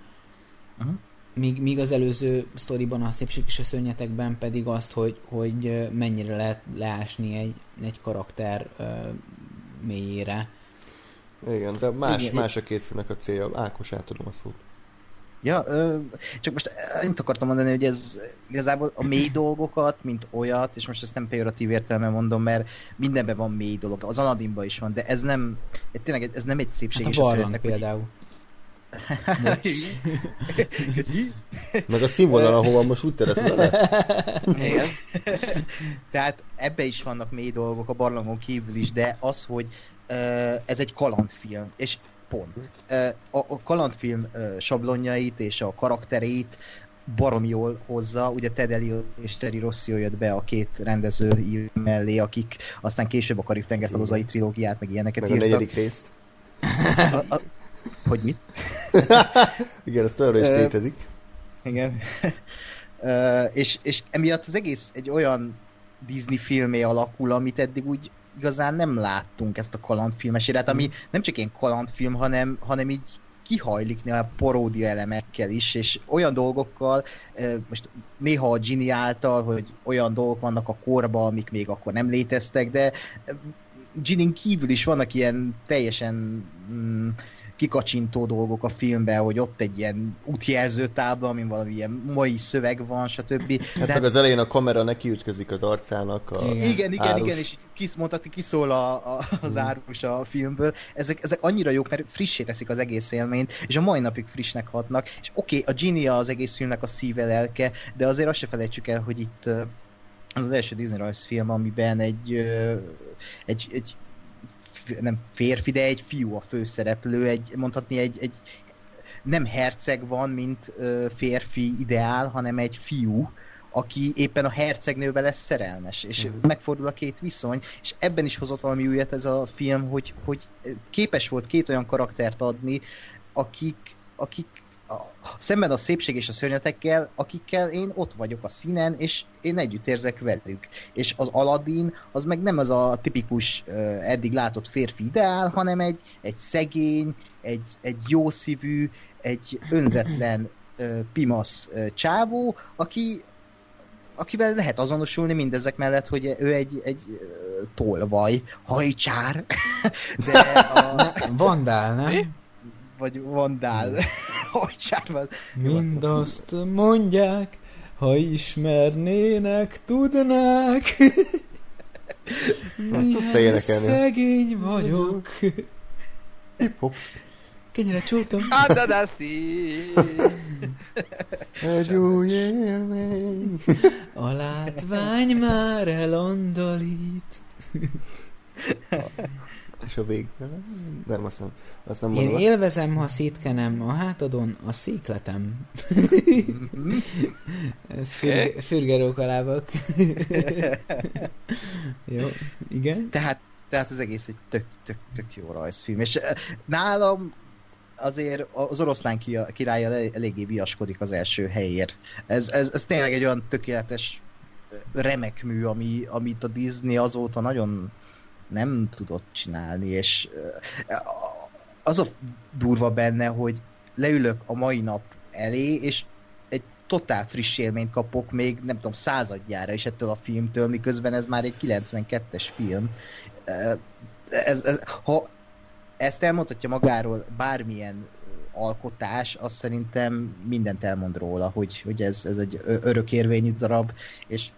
Speaker 4: Uh-huh. Míg, míg az előző sztoriban, a szépség és a szörnyetekben pedig azt, hogy, hogy mennyire lehet leásni egy, egy karakter uh, mélyére.
Speaker 3: Igen, de más, Igen, más a két filmnek a célja. Ákos, átadom a szót.
Speaker 5: Ja, ö, csak most annyit akartam mondani, hogy ez igazából a mély dolgokat, mint olyat, és most ezt nem pejoratív értelemben mondom, mert mindenben van mély dolog, az Aladdinban is van, de ez nem, tényleg ez nem egy szépség.
Speaker 4: Hát a barlang például.
Speaker 3: Meg a színvonal, ahova most úgy teresz
Speaker 5: Igen. Tehát ebbe is vannak mély dolgok a barlangon kívül is, de az, hogy uh, ez egy kalandfilm, és pont. A, a kalandfilm sablonjait és a karakterét barom jól hozza. Ugye Ted Elliot és Terry Rossio jött be a két rendező mellé, akik aztán később a Karib tengerhalozai trilógiát, meg ilyeneket
Speaker 3: meg írtak. a negyedik részt.
Speaker 5: A, a, hogy mit?
Speaker 3: Igen, ez továbbra is létezik.
Speaker 5: Igen. és, és emiatt az egész egy olyan Disney filmé alakul, amit eddig úgy igazán nem láttunk ezt a kalandfilmesére, ami mm. nem csak ilyen kalandfilm, hanem, hanem így kihajlik a paródia elemekkel is, és olyan dolgokkal, most néha a Gini által, hogy olyan dolgok vannak a korban, amik még akkor nem léteztek, de Ginin kívül is vannak ilyen teljesen mm, kikacsintó dolgok a filmben, hogy ott egy ilyen útjelző tábla, amin valami ilyen mai szöveg van, stb.
Speaker 3: Hát De... meg az elején a kamera neki ütközik az arcának. A
Speaker 5: igen, igen, igen, igen, és kis, mondhatni, kiszól a, a, az mm. árus a filmből. Ezek, ezek annyira jók, mert frissé teszik az egész élményt, és a mai napig frissnek hatnak. És oké, okay, a Genie az egész filmnek a szíve lelke, de azért azt se felejtsük el, hogy itt az, az első Disney rajzfilm, amiben egy, egy, egy nem férfi, de egy fiú a főszereplő, egy, mondhatni egy, egy nem herceg van, mint ö, férfi ideál, hanem egy fiú, aki éppen a hercegnővel lesz szerelmes, és uh-huh. megfordul a két viszony, és ebben is hozott valami újat ez a film, hogy, hogy képes volt két olyan karaktert adni, akik, akik a, szemben a szépség és a szörnyetekkel, akikkel én ott vagyok a színen, és én együtt érzek velük. És az Aladdin, az meg nem az a tipikus eddig látott férfi ideál, hanem egy, egy szegény, egy, egy jószívű, egy önzetlen pimasz csávó, aki akivel lehet azonosulni mindezek mellett, hogy ő egy, egy tolvaj, hajcsár, de a...
Speaker 4: Vandál, nem?
Speaker 5: Vagy vandál, hajcsár van.
Speaker 4: Mindazt mondják, ha ismernének, tudnák. Milyen szegény vagyok.
Speaker 3: Hip-hop.
Speaker 4: Kenyeret csúrtam.
Speaker 2: Adadaszi!
Speaker 3: Egy új élmény.
Speaker 4: A látvány már elondolít.
Speaker 3: És a vég... Nem, azt nem, azt nem
Speaker 4: Én
Speaker 3: mondom.
Speaker 4: élvezem, ha szétkenem a hátadon a székletem. Ez fürge, fürgerókalábak. Jó, igen.
Speaker 5: Tehát, tehát az egész egy tök, tök, tök jó rajzfilm. És eh, nálam azért az oroszlán királya eléggé viaskodik az első helyért. Ez, ez, ez tényleg egy olyan tökéletes eh, remek mű, ami, amit a Disney azóta nagyon nem tudott csinálni, és az a durva benne, hogy leülök a mai nap elé, és egy totál friss élményt kapok még, nem tudom, századjára is ettől a filmtől, miközben ez már egy 92-es film. Ez, ez, ha ezt elmondhatja magáról bármilyen alkotás, azt szerintem mindent elmond róla, hogy, hogy ez, ez egy örökérvényű darab, és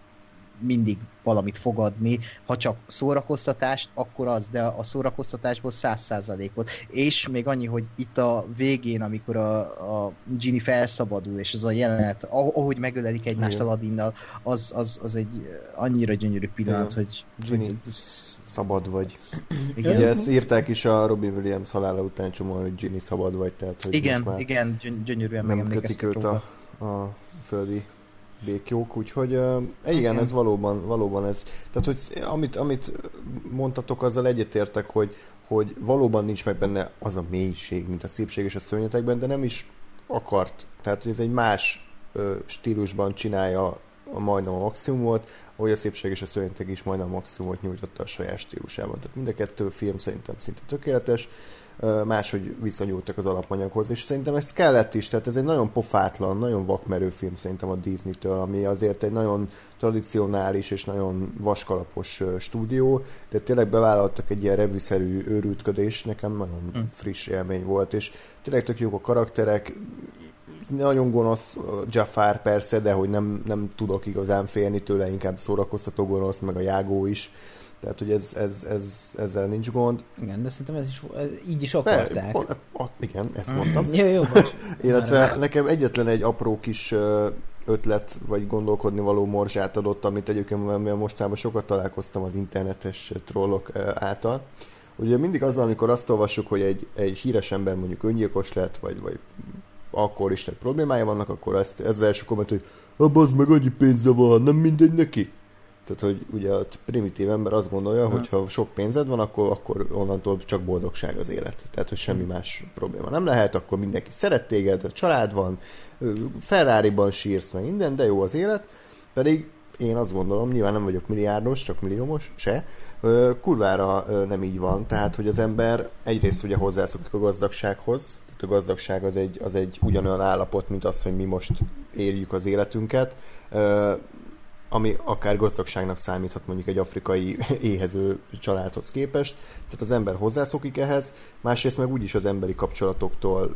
Speaker 5: mindig valamit fogadni, ha csak szórakoztatást, akkor az, de a szórakoztatásból száz százalékot. És még annyi, hogy itt a végén, amikor a, a Ginny felszabadul, és az a jelenet, ahogy megölelik egymást a Ladinnal, az, az, az egy annyira gyönyörű pillanat, Igen. hogy...
Speaker 3: Ginny, hogy ez... szabad vagy. Igen. Ugye ezt írták is a Robin Williams halála után csomó, hogy Ginny szabad vagy, tehát hogy
Speaker 5: igen, igen, gyönyörűen
Speaker 3: nem kötik őt a, a földi békjók, úgyhogy uh, igen, ez valóban, valóban ez. Tehát, hogy amit, amit mondtatok, azzal egyetértek, hogy, hogy valóban nincs meg benne az a mélység, mint a szépség és a szörnyetekben, de nem is akart. Tehát, hogy ez egy más uh, stílusban csinálja a majdnem a maximumot, ahogy a szépség és a szörnyetek is majdnem a maximumot nyújtotta a saját stílusában. Tehát mind a kettő film szerintem szinte tökéletes máshogy viszonyultak az alapanyaghoz, és szerintem ez kellett is, tehát ez egy nagyon pofátlan, nagyon vakmerő film szerintem a Disney-től, ami azért egy nagyon tradicionális és nagyon vaskalapos stúdió, de tényleg bevállaltak egy ilyen revűszerű őrültködés, nekem nagyon mm. friss élmény volt, és tényleg tök jók a karakterek, nagyon gonosz Jafar persze, de hogy nem, nem tudok igazán félni tőle, inkább szórakoztató gonosz, meg a jágó is tehát, hogy ez, ez, ez, ezzel nincs gond.
Speaker 4: Igen, de szerintem ez is, ez így is akarták. Ne,
Speaker 3: a, igen, ezt mondtam.
Speaker 4: jó, jó, bocs.
Speaker 3: Illetve nekem egyetlen egy apró kis ötlet, vagy gondolkodni való morzsát adott, amit egyébként mostában sokat találkoztam az internetes trollok által. Ugye mindig az, amikor azt olvassuk, hogy egy, egy híres ember mondjuk öngyilkos lett, vagy, vagy akkor is problémája vannak, akkor ezt, ez az első komment, hogy abban az meg annyi pénze van, nem mindegy neki. Tehát, hogy ugye a primitív ember azt gondolja, hogy ha sok pénzed van, akkor, akkor onnantól csak boldogság az élet. Tehát, hogy semmi más probléma nem lehet, akkor mindenki szeret téged, a család van, Ferrari-ban sírsz, meg minden, de jó az élet. Pedig én azt gondolom, nyilván nem vagyok milliárdos, csak milliómos, se, kurvára nem így van. Tehát, hogy az ember egyrészt ugye hozzászokik a gazdagsághoz, tehát a gazdagság az egy, az egy ugyanolyan állapot, mint az, hogy mi most éljük az életünket ami akár gazdagságnak számíthat mondjuk egy afrikai éhező családhoz képest. Tehát az ember hozzászokik ehhez, másrészt meg úgyis az emberi kapcsolatoktól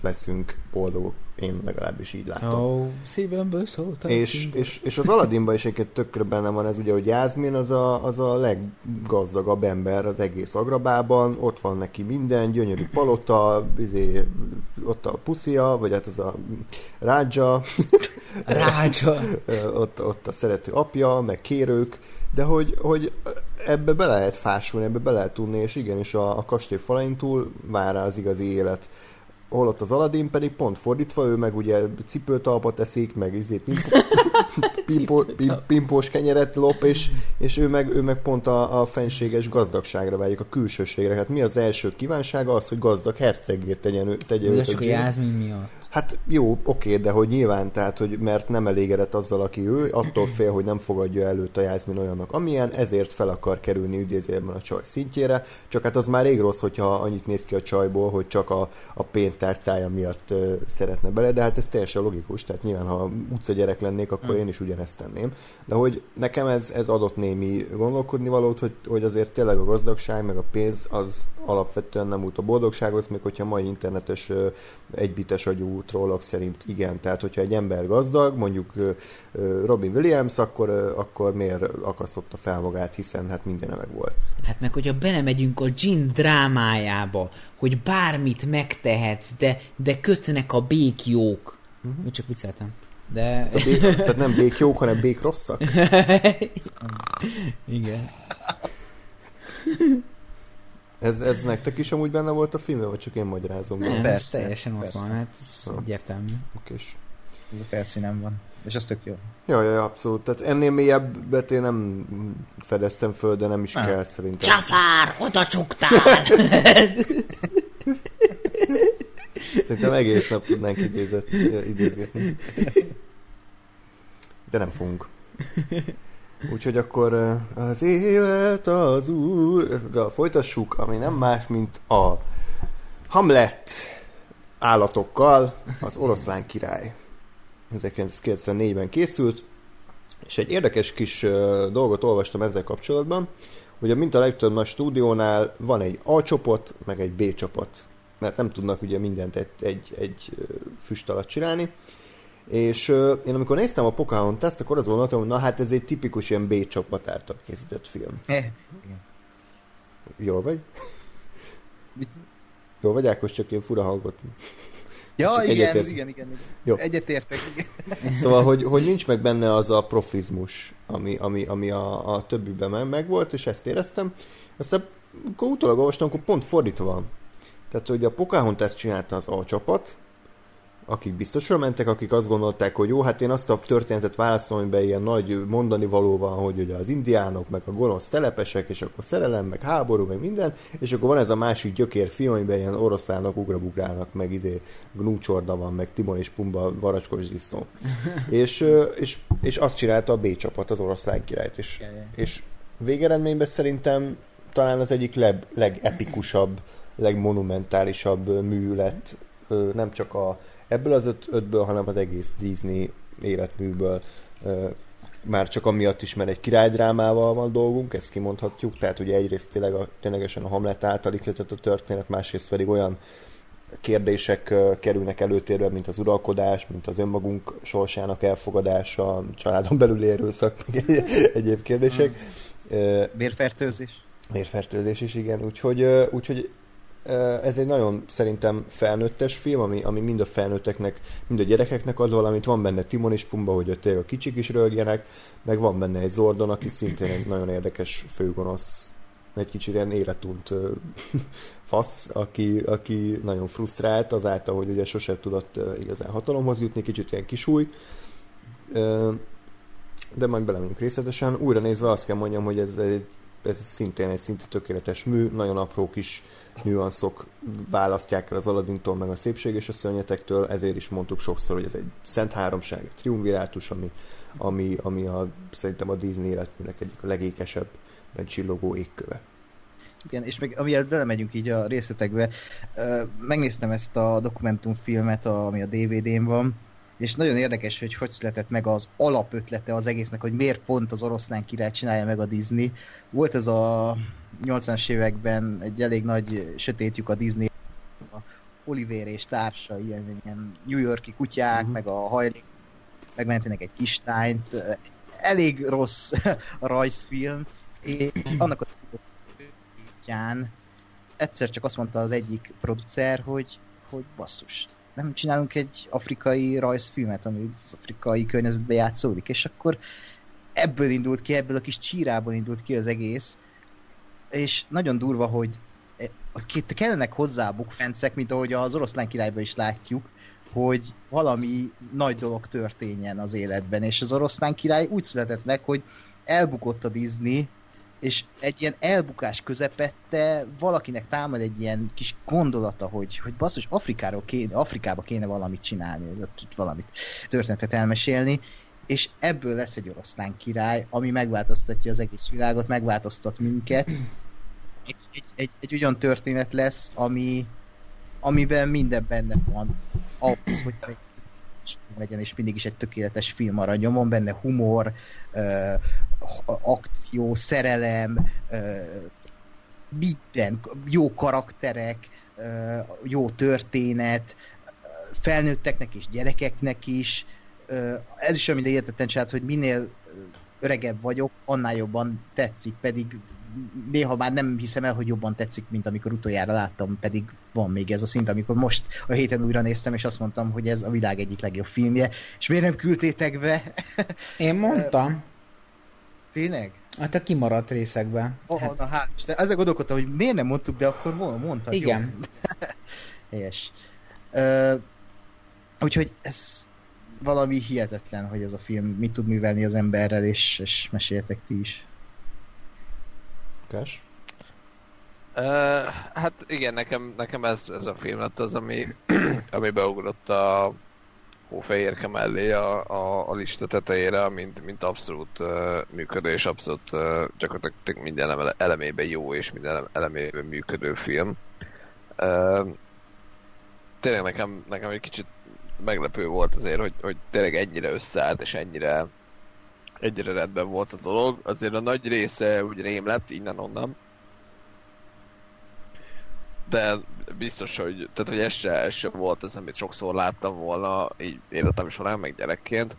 Speaker 3: leszünk boldogok. Én legalábbis így látom.
Speaker 4: Oh, szívemből szóltam.
Speaker 3: És, és, és az Aladdinban is egyébként tökre benne van ez ugye, hogy Jászmin az a, az a leggazdagabb ember az egész agrabában, ott van neki minden, gyönyörű palota, izé, ott a puszia, vagy hát az a Rádzsa.
Speaker 4: Rádzsa.
Speaker 3: ott, ott a szerető apja, meg kérők, de hogy, hogy ebbe be lehet fásulni, ebbe be lehet tudni, és igenis a, a kastély falain túl vár az igazi élet holott az Aladdin pedig pont fordítva, ő meg ugye cipőtalpat eszik, meg izé pimpó, pimpós kenyeret lop, és, és ő, meg, ő meg pont a, a fenséges gazdagságra vágyik, a külsőségre. Hát mi az első kívánsága? Az, hogy gazdag hercegét tegyen, tegye
Speaker 4: őt a Jazmin miatt.
Speaker 3: Hát jó, oké, de hogy nyilván, tehát, hogy mert nem elégedett azzal, aki ő, attól fél, hogy nem fogadja előtt a Jászmin olyannak, amilyen, ezért fel akar kerülni ügyézében a csaj szintjére, csak hát az már rég rossz, hogyha annyit néz ki a csajból, hogy csak a, a pénztárcája miatt uh, szeretne bele, de hát ez teljesen logikus, tehát nyilván, ha utca gyerek lennék, akkor hmm. én is ugyanezt tenném. De hogy nekem ez, ez adott némi gondolkodni valót, hogy, hogy azért tényleg a gazdagság, meg a pénz az alapvetően nem út a boldogsághoz, még hogyha mai internetes egybites agyú trollok szerint igen. Tehát, hogyha egy ember gazdag, mondjuk Robin Williams, akkor, akkor miért akasztotta fel magát, hiszen hát minden meg volt.
Speaker 4: Hát meg, hogyha belemegyünk a Jin drámájába, hogy bármit megtehetsz, de, de kötnek a békjók. Uh-huh. Csak vicceltem. De...
Speaker 3: A bék, tehát nem békjók, hanem bék rosszak?
Speaker 4: igen.
Speaker 3: Ez, ez nektek is amúgy benne volt a filmben, vagy csak én magyarázom?
Speaker 4: Nem, persze, ez teljesen ott persze. van, hát ez ha. egyértelmű.
Speaker 3: Okés.
Speaker 5: Ez a felszínen van. És az tök jó.
Speaker 3: Ja, ja, abszolút. Tehát ennél mélyebbet én nem fedeztem föl, de nem is nem. kell szerintem.
Speaker 4: Csafár, oda csuktál!
Speaker 3: szerintem egész nap tudnánk idézet, idézgetni. De nem fogunk. Úgyhogy akkor az élet az úr, folytassuk, ami nem más, mint a Hamlet állatokkal, az oroszlán király. 1994-ben készült, és egy érdekes kis dolgot olvastam ezzel kapcsolatban, hogy a mint a legtöbb a stúdiónál van egy A csoport, meg egy B csoport, mert nem tudnak ugye mindent egy, egy, egy füst alatt csinálni, és uh, én amikor néztem a Pocahontas-t, akkor az gondoltam, hogy na hát ez egy tipikus ilyen B csapat által készített film.
Speaker 5: Eh,
Speaker 3: Jól vagy? Jól vagy, Ákos, csak én fura hangot.
Speaker 5: Ja, csak igen, egyetért... igen, igen, igen. Jó. Egyetértek, igen.
Speaker 3: Szóval, hogy, hogy nincs meg benne az a profizmus, ami, ami, ami a, a többiben meg volt, és ezt éreztem. Aztán, akkor utólag olvastam, akkor pont fordítva van. Tehát, hogy a Pocahontas csinálta az A csapat, akik biztosra mentek, akik azt gondolták, hogy jó, hát én azt a történetet választom, amiben ilyen nagy mondani való van, hogy ugye az indiánok, meg a gonosz telepesek, és akkor szerelem, meg háború, meg minden, és akkor van ez a másik gyökér film, amiben ilyen oroszlánok ugrabugrálnak, meg izé gnúcsorda van, meg Timon és Pumba varacskos ziszó. és, és, és azt csinálta a B csapat, az oroszlán királyt, és, és végeredményben szerintem talán az egyik leg, legepikusabb, legmonumentálisabb mű lett, nem csak a ebből az öt, ötből, hanem az egész Disney életműből már csak amiatt is, mert egy királydrámával van dolgunk, ezt kimondhatjuk, tehát ugye egyrészt tényleg a, ténylegesen a Hamlet által ikletett a történet, másrészt pedig olyan kérdések kerülnek előtérbe, mint az uralkodás, mint az önmagunk sorsának elfogadása, családon belül erőszak, meg egy, egyéb kérdések.
Speaker 5: Vérfertőzés.
Speaker 3: Vérfertőzés is, igen. Úgyhogy, úgyhogy ez egy nagyon szerintem felnőttes film, ami, ami mind a felnőtteknek, mind a gyerekeknek ad valamit. Van benne Timon és Pumba, hogy ott a kicsik is rögjenek, meg van benne egy Zordon, aki szintén egy nagyon érdekes főgonosz, egy kicsit ilyen életunt fasz, aki, aki nagyon frusztrált azáltal, hogy ugye sosem tudott igazán hatalomhoz jutni, kicsit ilyen kisúj. De majd belemegyünk részletesen. Újra nézve azt kell mondjam, hogy ez, egy, ez szintén egy szintű tökéletes mű, nagyon apró kis nüanszok választják el az Aladdintól, meg a szépség és a szörnyetektől, ezért is mondtuk sokszor, hogy ez egy szent háromság, egy triumvirátus, ami, ami, ami a, szerintem a Disney életműnek egyik a legékesebb csillogó égköve.
Speaker 5: Igen, és még amiért belemegyünk így a részletekbe, megnéztem ezt a dokumentumfilmet, ami a DVD-n van, és nagyon érdekes, hogy hogy született meg az alapötlete az egésznek, hogy miért pont az oroszlán király csinálja meg a Disney. Volt ez a 80-as években egy elég nagy sötétjük a Disney, a Oliver és társa, ilyen, ilyen New Yorki kutyák, uh-huh. meg a hajlék, megmentenek egy kistányt. Elég rossz a rajzfilm, és annak a kutyán egyszer csak azt mondta az egyik producer, hogy, hogy basszus, nem csinálunk egy afrikai rajzfilmet, ami az afrikai környezetben játszódik, és akkor ebből indult ki, ebből a kis csírából indult ki az egész, és nagyon durva, hogy e, kellenek hozzá bukfencek, mint ahogy az oroszlán királyban is látjuk, hogy valami nagy dolog történjen az életben, és az oroszlán király úgy született meg, hogy elbukott a Disney, és egy ilyen elbukás közepette valakinek támad egy ilyen kis gondolata, hogy, hogy basszus, Afrikáról kéne, Afrikába kéne valamit csinálni, valamit történetet elmesélni, és ebből lesz egy oroszlán király, ami megváltoztatja az egész világot, megváltoztat minket. Egy, egy, egy, egy olyan történet lesz, ami, amiben minden benne van ahhoz, hogy legyen, és mindig is egy tökéletes film maradjon. Van benne humor, uh, akció, szerelem, uh, minden, jó karakterek, uh, jó történet, felnőtteknek és gyerekeknek is. Uh, ez is olyan, mint értetlen hogy minél öregebb vagyok, annál jobban tetszik, pedig néha már nem hiszem el, hogy jobban tetszik, mint amikor utoljára láttam, pedig van még ez a szint, amikor most a héten újra néztem, és azt mondtam, hogy ez a világ egyik legjobb filmje, és miért nem küldtétek be?
Speaker 4: Én mondtam.
Speaker 5: Tényleg?
Speaker 4: Hát a kimaradt részekben.
Speaker 5: Oh, hát. na hát, de ezzel gondolkodtam, hogy miért nem mondtuk, de akkor mondta.
Speaker 4: Igen.
Speaker 5: Helyes. Uh, úgyhogy ez valami hihetetlen, hogy ez a film mit tud művelni az emberrel, és, és meséltek ti is.
Speaker 3: Kás?
Speaker 2: Uh, hát igen, nekem, nekem ez, ez a film lett az, ami, ami beugrott a hófehérke mellé a, a, a lista tetejére, mint, mint abszolút uh, működő és abszolút uh, gyakorlatilag minden elemében jó és minden elemében működő film. Uh, tényleg nekem, nekem egy kicsit meglepő volt azért, hogy, hogy tényleg ennyire összeállt és ennyire egyre rendben volt a dolog. Azért a nagy része úgy rém lett innen-onnan. De biztos, hogy, tehát, hogy ez se, ez se volt az, amit sokszor láttam volna így életem során, meg gyerekként.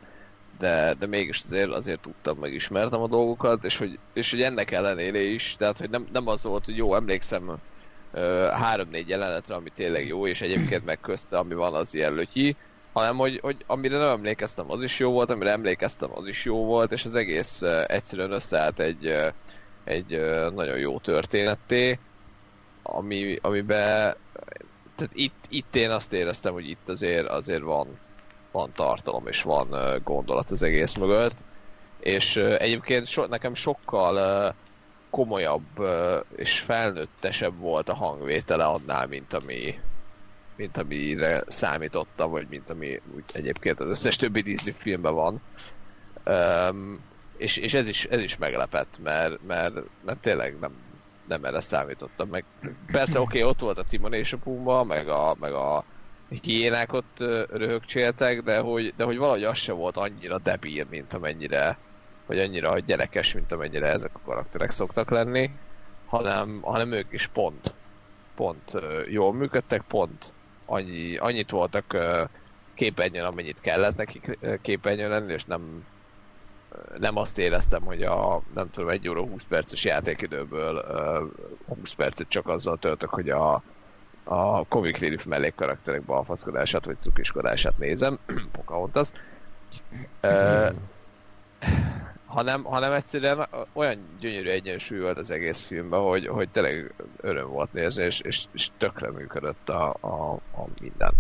Speaker 2: De, de mégis azért, azért tudtam, megismertem a dolgokat, és hogy, és hogy ennek ellenére is, tehát hogy nem, nem az volt, hogy jó, emlékszem három-négy jelenetre, ami tényleg jó, és egyébként meg közte, ami van, az ilyen lötyi, hanem hogy, hogy amire nem emlékeztem, az is jó volt, amire emlékeztem, az is jó volt, és az egész uh, egyszerűen összeállt egy, egy uh, nagyon jó történetté, ami, amiben tehát itt, itt én azt éreztem, hogy itt azért, azért van, van tartalom és van gondolat az egész mögött, és egyébként so, nekem sokkal komolyabb és felnőttesebb volt a hangvétele annál, mint ami, mint amire számítottam, vagy mint ami úgy egyébként az összes többi Disney filmben van. Um, és, és ez, is, ez is meglepett, mert, mert, mert tényleg nem, nem erre számítottam. Meg persze oké, okay, ott volt a Timon és a Pumba, meg a, meg a hiénák ott röhögcséltek, de hogy, de hogy valahogy az se volt annyira debír, mint amennyire, vagy annyira gyerekes, mint amennyire ezek a karakterek szoktak lenni, hanem, hanem ők is pont, pont jól működtek, pont annyi, annyit voltak képernyőn, amennyit kellett nekik képernyőn lenni, és nem, nem azt éreztem, hogy a nem tudom, 1 óra 20 perces játékidőből 20 percet csak azzal töltök, hogy a, a comic relief mellék karakterek balfaszkodását vagy cukiskodását nézem, Pocahontas. Uh, hanem, hanem egyszerűen olyan gyönyörű egyensúly volt az egész filmben, hogy, hogy tényleg öröm volt nézni, és, és, és tökre működött a, a, a minden.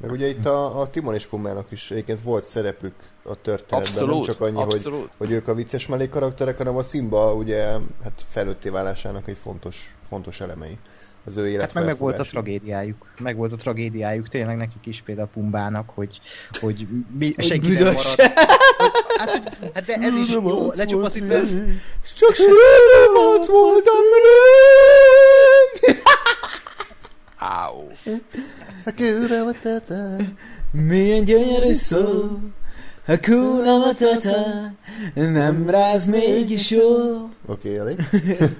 Speaker 3: Meg ugye itt a, a Timon és Pummának is egyébként volt szerepük a történetben, abszolút, nem csak annyi, hogy, hogy ők a vicces mellékkarakterek, hanem a Simba ugye hát felőtté válásának egy fontos, fontos elemei az ő élet.
Speaker 5: Hát meg, meg volt a tragédiájuk. Meg volt a tragédiájuk, tényleg nekik is például Pumbának, hogy, hogy mi, senki nem marad. Hát, hát, de ez is jó, lecsupaszítva. Csak sírőrömác voltam rég!
Speaker 2: Áó.
Speaker 3: Hakuna Matata.
Speaker 4: Milyen gyönyörű szó. Hakuna Matata. Nem ráz mégis jó.
Speaker 3: Oké, okay, elég.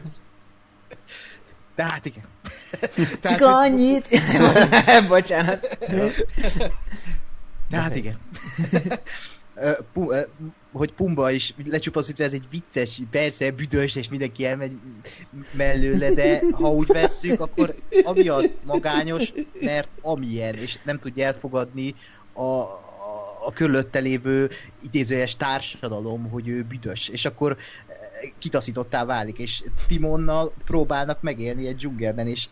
Speaker 5: Tehát igen.
Speaker 4: Tehát, Csak annyit. Bocsánat.
Speaker 5: Tehát igen. hogy Pumba is lecsupaszítva ez egy vicces, persze büdös, és mindenki elmegy mellőle, de ha úgy vesszük, akkor amiatt magányos, mert amilyen, és nem tudja elfogadni a, a, a körülötte lévő idézőjes társadalom, hogy ő büdös, és akkor kitaszítottá válik, és Timonnal próbálnak megélni egy dzsungelben, és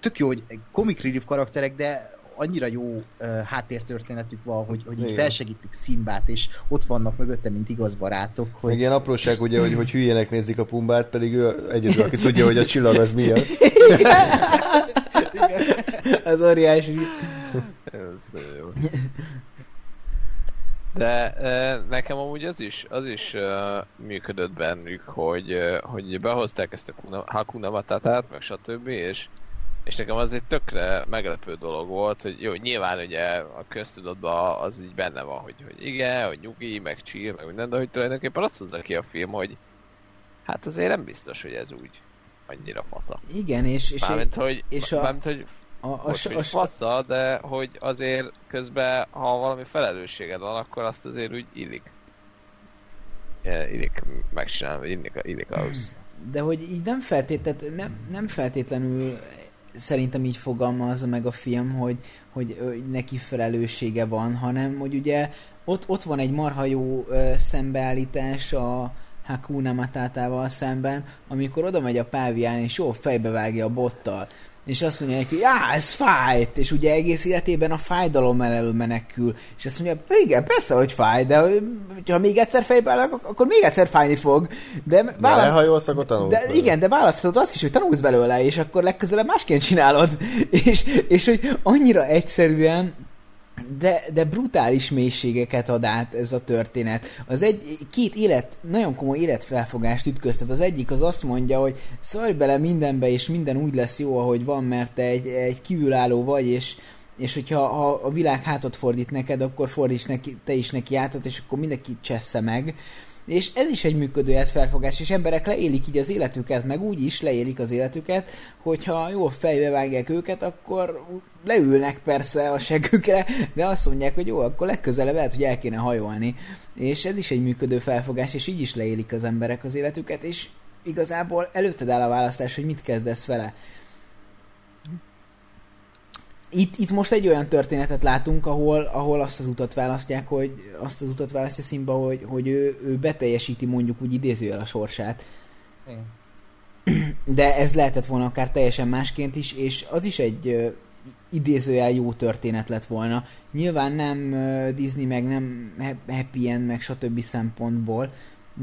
Speaker 5: tök jó, hogy comic relief karakterek, de annyira jó uh, háttértörténetük van, hogy, hogy így felsegítik Szimbát, és ott vannak mögötte, mint igaz barátok.
Speaker 3: Hogy... Meg ilyen apróság, ugye, hogy, hogy hülyének nézik a pumbát, pedig ő egyedül, aki tudja, hogy a csillag az milyen.
Speaker 4: az óriási.
Speaker 2: Ez nagyon jó. De nekem amúgy az is, az is működött bennük, hogy, hogy behozták ezt a Kuna, Hakuna Matatát, meg stb. És, és nekem az egy tökre meglepő dolog volt, hogy jó, nyilván ugye a köztudatban az így benne van, hogy, hogy igen, hogy nyugi, meg chill, meg minden, de hogy tulajdonképpen azt hozza ki a film, hogy hát azért nem biztos, hogy ez úgy annyira fasza.
Speaker 4: Igen, és... és
Speaker 2: mármint, hogy, és a... mármint, hogy a, a, most, a, a, fasza, de hogy azért közben, ha valami felelősséged van, akkor azt azért úgy illik. Illik megcsinálni, illik, illik ahhoz.
Speaker 4: De hogy így nem feltétlenül, nem, nem feltétlenül szerintem így fogalmazza meg a film, hogy, hogy, hogy neki felelőssége van, hanem hogy ugye ott, ott van egy marha jó ö, szembeállítás a Hakuna Matátával szemben, amikor oda megy a pávián és jó fejbevágja a bottal és azt mondja neki, já, ez fájt, és ugye egész életében a fájdalom elől menekül, és azt mondja, igen, persze, hogy fáj, de ha még egyszer fejbe áll, akkor még egyszer fájni fog. De,
Speaker 3: választ... de akkor tanulsz
Speaker 4: de, Igen, de választhatod azt is, hogy tanulsz belőle, és akkor legközelebb másként csinálod. és, és hogy annyira egyszerűen de, de brutális mélységeket ad át ez a történet. Az egy, két élet, nagyon komoly életfelfogást ütköztet. Az egyik az azt mondja, hogy szarj bele mindenbe, és minden úgy lesz jó, ahogy van, mert te egy, egy kívülálló vagy, és, és hogyha ha a világ hátat fordít neked, akkor fordíts neki, te is neki hátat, és akkor mindenki csessze meg. És ez is egy működő felfogás, és emberek leélik így az életüket, meg úgy is leélik az életüket, hogyha jól fejbe vágják őket, akkor leülnek persze a segükre, de azt mondják, hogy jó, akkor legközelebb lehet, hogy el kéne hajolni. És ez is egy működő felfogás, és így is leélik az emberek az életüket, és igazából előtted áll a választás, hogy mit kezdesz vele itt, itt most egy olyan történetet látunk, ahol, ahol azt az utat választják, hogy azt az utat választja Simba, hogy, hogy ő, ő beteljesíti mondjuk úgy idézőjel a sorsát. Igen. De ez lehetett volna akár teljesen másként is, és az is egy idézőjel jó történet lett volna. Nyilván nem Disney, meg nem happy end, meg stb. szempontból,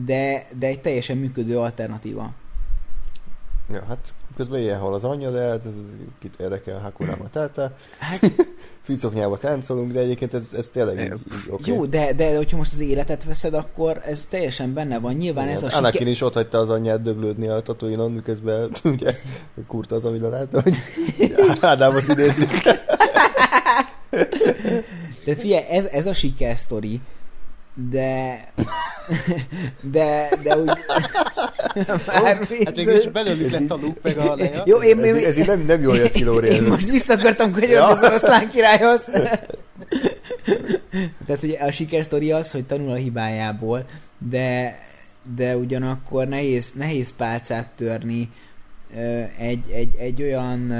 Speaker 4: de, de egy teljesen működő alternatíva.
Speaker 3: Ja, hát közben ilyen hol az anyja, de hát kit érdekel Hakuna Matata. Hát... Fűszoknyába táncolunk, de egyébként ez, ez tényleg így, így okay.
Speaker 4: Jó, de, de hogyha most az életet veszed, akkor ez teljesen benne van. Nyilván Igen, ez a
Speaker 3: Anakin siker... is ott hagyta az anyját döglődni a Tatooine-on, miközben ugye kurta az a villanát, hogy Ádámot idézzük.
Speaker 4: de figyelj, ez, ez a sikersztori, de de, de úgy...
Speaker 5: hát mégis belőlük lett a loop, meg a leja.
Speaker 3: Jó, én, ez, ez, nem, nem jól jött ki, Lóri.
Speaker 4: Én most vissza akartam könyörni az oroszlán királyhoz. Tehát ugye a sikersztori az, hogy tanul a hibájából, de, de ugyanakkor nehéz, nehéz pálcát törni egy, egy, egy, olyan,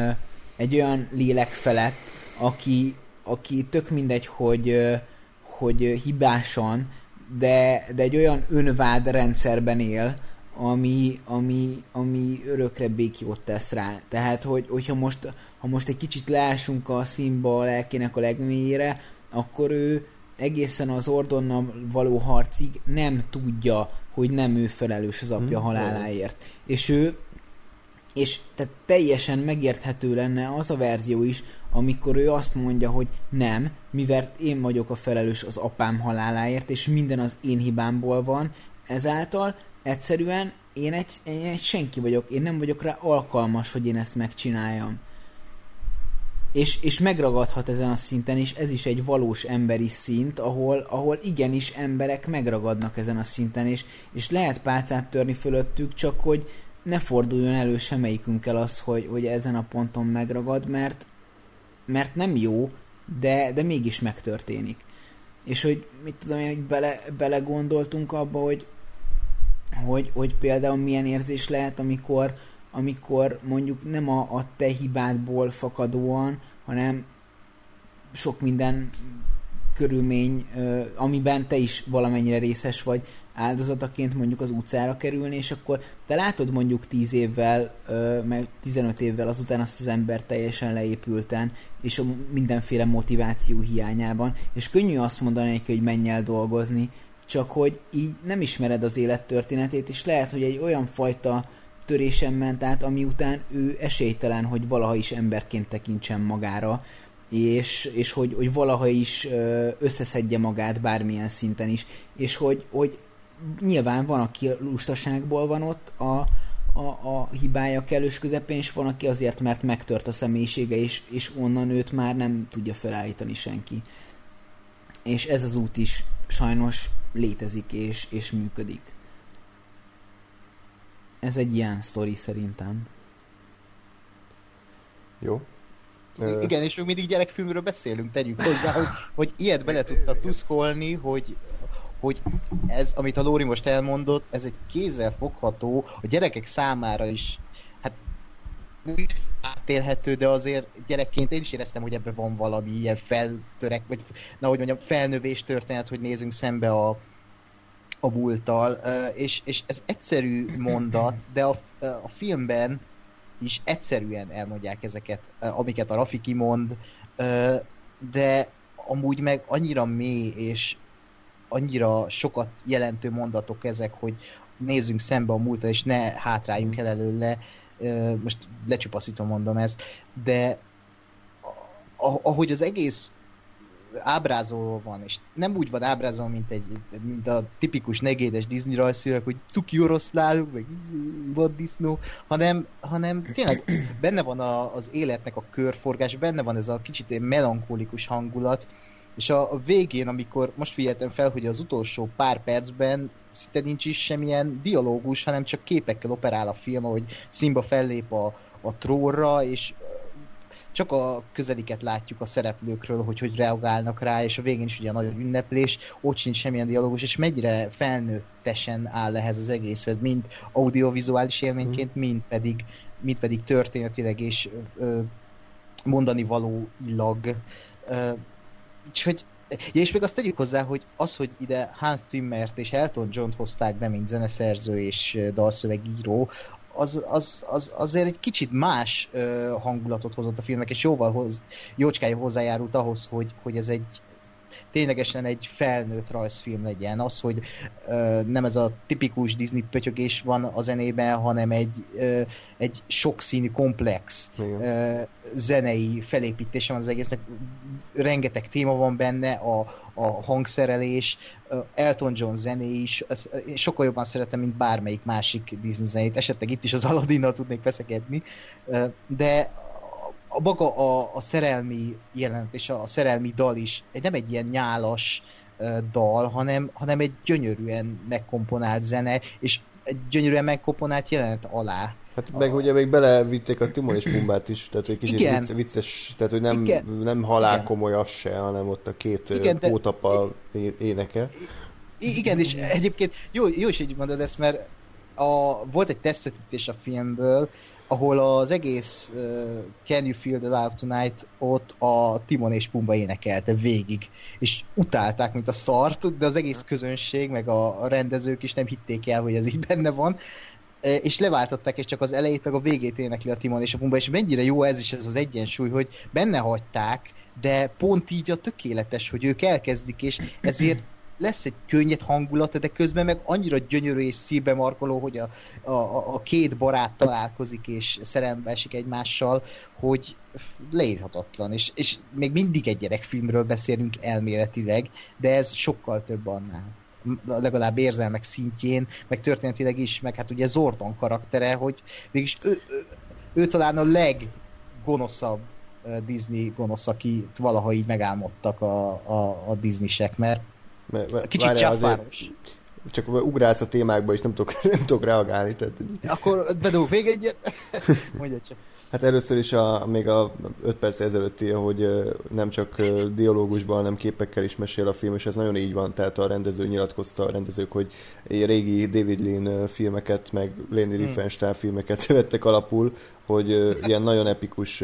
Speaker 4: egy olyan lélek felett, aki, aki tök mindegy, hogy, hogy hibásan, de, de egy olyan önvád rendszerben él, ami, ami, ami örökre békjót tesz rá. Tehát, hogy, hogyha most, ha most egy kicsit leásunk a színba a lelkének a legmélyére, akkor ő egészen az Ordonnal való harcig nem tudja, hogy nem ő felelős az apja hmm. haláláért. És ő és tehát teljesen megérthető lenne az a verzió is, amikor ő azt mondja, hogy nem, mivel én vagyok a felelős az apám haláláért, és minden az én hibámból van, ezáltal egyszerűen én egy, én egy senki vagyok, én nem vagyok rá alkalmas, hogy én ezt megcsináljam. És, és megragadhat ezen a szinten, és ez is egy valós emberi szint, ahol, ahol igenis emberek megragadnak ezen a szinten, és, és lehet pálcát törni fölöttük, csak hogy, ne forduljon elő semmelyikünkkel az, hogy, hogy ezen a ponton megragad, mert, mert nem jó, de, de mégis megtörténik. És hogy mit tudom én, hogy bele, bele gondoltunk abba, hogy, hogy, hogy például milyen érzés lehet, amikor, amikor mondjuk nem a, a te hibádból fakadóan, hanem sok minden körülmény, amiben te is valamennyire részes vagy, áldozataként mondjuk az utcára kerülni, és akkor te látod mondjuk 10 évvel, meg 15 évvel azután azt az ember teljesen leépülten, és a mindenféle motiváció hiányában, és könnyű azt mondani neki, hogy menj el dolgozni, csak hogy így nem ismered az élettörténetét, és lehet, hogy egy olyan fajta törésen ment át, ami után ő esélytelen, hogy valaha is emberként tekintsen magára, és, és hogy, hogy valaha is összeszedje magát bármilyen szinten is, és hogy, hogy nyilván van, aki lustaságból van ott a, a, a hibája kellős közepén, és van, aki azért, mert megtört a személyisége, és, és onnan őt már nem tudja felállítani senki. És ez az út is sajnos létezik és, és működik. Ez egy ilyen sztori szerintem.
Speaker 3: Jó.
Speaker 5: Igen, és még mindig gyerekfilmről beszélünk, tegyük hozzá, hogy, hogy ilyet bele tudta tuszkolni, hogy hogy ez, amit a Lóri most elmondott, ez egy kézzel fogható, a gyerekek számára is, hát átélhető, de azért gyerekként én is éreztem, hogy ebben van valami ilyen feltörek, vagy na, hogy mondjam, felnövés történet, hogy nézünk szembe a, a múlttal, és, és ez egyszerű mondat, de a, a filmben is egyszerűen elmondják ezeket, amiket a Rafiki mond, de amúgy meg annyira mély és annyira sokat jelentő mondatok ezek, hogy nézzünk szembe a múltra, és ne hátráljunk el előle. Most lecsupaszítom mondom ezt, de ahogy az egész ábrázoló van, és nem úgy van ábrázolva, mint, egy, mint a tipikus negédes Disney rajzfilmek, hogy cuki oroszlálunk, meg vaddisznó, hanem, hanem tényleg benne van a, az életnek a körforgás, benne van ez a kicsit melankolikus hangulat, és a, a végén, amikor most figyeltem fel, hogy az utolsó pár percben szinte nincs is semmilyen dialógus, hanem csak képekkel operál a film, hogy Simba fellép a, a trónra, és csak a közeliket látjuk a szereplőkről, hogy hogy reagálnak rá, és a végén is ugye nagy ünneplés, ott sincs semmilyen dialógus, és mennyire felnőttesen áll ehhez az egészet, mind audiovizuális élményként, mm. mind pedig, mind pedig történetileg és ö, mondani való illag. Ö, úgyhogy Ja, és még azt tegyük hozzá, hogy az, hogy ide Hans Zimmert és Elton John-t hozták be, mint zeneszerző és dalszövegíró, az, az, az azért egy kicsit más ö, hangulatot hozott a filmnek, és jóval hoz, jócskája hozzájárult ahhoz, hogy, hogy ez egy ténylegesen egy felnőtt rajzfilm legyen. Az, hogy ö, nem ez a tipikus Disney pötyögés van a zenében, hanem egy, ö, egy sokszínű, komplex ö, zenei felépítése van az egésznek. Rengeteg téma van benne, a, a hangszerelés, Elton John zené is, sokkal jobban szeretem, mint bármelyik másik Disney zenét, esetleg itt is az Aladdin-nal tudnék veszekedni, de a maga a, a szerelmi jelent és a, a szerelmi dal is egy, nem egy ilyen nyálas uh, dal, hanem, hanem egy gyönyörűen megkomponált zene, és egy gyönyörűen megkomponált jelenet alá.
Speaker 3: Hát meg a... ugye még belevitték a Timon és Pumbát is, tehát egy kicsit vicc, vicces, tehát hogy nem, Igen. nem halál komoly az se, hanem ott a két Igen, pótapa de... éneke.
Speaker 5: Igen, és egyébként jó, jó is így mondod ezt, mert a, volt egy tesztvetítés a filmből, ahol az egész uh, Can You Feel the Love Tonight ott a Timon és Pumba énekelte végig, és utálták, mint a szart, de az egész közönség, meg a, rendezők is nem hitték el, hogy ez így benne van, és leváltották, és csak az elejét, meg a végét énekli a Timon és a Pumba, és mennyire jó ez is, ez az egyensúly, hogy benne hagyták, de pont így a tökéletes, hogy ők elkezdik, és ezért lesz egy könnyed hangulata, de közben meg annyira gyönyörű és szívbe markoló, hogy a, a, a két barát találkozik és szerelembe esik egymással, hogy leírhatatlan. És, és még mindig egy gyerekfilmről beszélünk elméletileg, de ez sokkal több annál legalább érzelmek szintjén, meg történetileg is, meg hát ugye Zordon karaktere, hogy mégis ő, ő, ő talán a leggonoszabb Disney gonosz, akit valaha így megálmodtak a, a, a Disney-sek, mert mert, mert Kicsit csáfáros.
Speaker 3: Csak ugrálsz a témákba, és nem tudok, nem tudok reagálni. Tehát...
Speaker 5: Akkor bedobok még egyet. Mondja csak.
Speaker 3: Hát először is a, még a 5 perc ezelőtti, hogy nem csak dialógusban, hanem képekkel is mesél a film, és ez nagyon így van, tehát a rendező nyilatkozta a rendezők, hogy régi David Lean filmeket, meg Leni hmm. Riefenstahl filmeket vettek alapul, hogy ilyen nagyon epikus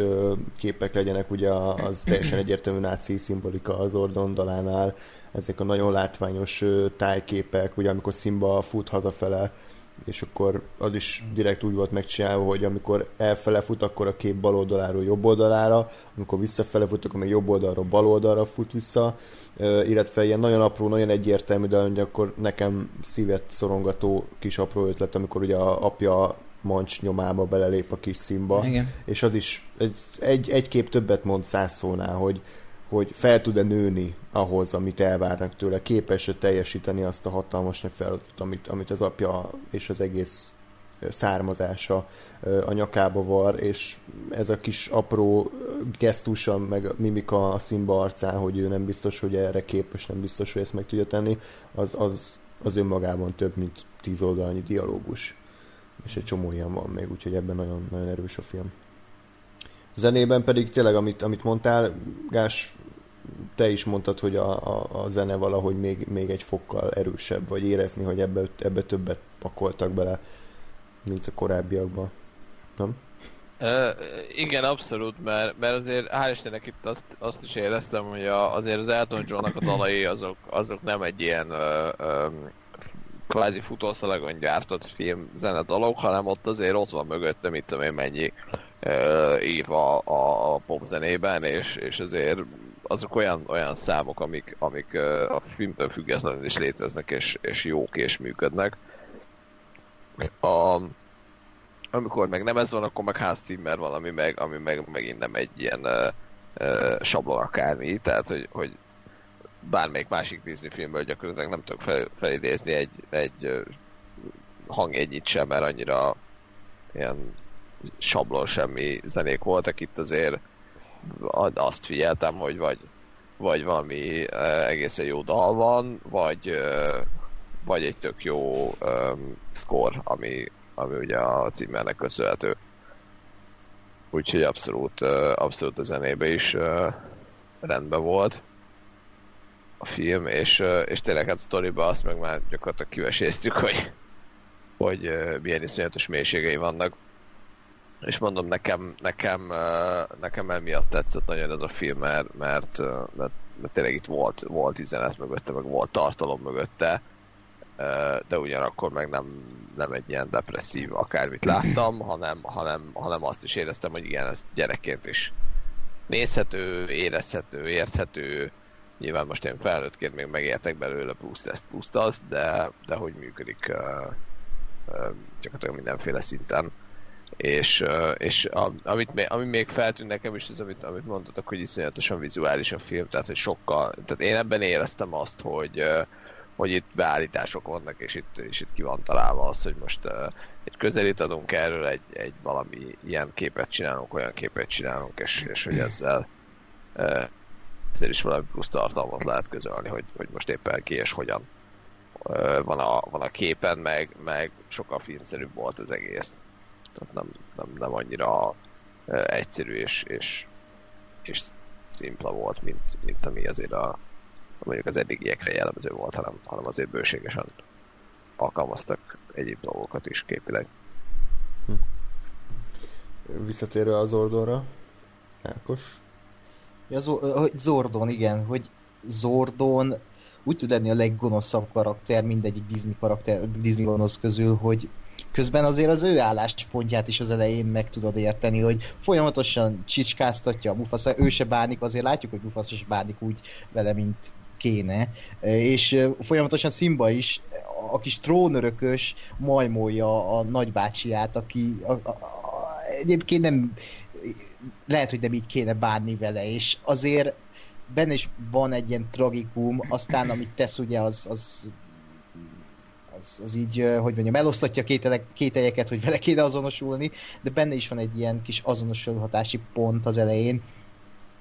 Speaker 3: képek legyenek, ugye az teljesen egyértelmű náci szimbolika az Ordon dalánál, ezek a nagyon látványos tájképek, ugye amikor Simba fut hazafele, és akkor az is direkt úgy volt megcsinálva, hogy amikor elfele fut, akkor a kép bal oldaláról jobb oldalára, amikor visszafele fut, akkor meg jobb oldalról bal oldalra fut vissza, illetve ilyen nagyon apró, nagyon egyértelmű, de akkor nekem szívet szorongató kis apró ötlet, amikor ugye a apja mancs nyomába belelép a kis színba,
Speaker 4: Igen.
Speaker 3: és az is egy, egy, egy kép többet mond száz szónál, hogy, hogy fel tud-e nőni ahhoz, amit elvárnak tőle, képes-e teljesíteni azt a hatalmas nagy feladatot, amit, amit az apja és az egész származása a nyakába var, és ez a kis apró gesztusa, meg mimika a színba arcán, hogy ő nem biztos, hogy erre képes, nem biztos, hogy ezt meg tudja tenni, az, az, az önmagában több, mint tíz oldalnyi dialógus. És egy csomó ilyen van még, úgyhogy ebben nagyon, nagyon erős a film. Zenében pedig tényleg, amit, amit mondtál, Gás, te is mondtad, hogy a, a, a zene valahogy még, még egy fokkal erősebb, vagy érezni, hogy ebbe, ebbe többet pakoltak bele, mint a korábbiakban. Nem?
Speaker 2: Uh, igen, abszolút, mert, mert azért hál' Istennek itt azt, azt is éreztem, hogy a, azért az Elton Johnnak a dalai azok, azok nem egy ilyen uh, um, kvázi futószalagon gyártott film zenedalok, hanem ott azért ott van mögötte, mit tudom én mennyi uh, év a, a, a popzenében, és, és azért azok olyan, olyan számok, amik, amik a filmtől függetlenül is léteznek, és, és jók, és működnek. A, amikor meg nem ez van, akkor meg házcímmer van, ami meg, ami meg megint nem egy ilyen uh, sablon akármi, tehát hogy, hogy bármelyik másik Disney filmből gyakorlatilag nem tudok fel, felidézni egy, egy uh, hangjegyit sem, mert annyira ilyen sablon semmi zenék voltak itt azért azt figyeltem, hogy vagy, vagy valami egészen jó dal van, vagy, vagy egy tök jó um, score, ami, ami ugye a címernek köszönhető. Úgyhogy abszolút, abszolút a zenébe is rendben volt a film, és, és tényleg hát a sztoriba azt meg már gyakorlatilag kiveséztük, hogy, hogy milyen iszonyatos mélységei vannak és mondom, nekem, nekem, nekem emiatt tetszett nagyon ez a film, mert, mert, mert, mert tényleg itt volt, volt üzenet mögötte, meg volt tartalom mögötte, de ugyanakkor meg nem, nem egy ilyen depresszív akármit láttam, hanem, hanem, hanem azt is éreztem, hogy igen, ez gyerekként is nézhető, érezhető, érthető, nyilván most én felnőttként még megértek belőle plusz ezt, plusz azt, de, de hogy működik uh, uh, gyakorlatilag mindenféle szinten és, és amit, ami még feltűnt nekem is, az amit, amit mondtatok, hogy iszonyatosan vizuális a film, tehát hogy sokkal, tehát én ebben éreztem azt, hogy, hogy itt beállítások vannak, és itt, és itt ki van találva az, hogy most egy közelít adunk erről, egy, egy valami ilyen képet csinálunk, olyan képet csinálunk, és, és hogy ezzel ezzel is valami plusz tartalmat lehet közölni, hogy, hogy most éppen ki és hogyan van a, van a képen, meg, meg sokkal filmszerűbb volt az egész tehát nem, nem, nem annyira egyszerű és, és, és szimpla volt, mint, mint ami azért a mondjuk az eddigiekre jellemző volt, hanem, hanem azért bőségesen alkalmaztak egyéb dolgokat is képileg. Hm.
Speaker 3: Visszatérve az Zordonra, Ákos?
Speaker 5: Ja, Zordon, igen, hogy Zordon úgy tud lenni a leggonoszabb karakter mindegyik Disney karakter, Disney gonosz közül, hogy közben azért az ő álláspontját is az elején meg tudod érteni, hogy folyamatosan csicskáztatja a Mufasa, ő se bánik, azért látjuk, hogy Mufasa se bánik úgy vele, mint kéne, és folyamatosan Simba is a kis trónörökös majmolja a nagybácsiát, aki a, a, a, egyébként nem lehet, hogy nem így kéne bánni vele, és azért benne is van egy ilyen tragikum, aztán amit tesz ugye az, az az, az így, hogy mondjam, eloszlatja két helyeket, hogy vele kéne azonosulni, de benne is van egy ilyen kis azonosulhatási pont az elején,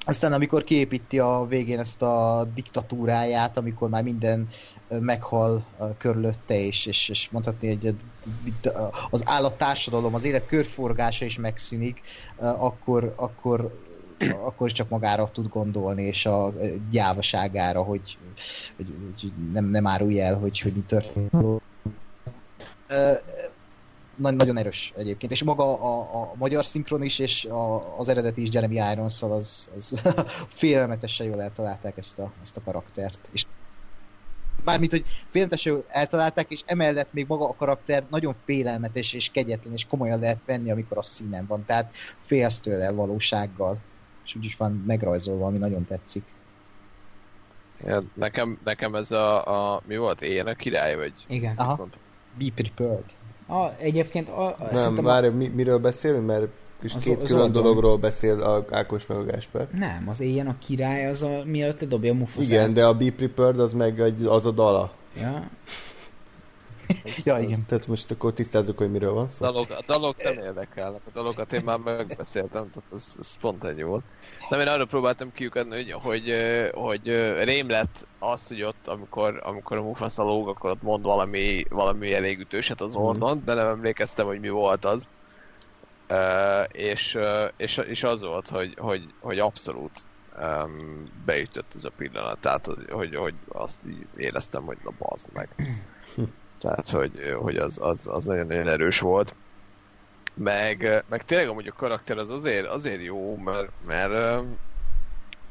Speaker 5: aztán amikor kiépíti a végén ezt a diktatúráját, amikor már minden meghal körülötte, és, és, és mondhatni, hogy az állattársadalom, az élet körforgása is megszűnik, akkor, akkor, akkor csak magára tud gondolni, és a gyávaságára, hogy, hogy, hogy nem, nem árulj el, hogy, hogy mi történik nagyon erős egyébként, és maga a, a magyar szinkron is, és a, az eredeti is Jeremy irons az, az félelmetesen jól eltalálták ezt a, ezt a karaktert. És bármit, hogy félelmetesen jól eltalálták, és emellett még maga a karakter nagyon félelmetes és kegyetlen, és komolyan lehet venni, amikor a színen van. Tehát félsz tőle valósággal. És úgyis van megrajzolva, ami nagyon tetszik.
Speaker 2: Ja, nekem, nekem ez a, a mi volt? Én a király, vagy?
Speaker 4: Igen.
Speaker 5: Aha. Be prepared.
Speaker 4: A, egyébként a,
Speaker 3: Nem, várj, mi, miről beszélünk, mert és az, két az külön oldalon. dologról beszél a Ákos meg a Gásper.
Speaker 4: Nem, az éjjel a király az a, mielőtt dobja a mufaszát.
Speaker 3: Igen, de a Be Prepared az meg egy, az a dala.
Speaker 4: Ja.
Speaker 5: Ja, igen.
Speaker 3: Tehát most akkor tisztázzuk, hogy miről van szó.
Speaker 2: Dalog, a dalok nem érdekelnek, a dalokat én már megbeszéltem, tehát ez, ez pont egy volt. Nem, én arra próbáltam kiukadni, hogy, hogy, hogy rém lett az, hogy ott, amikor, amikor a Mufasa lóg, akkor ott mond valami, valami elég ütőset az mhm. Ordon, mm. de nem emlékeztem, hogy mi volt az. Uh, és, uh, és, és az volt, hogy, hogy, hogy abszolút um, beütött ez a pillanat, tehát hogy, hogy, hogy azt így éreztem, hogy na bazd meg. Tehát, hogy, hogy az, az, az nagyon-nagyon erős volt. Meg, meg tényleg amúgy a karakter az azért, azért jó, mert, mert uh,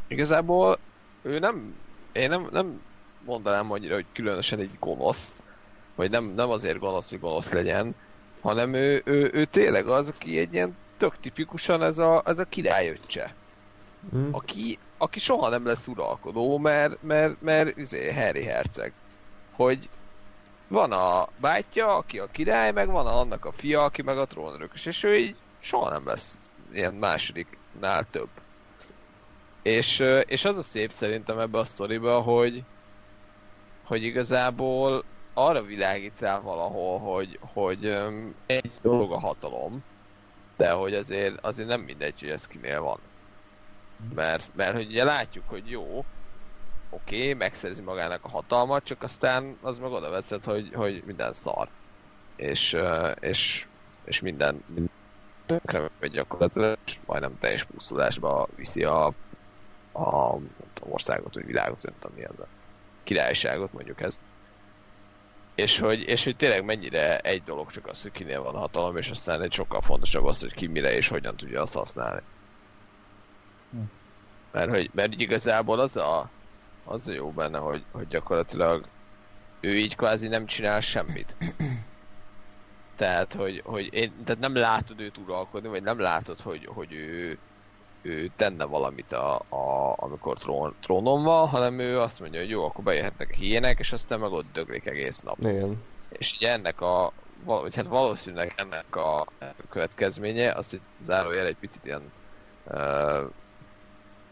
Speaker 2: igazából ő nem, én nem, nem mondanám annyira, hogy különösen egy gonosz, vagy nem, nem azért gonosz, hogy gonosz legyen, hanem ő, ő, ő tényleg az, aki egy ilyen tök tipikusan ez a, ez a királyöccse. Mm. Aki, aki soha nem lesz uralkodó, mert, mert, mert izé, Harry Herceg. Hogy, van a bátyja, aki a király, meg van annak a fia, aki meg a trónörökös, és ő így soha nem lesz ilyen másodiknál több. És, és az a szép szerintem ebbe a sztoriba, hogy, hogy igazából arra világít rá valahol, hogy, hogy egy dolog a hatalom, de hogy azért, azért nem mindegy, hogy ez kinél van. Mert, mert hogy ugye látjuk, hogy jó, oké, okay, megszerzi magának a hatalmat, csak aztán az meg oda veszed, hogy, hogy minden szar. És, és, és minden, minden vagy gyakorlatilag, és majdnem teljes pusztulásba viszi a, a, a országot, vagy világot, nem tudom mi ez a királyságot, mondjuk ez. És hogy, és hogy tényleg mennyire egy dolog csak az, hogy kinél van a hatalom, és aztán egy sokkal fontosabb az, hogy ki mire és hogyan tudja azt használni. Hm. Mert hogy mert igazából az a, az jó benne, hogy, hogy gyakorlatilag ő így kvázi nem csinál semmit. Tehát, hogy, hogy én, tehát nem látod őt uralkodni, vagy nem látod, hogy, hogy ő, ő tenne valamit, a, a, amikor trón, trónon van, hanem ő azt mondja, hogy jó, akkor bejöhetnek a hiének, és aztán meg ott döglik egész nap.
Speaker 3: Igen.
Speaker 2: És ugye ennek a, vagy hát valószínűleg ennek a következménye, azt itt zárójel egy picit ilyen uh,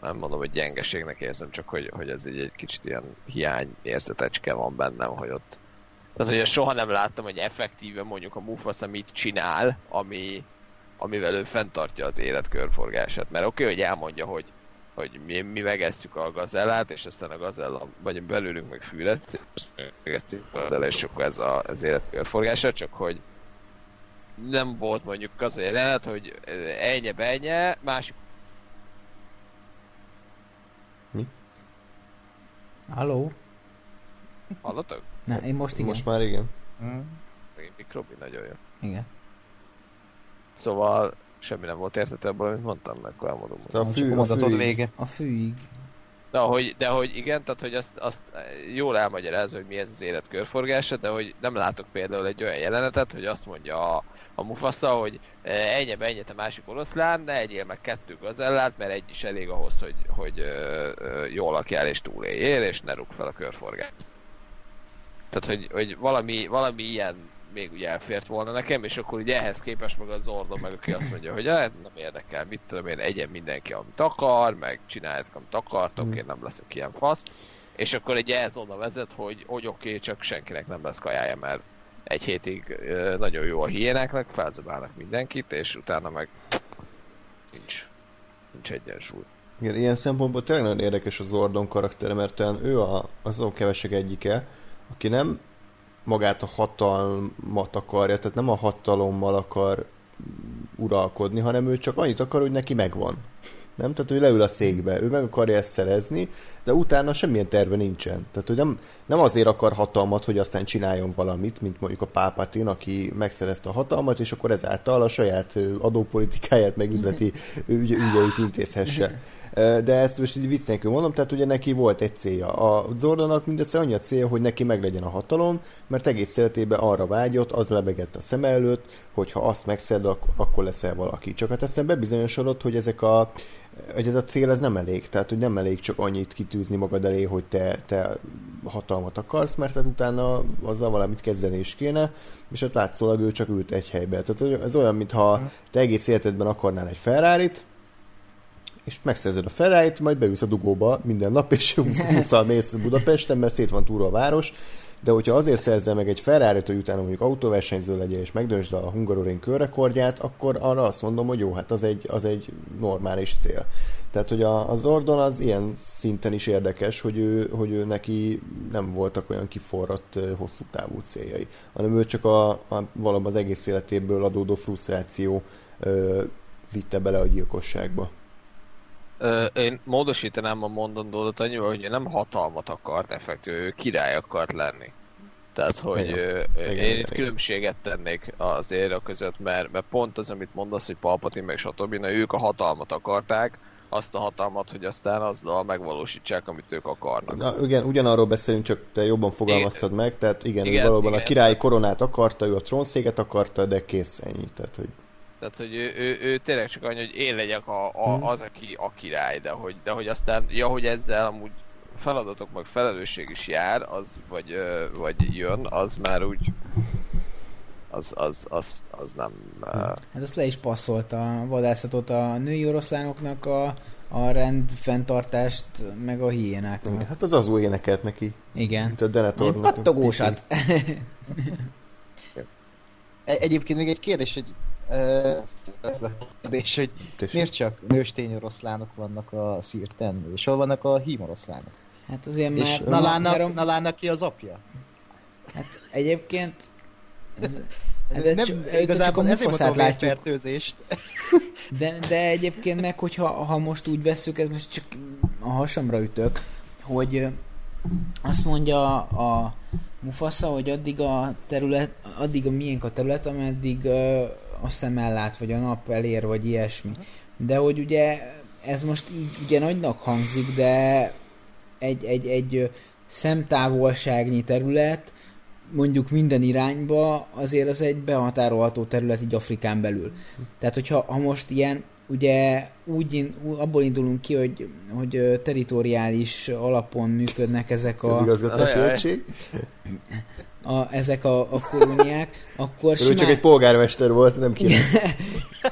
Speaker 2: nem mondom, hogy gyengeségnek érzem, csak hogy, hogy ez egy, egy kicsit ilyen hiány érzetecske van bennem, hogy ott tehát, hogy soha nem láttam, hogy effektíve mondjuk a Mufasa mit csinál, ami, amivel ő fenntartja az élet körforgását. Mert oké, okay, hogy elmondja, hogy, hogy mi, mi megesszük a gazellát, és aztán a gazella, vagy belülünk meg fűret, és megesszük a gazella, és akkor ez a, az élet körforgása, csak hogy nem volt mondjuk az a jelenet, hogy ennyi benye, másik
Speaker 4: Halló?
Speaker 2: Hallatok?
Speaker 4: Ne, én most igen.
Speaker 3: Most már igen.
Speaker 2: Mm. Mikrobi nagyon jó.
Speaker 4: Igen.
Speaker 2: Szóval semmi nem volt értető ebből, amit mondtam, meg akkor elmondom.
Speaker 3: A, fű, a, fűig. vége.
Speaker 4: A fűig.
Speaker 2: De hogy, de hogy igen, tehát hogy azt, azt jól elmagyarázza, hogy mi ez az élet körforgása, de hogy nem látok például egy olyan jelenetet, hogy azt mondja a, a Mufasa, hogy ennyi ennyi a másik oroszlán, ne egyél meg kettő gazellát, mert egy is elég ahhoz, hogy, hogy ö, ö, jól lakjál és túléljél, és ne rúg fel a körforgást. Tehát, hogy, hogy valami, valami ilyen még ugye elfért volna nekem, és akkor ugye ehhez képest meg az Zordon meg, aki azt mondja, hogy hát nem érdekel, mit tudom én, egyen mindenki, amit akar, meg csináljátok, amit akartok, mm. én nem leszek ilyen fasz. És akkor egy ehhez oda vezet, hogy, hogy oké, okay, csak senkinek nem lesz kajája, mert egy hétig nagyon jó a hiénáknak, felzabálnak mindenkit, és utána meg nincs, nincs egyensúly.
Speaker 3: Igen, ilyen szempontból tényleg nagyon érdekes az Zordon karaktere, mert ő a, azon kevesek egyike, aki nem magát a hatalmat akarja, tehát nem a hatalommal akar uralkodni, hanem ő csak annyit akar, hogy neki megvan. Nem? Tehát, hogy leül a székbe, ő meg akarja ezt szerezni, de utána semmilyen terve nincsen. Tehát, hogy nem, nem azért akar hatalmat, hogy aztán csináljon valamit, mint mondjuk a Pápatin, aki megszerezte a hatalmat, és akkor ezáltal a saját adópolitikáját, meg üzleti ügy, ügyeit intézhesse. De ezt most így vicc nélkül mondom, tehát ugye neki volt egy célja. A Zordonnak mindössze annyi a célja, hogy neki meglegyen a hatalom, mert egész életében arra vágyott, az lebegett a szem előtt, hogy ha azt megszed, akkor leszel valaki. Csak hát aztán bebizonyosodott, hogy ezek a hogy ez a cél ez nem elég, tehát hogy nem elég csak annyit kitűzni magad elé, hogy te, te hatalmat akarsz, mert hát utána azzal valamit kezdeni is kéne, és ott látszólag ő csak ült egy helybe. Tehát ez olyan, mintha te egész életedben akarnál egy ferrari és megszerzed a ferrari majd beülsz a dugóba minden nap, és 20 mész Budapesten, mert szét van túra a város, de hogyha azért szerzel meg egy ferrari hogy utána mondjuk autóversenyző legyen, és megdöntsd a Hungaroring körrekordját, akkor arra azt mondom, hogy jó, hát az egy, az egy normális cél. Tehát, hogy a, az Zordon az ilyen szinten is érdekes, hogy ő, hogy ő neki nem voltak olyan kiforradt hosszú távú céljai, hanem ő csak a, a valóban az egész életéből adódó frusztráció ö, vitte bele a gyilkosságba.
Speaker 2: Ö, én módosítanám a mondandódat annyival, hogy nem hatalmat akart effektív, ő király akart lenni. Tehát, hogy igen, ö, igen, én igen, itt különbséget tennék az a között, mert, mert pont az, amit mondasz, hogy Palpatine meg stb. Na, ők a hatalmat akarták, azt a hatalmat, hogy aztán azzal megvalósítsák, amit ők akarnak.
Speaker 3: Na, igen, ugyanarról beszélünk, csak te jobban fogalmaztad én, meg, tehát igen, igen valóban igen, a királyi koronát akarta, ő a trónszéget akarta, de kész ennyi. Tehát, hogy
Speaker 2: tehát, hogy ő, ő, ő tényleg csak annyi, hogy én legyek a, a, hmm. az, aki a király, de hogy, de hogy aztán, ja, hogy ezzel amúgy feladatok meg felelősség is jár, az, vagy, vagy jön, az már úgy az, az, az, az nem...
Speaker 4: Hát azt le is passzolt a vadászatot a női oroszlánoknak, a, a rendfenntartást, meg a hiénáknak.
Speaker 3: Hát az az új énekelt neki.
Speaker 4: Igen.
Speaker 3: Mint a Denetornak.
Speaker 4: Pattogósat.
Speaker 5: Egyébként még egy kérdés, hogy ez a kérdés, hogy Tessék. miért csak nőstény oroszlánok vannak a szírten, és hol vannak a hím oroszlánok?
Speaker 4: Hát azért már... És
Speaker 5: Nalának, már... Nalának ki az apja?
Speaker 4: Hát egyébként... Ez,
Speaker 5: ez nem, csak, igazából csak a mufaszát látjuk. Fertőzést.
Speaker 4: De, de egyébként meg, hogyha ha most úgy veszük, ez most csak a hasamra ütök, hogy azt mondja a Mufasa, hogy addig a terület, addig a miénk a terület, ameddig a szem ellát, vagy a nap elér, vagy ilyesmi. De hogy ugye ez most így ugye nagynak hangzik, de egy, egy, egy szemtávolságnyi terület, mondjuk minden irányba, azért az egy behatárolható terület így Afrikán belül. Tehát, hogyha ha most ilyen, ugye úgy abból indulunk ki, hogy, hogy teritoriális alapon működnek ezek a...
Speaker 3: Közigazgatási
Speaker 4: a, ezek a, a kolóniák, akkor
Speaker 3: simán... csak egy polgármester volt, nem király.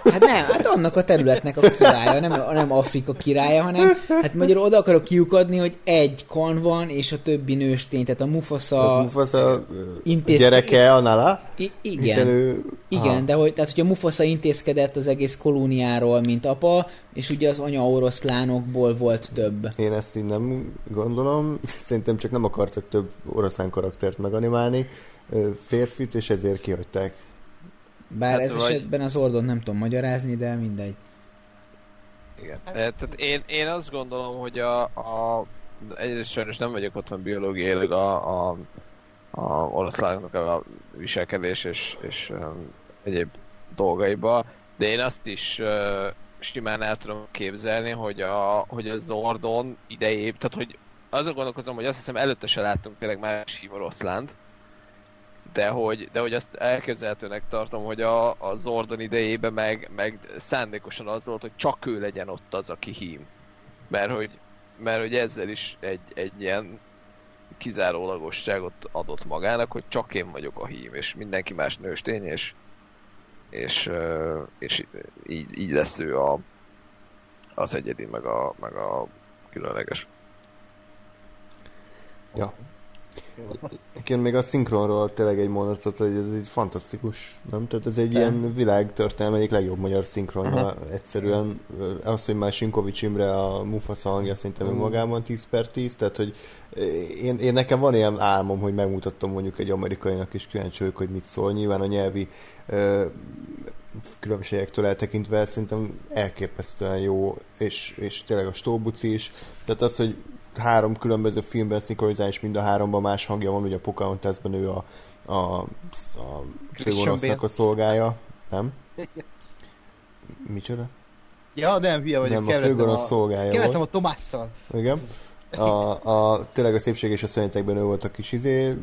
Speaker 4: hát nem, hát annak a területnek a királya, nem, nem Afrika királya, hanem hát magyarul oda akarok kiukadni, hogy egy kan van, és a többi nőstény, tehát a Mufasa... Tehát
Speaker 3: a Mufasa intéz... gyereke a Nala?
Speaker 4: I- igen. ő... Igen, de hogy, tehát, hogy a Mufasa intézkedett az egész kolóniáról, mint apa, és ugye az anya oroszlánokból volt több.
Speaker 3: Én ezt így nem gondolom. Szerintem csak nem akartak több oroszlán karaktert meganimálni, férfit, és ezért kihagyták.
Speaker 4: Bár hát ez vagy... esetben az Ordon nem tudom magyarázni, de mindegy.
Speaker 2: Igen. Hát... Tehát én, én azt gondolom, hogy a, a egyrészt sajnos nem vagyok otthon biológiailag a, a, a oroszlánoknak a viselkedés és, és um, egyéb dolgaiba, de én azt is uh, simán el tudom képzelni, hogy a, hogy a Zordon idejébb, tehát hogy azon gondolkozom, hogy azt hiszem előtte se láttunk tényleg más hív oroszlánt, de hogy, de hogy azt elképzelhetőnek tartom, hogy a, a Zordon idejében meg, meg szándékosan az volt, hogy csak ő legyen ott az, aki hím. Mert hogy, mert hogy ezzel is egy, egy ilyen kizárólagosságot adott magának, hogy csak én vagyok a hím, és mindenki más nőstény, és, és, és így, így lesz ő a, az egyedi, meg a, meg a különleges.
Speaker 3: Ja. Igen, még a szinkronról tényleg egy mondatot, hogy ez egy fantasztikus, nem? Tehát ez egy De. ilyen világtörténelme egyik legjobb magyar szinkronja. Uh-huh. Egyszerűen az, hogy már Sinkovics Imre a Mufasa hangja szerintem uh-huh. magában 10 per 10, tehát hogy én, én nekem van ilyen álmom, hogy megmutattam mondjuk egy amerikainak, és kíváncsi vagyok, hogy mit szól. Nyilván a nyelvi ö, különbségektől eltekintve szerintem elképesztően jó, és, és tényleg a Stóbuci is. Tehát az, hogy három különböző filmben szinkronizál, és mind a háromban más hangja van, ugye a Pocahontasban ő a, a, a főgonosznak a szolgája, nem? Micsoda?
Speaker 5: Ja, nem, hülye vagyok.
Speaker 3: Nem, a főgonosz a... szolgája
Speaker 5: Kevertem a Tomásszal.
Speaker 3: Igen. A, a, tényleg a szépség és a szörnyetekben ő volt a kis izé,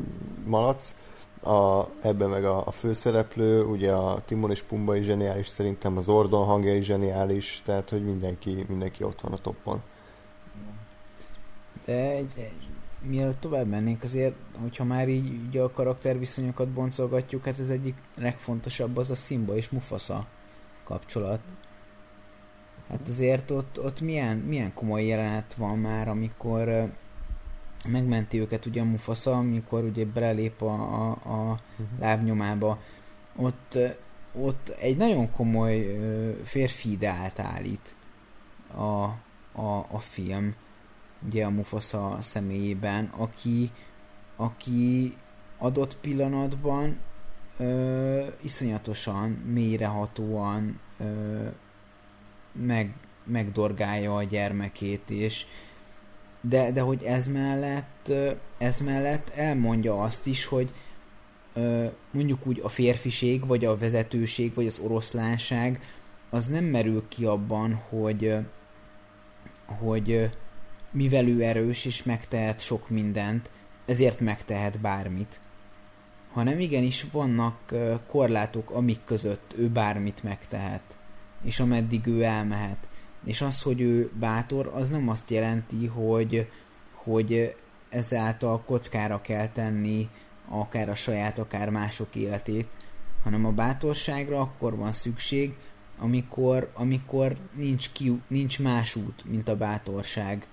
Speaker 3: malac, a, ebben meg a, a főszereplő, ugye a Timon és Pumba is zseniális, szerintem az Ordon hangja is zseniális, tehát hogy mindenki, mindenki ott van a toppon.
Speaker 4: De egy, egy, mielőtt tovább mennénk, azért, hogyha már így ugye a karakterviszonyokat boncolgatjuk, hát ez egyik legfontosabb az a Simba és Mufasa kapcsolat. Hát azért ott, ott milyen, milyen komoly jelenet van már, amikor uh, megmenti őket ugye a Mufasa, amikor ugye belép a, a, a uh-huh. lábnyomába. Ott, ott egy nagyon komoly uh, férfi ideált állít a, a, a film ugye a Mufasa személyében, aki, aki adott pillanatban ö, iszonyatosan, mélyrehatóan ö, meg, megdorgálja a gyermekét, és de, de hogy ez mellett, ez mellett elmondja azt is, hogy mondjuk úgy a férfiség, vagy a vezetőség, vagy az oroszlánság, az nem merül ki abban, hogy, hogy mivel ő erős és megtehet sok mindent, ezért megtehet bármit. Hanem igenis vannak korlátok, amik között ő bármit megtehet, és ameddig ő elmehet. És az, hogy ő bátor, az nem azt jelenti, hogy, hogy ezáltal kockára kell tenni akár a saját, akár mások életét, hanem a bátorságra akkor van szükség, amikor, amikor nincs, ki, nincs más út, mint a bátorság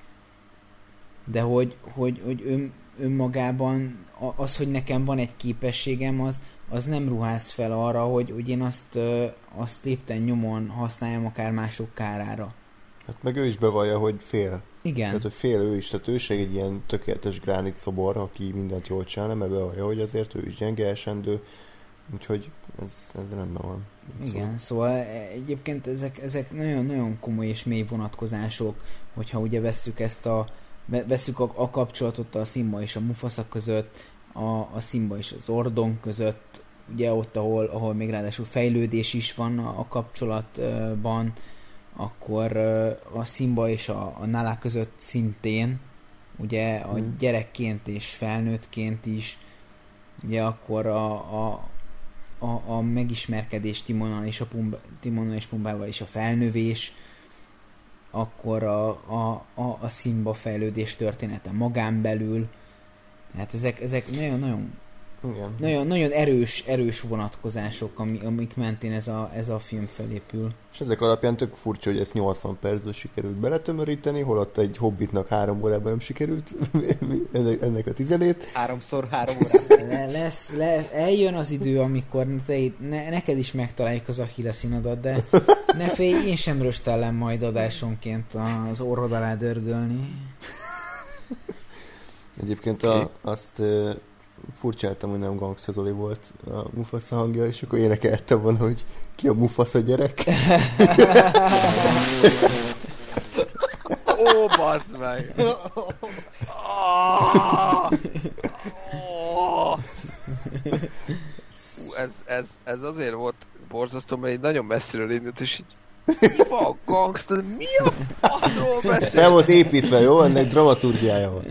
Speaker 4: de hogy, hogy, hogy ön, önmagában az, hogy nekem van egy képességem, az, az nem ruház fel arra, hogy, hogy én azt, azt lépten nyomon használjam akár mások kárára.
Speaker 3: Hát meg ő is bevallja, hogy fél.
Speaker 4: Igen.
Speaker 3: Tehát, hogy fél ő is, tehát ő egy ilyen tökéletes gránit szobor, aki mindent jól csinál, mert bevallja, hogy azért ő is gyenge esendő, úgyhogy ez, ez rendben van.
Speaker 4: Igen, szóval, szóval egyébként ezek, ezek nagyon-nagyon komoly és mély vonatkozások, hogyha ugye vesszük ezt a veszük a, a kapcsolatot a Simba és a Mufasa között, a, a Simba és az Ordon között, ugye ott, ahol, ahol még ráadásul fejlődés is van a, a kapcsolatban, akkor a Simba és a, a Nala között szintén, ugye a hmm. gyerekként és felnőttként is, ugye akkor a, a, a, a megismerkedés Timonnal és a Pumba, Timonnal és Pumbával és a felnövés, akkor a, a, a, a Simba fejlődés története magán belül. Hát ezek, ezek nagyon-nagyon igen. Nagyon, nagyon erős, erős vonatkozások, ami, amik mentén ez a, ez a film felépül.
Speaker 3: És ezek alapján tök furcsa, hogy ezt 80 percben sikerült beletömöríteni, holott egy hobbitnak három órában nem sikerült ennek, a tizenét.
Speaker 5: Háromszor három órában.
Speaker 4: Le, lesz, le, eljön az idő, amikor te, ne, neked is megtaláljuk az Achille de ne félj, én sem röstellem majd adásonként az orrod alá dörgölni.
Speaker 3: Egyébként a, azt furcsáltam, hogy nem Gangsta Zoli volt a Mufasa hangja, és akkor énekeltem volna, hogy ki a Mufasa gyerek.
Speaker 2: Ó, bassz meg! ez, ez, ez azért volt borzasztó, mert egy nagyon messziről indult, és így mi van gangsta? Mi a faszról beszél?
Speaker 3: Fel volt építve, jó? Ennek dramaturgiája van.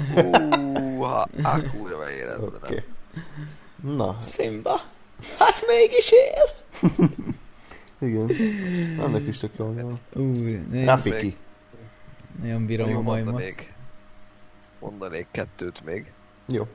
Speaker 2: Húha, á, kurva életben. Okay.
Speaker 3: Na.
Speaker 4: Simba. Hát mégis él.
Speaker 3: Igen. Annak is tök jól van.
Speaker 4: Rafiki. Nagyon bírom a majmat.
Speaker 2: Mondanék, mondanék kettőt még.
Speaker 3: Jó.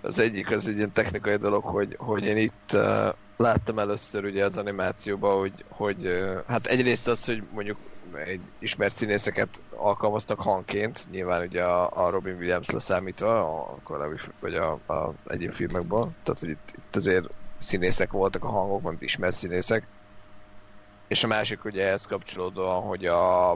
Speaker 2: Az egyik az egy ilyen technikai dolog, hogy, hogy én itt uh, láttam először ugye az animációban, hogy, hogy uh, hát egyrészt az, hogy mondjuk egy ismert színészeket alkalmaztak hangként, nyilván ugye a, a Robin Williams leszámítva, a korábbi, vagy a, a egyéb filmekből, tehát hogy itt, itt azért színészek voltak a hangok, mint ismert színészek. És a másik ugye ehhez kapcsolódóan, hogy a,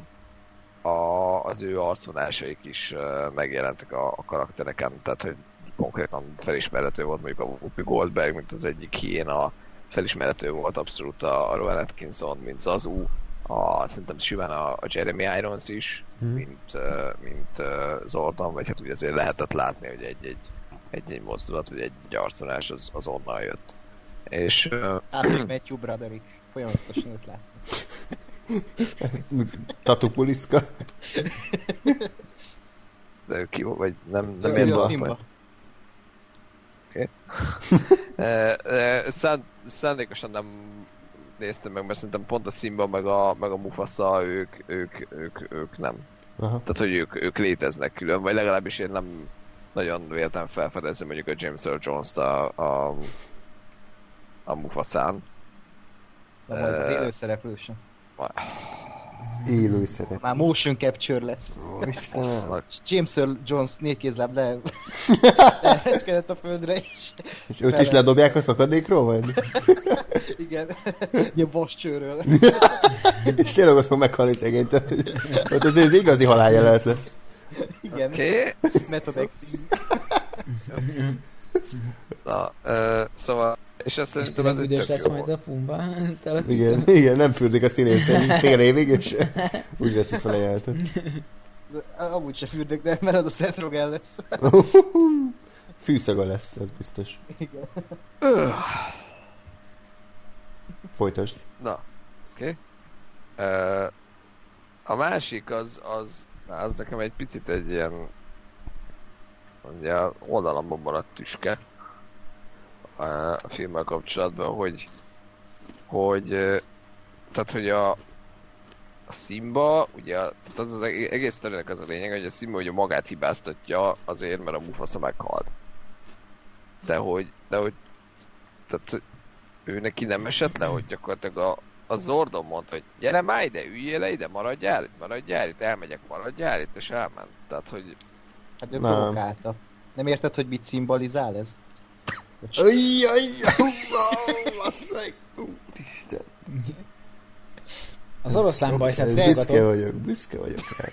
Speaker 2: a, az ő arcvonásai is megjelentek a, a karaktereken, tehát hogy konkrétan felismerhető volt mondjuk a Whoopi Goldberg, mint az egyik hiéna, felismerhető volt abszolút a, a Rowan Atkinson, mint Zazu, a, szerintem simán a, a Jeremy Irons is, hmm. mint, uh, mint uh, Zordon, vagy hát úgy azért lehetett látni, hogy egy-egy egy, egy mozdulat, vagy egy, egy arcolás az, az onnan jött. És... Uh,
Speaker 5: hát, hogy Matthew Broderick folyamatosan őt láttam.
Speaker 3: Tatupuliszka.
Speaker 2: De ki vagy nem, nem. A Simba. Oké. Okay. Szánd, szándékosan nem néztem meg, mert szerintem pont a Simba meg a, meg a Mufasa, ők, ők, ők, ők nem. Aha. Tehát, hogy ők, ők léteznek külön, vagy legalábbis én nem nagyon véltem felfedezni mondjuk a James Earl Jones-t a, a, a Mufasán.
Speaker 5: De majd az élő szereplő sem.
Speaker 3: Élő szerep.
Speaker 5: Már motion capture lesz. Oh, James Earl Jones négy kézláb le elhelyezkedett a földre is.
Speaker 3: És őt is ledobják a szakadékról, vagy?
Speaker 5: Igen. Ilyen vascsőről.
Speaker 3: és tényleg ott fog meghalni szegényt. Ott az, az igazi haláljelet lesz.
Speaker 5: Igen. Okay. Method
Speaker 2: Na, uh, szóval és azt szerintem ez
Speaker 4: egy lesz jó. majd a Pumba
Speaker 3: Igen, igen, nem fürdik a színészén fél évig, és úgy veszik fel a jelentet.
Speaker 5: Amúgy se fürdök, de mert az a Seth Rogen lesz.
Speaker 3: Fűszaga lesz, ez biztos. Igen. Folytasd.
Speaker 2: Na, oké. Okay. Uh, a másik az, az, az nekem egy picit egy ilyen ugye oldalamban maradt tüske a filmmel kapcsolatban, hogy, hogy tehát, hogy a, a Simba, ugye, tehát az, az egész történet az a lényeg, hogy a Simba ugye magát hibáztatja azért, mert a Mufasa meghalt. De hogy, de hogy, tehát ő neki nem esett le, hogy gyakorlatilag a, a Zordon mondta, hogy gyere már ide, üljél le ide, maradjál itt, maradjál itt, elmegyek, maradjál itt, és elment. Tehát, hogy...
Speaker 5: Hát ő provokálta. Nem érted, hogy mit szimbolizál ez?
Speaker 3: Ajjaj, Úristen.
Speaker 4: Az oroszlán bajszát
Speaker 3: Büszke vagyok, büszke vagyok rá.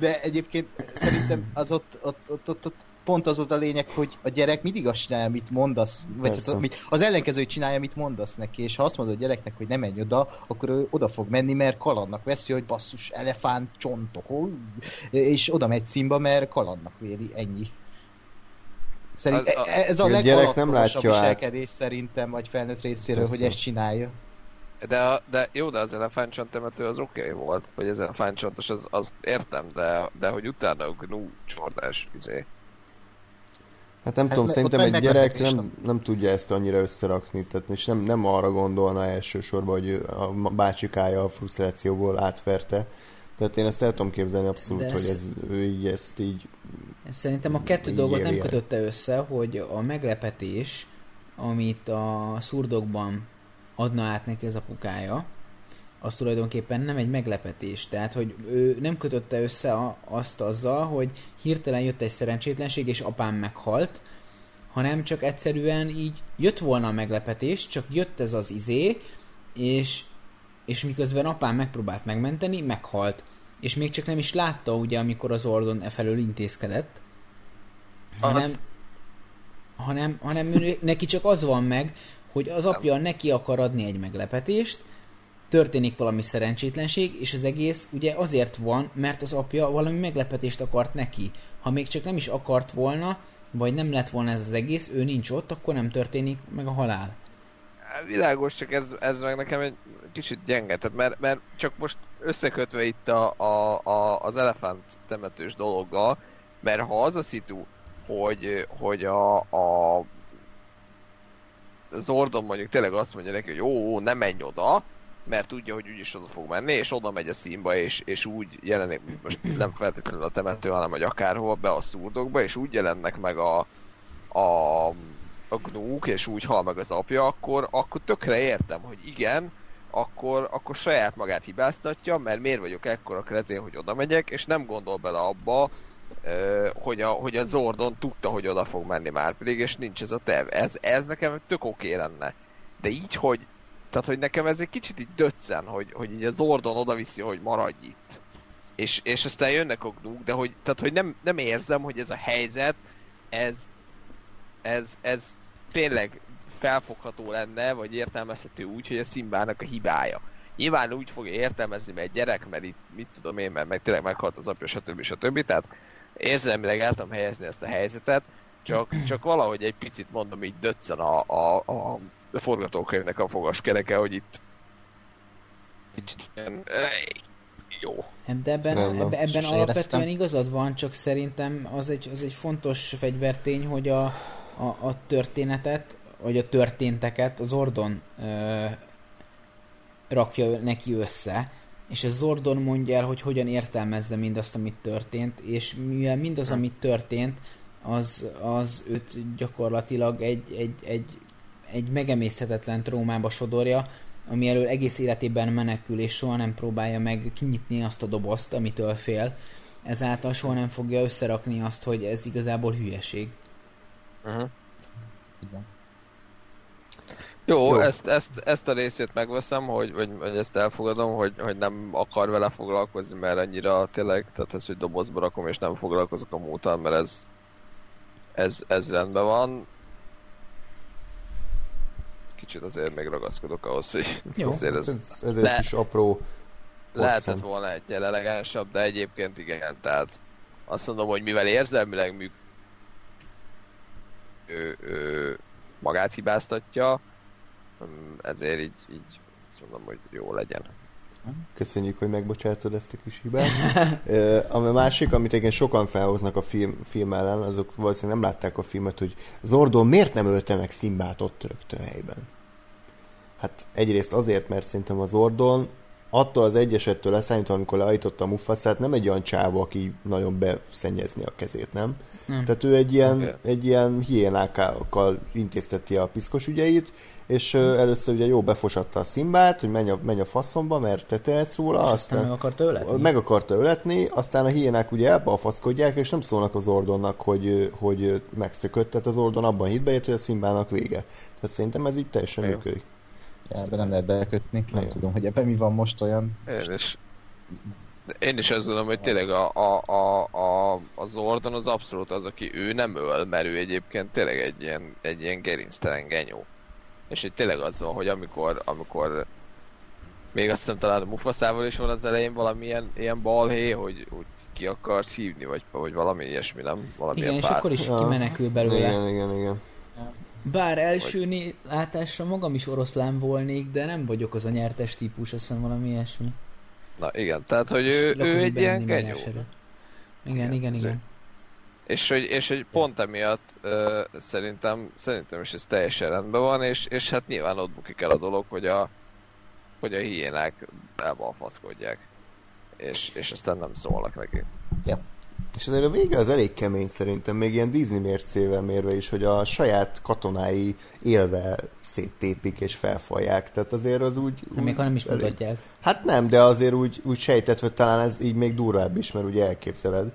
Speaker 5: De egyébként szerintem az ott, ott, ott, ott, ott pont az volt a lényeg, hogy a gyerek mindig azt csinálja, amit mondasz, vagy hát, amit, az ellenkezőt csinálja, amit mondasz neki, és ha azt mondod a gyereknek, hogy nem menj oda, akkor ő oda fog menni, mert kalandnak veszi, hogy basszus, elefánt, csontok, és oda megy színba, mert kalandnak véli, ennyi. Szerint az, a, ez a, a gyerek nem látja viselkedés át. szerintem, vagy felnőtt részéről, Persze. hogy ezt csinálja.
Speaker 2: De, a, de jó, de az elefántcsont temető az oké okay volt, hogy ez elefántcsontos, az, az értem, de, de hogy utána a gnú csordás, izé.
Speaker 3: Hát nem hát tudom, szerintem egy gyerek nem, nem tudja ezt annyira összerakni, tehát és nem, nem arra gondolna elsősorban, hogy a bácsikája a frusztrációból átverte, tehát én ezt el tudom képzelni abszolút, ez, hogy ez, ő így ezt így...
Speaker 4: Szerintem a kettő dolgot nem kötötte össze, hogy a meglepetés, amit a szurdokban adna át neki ez a pukája, az tulajdonképpen nem egy meglepetés. Tehát, hogy ő nem kötötte össze a, azt azzal, hogy hirtelen jött egy szerencsétlenség, és apám meghalt, hanem csak egyszerűen így jött volna a meglepetés, csak jött ez az izé, és, és miközben apám megpróbált megmenteni, meghalt és még csak nem is látta, ugye, amikor az Ordon e felől intézkedett, hanem, hanem, hanem neki csak az van meg, hogy az apja neki akar adni egy meglepetést, történik valami szerencsétlenség, és az egész ugye azért van, mert az apja valami meglepetést akart neki. Ha még csak nem is akart volna, vagy nem lett volna ez az egész, ő nincs ott, akkor nem történik meg a halál.
Speaker 2: Világos, csak ez, ez meg nekem egy kicsit gyenge, tehát mert, mert csak most összekötve itt a, a, a, az elefánt temetős dologgal, mert ha az a szitu, hogy, hogy a, a Zordon mondjuk tényleg azt mondja neki, hogy ó, nem menj oda, mert tudja, hogy úgyis oda fog menni, és oda megy a színba, és, és úgy jelenik, most nem feltétlenül a temető, hanem hogy akárhol be a szurdokba, és úgy jelennek meg a, a, a gnúk, és úgy hal meg az apja, akkor, akkor tökre értem, hogy igen, akkor, akkor saját magát hibáztatja, mert miért vagyok ekkora kretén, hogy oda megyek, és nem gondol bele abba, hogy a, hogy a Zordon tudta, hogy oda fog menni már pedig, és nincs ez a terv. Ez, ez nekem tök oké lenne. De így, hogy tehát, hogy nekem ez egy kicsit így döccen, hogy, hogy így a Zordon oda viszi, hogy maradj itt. És, és aztán jönnek a gnúk, de hogy, tehát, hogy nem, nem érzem, hogy ez a helyzet, ez, ez, ez tényleg felfogható lenne, vagy értelmezhető úgy, hogy a Szimbának a hibája. Nyilván úgy fogja értelmezni, mert egy gyerek, mert itt, mit tudom én, mert meg tényleg meghalt az apja, stb. stb. Tehát érzelmileg el tudom helyezni ezt a helyzetet, csak, csak valahogy egy picit mondom így döccen a, a, a, forgatókönyvnek a fogaskereke, hogy itt kicsit ilyen, jó.
Speaker 4: De ebben, ebben, ebben alapvetően igazad van, csak szerintem az egy, az egy fontos fegyvertény, hogy a, a, a történetet, vagy a történteket az Ordon ö, rakja neki össze, és ez Zordon mondja el, hogy hogyan értelmezze mindazt, amit történt, és mivel mindaz, amit történt, az, az őt gyakorlatilag egy, egy, egy, egy megemészhetetlen trómába sodorja, ami elől egész életében menekül, és soha nem próbálja meg kinyitni azt a dobozt, amitől fél. Ezáltal soha nem fogja összerakni azt, hogy ez igazából hülyeség.
Speaker 2: Uh-huh. Igen. Jó, Jó. Ezt, ezt, ezt a részét megveszem, hogy, vagy, vagy ezt elfogadom, hogy, hogy nem akar vele foglalkozni, mert annyira tényleg, tehát ez, hogy dobozba rakom és nem foglalkozok a múltal, mert ez, ez, ez rendben van. Kicsit azért még ragaszkodok ahhoz, hogy
Speaker 3: Jó, azért ez, ez, ez le, egy kis apró
Speaker 2: Lehetett volna egy elegánsabb, de egyébként igen, tehát azt mondom, hogy mivel érzelmileg műk ő, ő magát hibáztatja, ezért így, így azt mondom, hogy jó legyen.
Speaker 3: Köszönjük, hogy megbocsátod ezt a kis hibát. a másik, amit igen sokan felhoznak a film, film ellen, azok valószínűleg nem látták a filmet, hogy Zordon miért nem ölte meg Szimbát ott rögtön helyben? Hát egyrészt azért, mert szerintem az Zordon attól az egyesettől leszállítva, amikor leállította a Mufasát, nem egy olyan csáva, aki nagyon beszennyezni a kezét, nem? Hmm. Tehát ő egy ilyen, okay. egy ilyen hiénákkal intézteti a piszkos ügyeit, és hmm. először ugye jó befosatta a szimbát, hogy menj a, menj a faszomba, mert te tehetsz róla,
Speaker 4: és aztán, aztán meg akarta öletni.
Speaker 3: Meg akarta öletni, aztán a hiénák ugye elbalfaszkodják, és nem szólnak az ordonnak, hogy, hogy megszökött, tehát az ordon abban hitbeért, hogy a szimbának vége. Tehát szerintem ez így teljesen működik.
Speaker 5: Ebben nem lehet belekötni. Nem tudom, hogy ebben mi van most olyan.
Speaker 2: Én is. Én is azt gondolom, hogy tényleg a, a, a, a, a Zordon az abszolút az, aki ő nem öl, mert ő egyébként tényleg egy ilyen, egy ilyen gerinctelen genyó. És itt tényleg az van, hogy amikor, amikor még azt hiszem talán a Mufaszával is van az elején valamilyen ilyen balhé, hogy, hogy ki akarsz hívni, vagy, vagy valami ilyesmi, nem? Valami
Speaker 4: igen, és akkor is kimenekül belőle.
Speaker 3: Igen, igen, igen.
Speaker 4: Bár első vagy... látásra magam is oroszlán volnék, de nem vagyok az a nyertes típus, azt hiszem valami ilyesmi.
Speaker 2: Na igen, tehát hogy ő, ő egy ilyen genyó.
Speaker 4: Igen, igen, igen. igen.
Speaker 2: És hogy, és hogy pont emiatt uh, szerintem, szerintem is ez teljesen rendben van, és, és hát nyilván ott bukik el a dolog, hogy a, hogy a hiénák elbalfaszkodják. És, és aztán nem szólnak neki.
Speaker 3: Yep. És azért a vége az elég kemény szerintem, még ilyen Disney mércével mérve is, hogy a saját katonái élve széttépik és felfalják. Tehát azért az úgy...
Speaker 4: úgy még ha nem is elég... mutatják.
Speaker 3: Hát nem, de azért úgy, úgy sejtett, hogy talán ez így még durvább is, mert ugye elképzeled.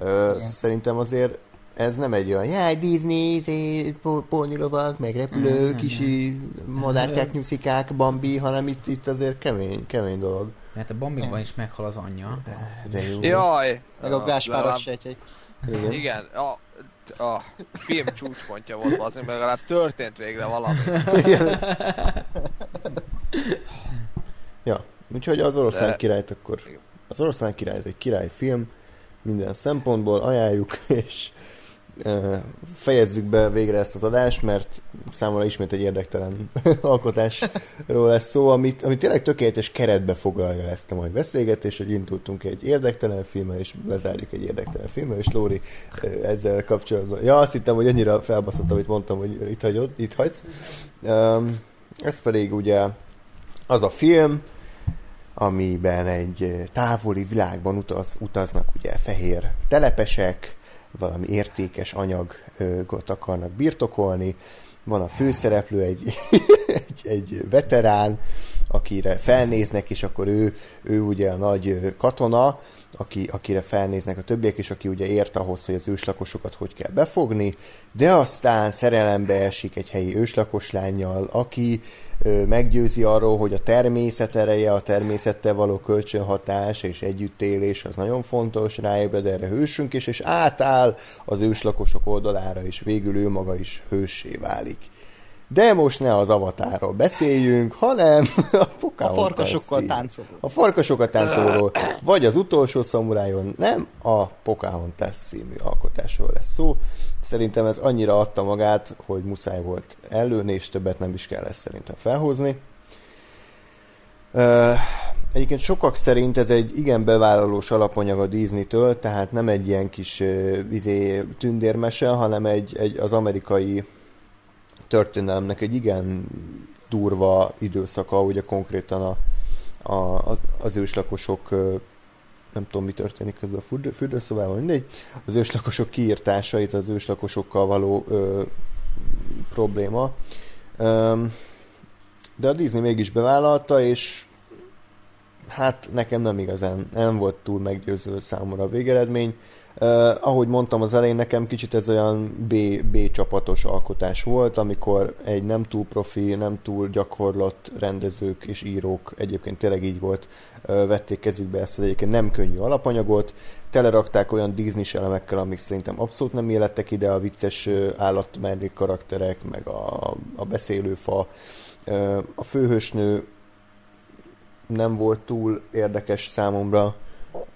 Speaker 3: Uh, szerintem azért ez nem egy olyan, jaj, Disney, izé, ponylovak, meg repülők, kisi madárkák, nyuszikák, Bambi, hanem itt, itt azért kemény, kemény dolog.
Speaker 4: Mert a Bambikban is meghal az anyja.
Speaker 2: De jó. Jaj!
Speaker 5: Meg a Gáspáros sejtjei.
Speaker 2: Igen. Igen. A, a film csúcspontja volt azért, mert legalább történt végre valami.
Speaker 3: ja, úgyhogy az oroszlán De... királyt akkor... Az oroszlán király egy királyfilm, minden szempontból ajánljuk, és fejezzük be végre ezt az adást, mert számomra ismét egy érdektelen alkotásról lesz szó, amit, amit tényleg tökéletes keretbe foglalja ezt a mai beszélgetést, hogy indultunk egy érdektelen filmmel, és lezárjuk egy érdektelen filmmel, és Lóri ezzel kapcsolatban. Ja, azt hittem, hogy annyira felbaszott, amit mondtam, hogy itt, hagyod, itt hagysz. Ez pedig ugye az a film, amiben egy távoli világban utaz, utaznak ugye fehér telepesek, valami értékes anyagot akarnak birtokolni, van a főszereplő, egy, egy, egy veterán, akire felnéznek, és akkor ő, ő ugye a nagy katona, aki, akire felnéznek a többiek, és aki ugye ért ahhoz, hogy az őslakosokat hogy kell befogni, de aztán szerelembe esik egy helyi őslakos lányjal, aki ö, meggyőzi arról, hogy a természet ereje, a természettel való kölcsönhatás és együttélés az nagyon fontos, ráébred erre hősünk is, és átáll az őslakosok oldalára, és végül ő maga is hőssé válik. De most ne az avatáról beszéljünk, hanem a
Speaker 5: A farkasokkal táncoló.
Speaker 3: A farkasokkal táncoló, vagy az utolsó szamurájon, nem a Pocahontas című alkotásról lesz szó. Szerintem ez annyira adta magát, hogy muszáj volt előni, és többet nem is kell ezt szerintem felhozni. Egyébként sokak szerint ez egy igen bevállalós alapanyag a Disney-től, tehát nem egy ilyen kis izé, tündérmese, hanem egy, egy az amerikai történelemnek egy igen durva időszaka, ugye konkrétan a, a, az őslakosok nem tudom, mi történik közben a fürdőszobában, mindegy, az őslakosok kiírtásait, az őslakosokkal való ö, probléma. Ö, de a Disney mégis bevállalta, és hát nekem nem igazán, nem volt túl meggyőző számomra a végeredmény. Uh, ahogy mondtam az elején, nekem kicsit ez olyan B, B csapatos alkotás volt, amikor egy nem túl profi, nem túl gyakorlott rendezők és írók, egyébként tényleg így volt, uh, vették kezükbe ezt az egyébként nem könnyű alapanyagot, telerakták olyan disney elemekkel, amik szerintem abszolút nem élettek ide, a vicces állatmellék karakterek, meg a, a beszélőfa, uh, a főhősnő nem volt túl érdekes számomra,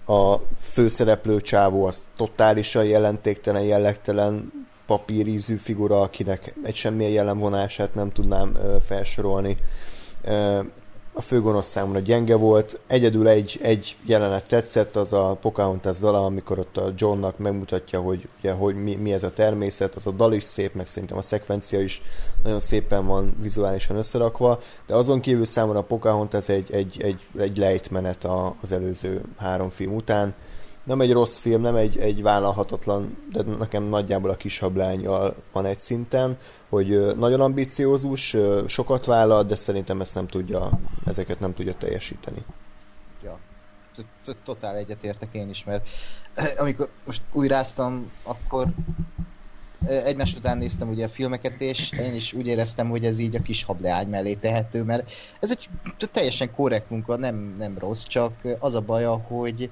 Speaker 3: a főszereplő csávó az totálisan jelentéktelen, jellegtelen papírízű figura, akinek egy semmilyen jellemvonását nem tudnám felsorolni a főgonosz számomra gyenge volt. Egyedül egy, egy jelenet tetszett, az a Pocahontas dala, amikor ott a Johnnak megmutatja, hogy, ugye, hogy mi, mi, ez a természet, az a dal is szép, meg szerintem a szekvencia is nagyon szépen van vizuálisan összerakva, de azon kívül számomra a Pocahontas egy, egy, egy, egy lejtmenet az előző három film után nem egy rossz film, nem egy, egy vállalhatatlan, de nekem nagyjából a kis hablányjal van egy szinten, hogy nagyon ambiciózus, sokat vállal, de szerintem ezt nem tudja, ezeket nem tudja teljesíteni.
Speaker 5: Ja, totál egyetértek én is, mert amikor most újráztam, akkor egymás után néztem ugye a filmeket, és én is úgy éreztem, hogy ez így a kis hableány mellé tehető, mert ez egy teljesen korrekt munka, nem, nem rossz, csak az a baja, hogy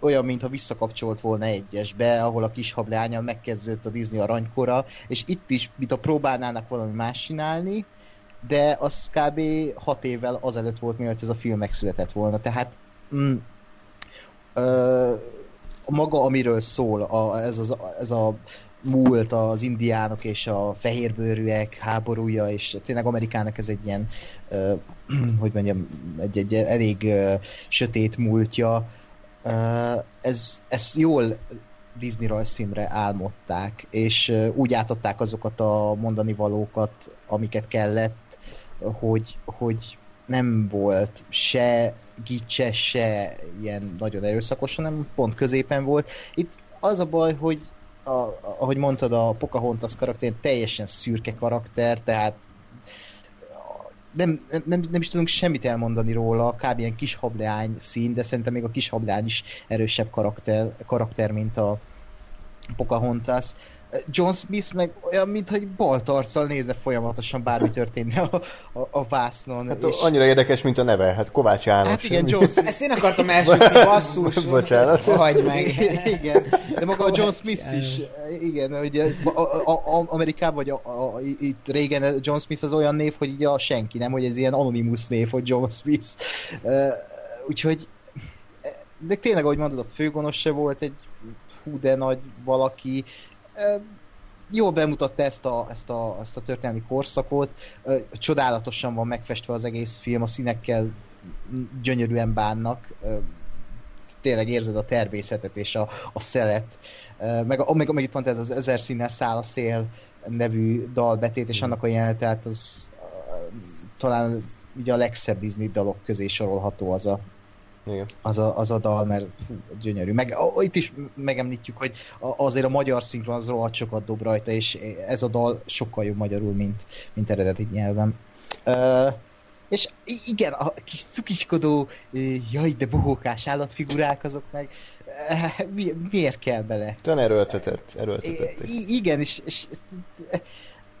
Speaker 5: olyan, mintha visszakapcsolt volna egyesbe, ahol a kis hableányal megkezdődött a Disney aranykora, és itt is, mint a próbálnának valami más csinálni, de az kb. hat évvel azelőtt volt, mielőtt ez a film megszületett volna. Tehát mm, ö, maga, amiről szól, a, ez, az, ez a múlt, az indiánok és a fehérbőrűek háborúja, és tényleg Amerikának ez egy ilyen, ö, hogy mondjam, egy, egy elég ö, sötét múltja, ez, ez jól Disney rajzfilmre álmodták, és úgy átadták azokat a mondani valókat, amiket kellett, hogy, hogy nem volt se gicse, se ilyen nagyon erőszakos, hanem pont középen volt. Itt az a baj, hogy a, ahogy mondtad, a Pocahontas karakter teljesen szürke karakter, tehát nem, nem, nem is tudunk semmit elmondani róla, kb. ilyen kis hableány szín, de szerintem még a kis hableány is erősebb karakter, karakter mint a Pocahontas. John Smith meg olyan, mintha egy baltarccal nézze folyamatosan bármi történne a, a, a vásznon.
Speaker 3: Hát és... annyira érdekes, mint a neve, hát Kovács János.
Speaker 4: Hát igen, John Smith. Ezt én akartam elsőzni, basszus.
Speaker 3: Bocsánat.
Speaker 4: Hagyj meg.
Speaker 5: igen, de maga a John Smith is, igen, ugye a, a, a, Amerikában, vagy a, a, itt régen John Smith az olyan név, hogy ugye a senki, nem, hogy ez ilyen anonimus név, hogy John Smith. Uh, úgyhogy de tényleg, ahogy mondod, a főgonos se volt egy hú de nagy valaki, jól bemutatta ezt a, ezt, a, ezt a történelmi korszakot, csodálatosan van megfestve az egész film, a színekkel gyönyörűen bánnak, tényleg érzed a természetet és a, a szelet, meg, meg, meg itt pont ez az ezer színnel száll a szél nevű dalbetét, és annak a jelenet, az talán ugye a legszebb Disney dalok közé sorolható az a, igen. Az, a, az a dal, mert fú, gyönyörű. Meg ó, itt is megemlítjük, hogy azért a magyar szinkron az rohadt sokat dob rajta, és ez a dal sokkal jobb magyarul, mint, mint eredeti nyelven. Uh, És igen, a kis cukiskodó, jaj, de bohókás állatfigurák azok meg, mi, miért kell bele?
Speaker 3: Tan erőltetett, erőltetett.
Speaker 5: I- igen, és, és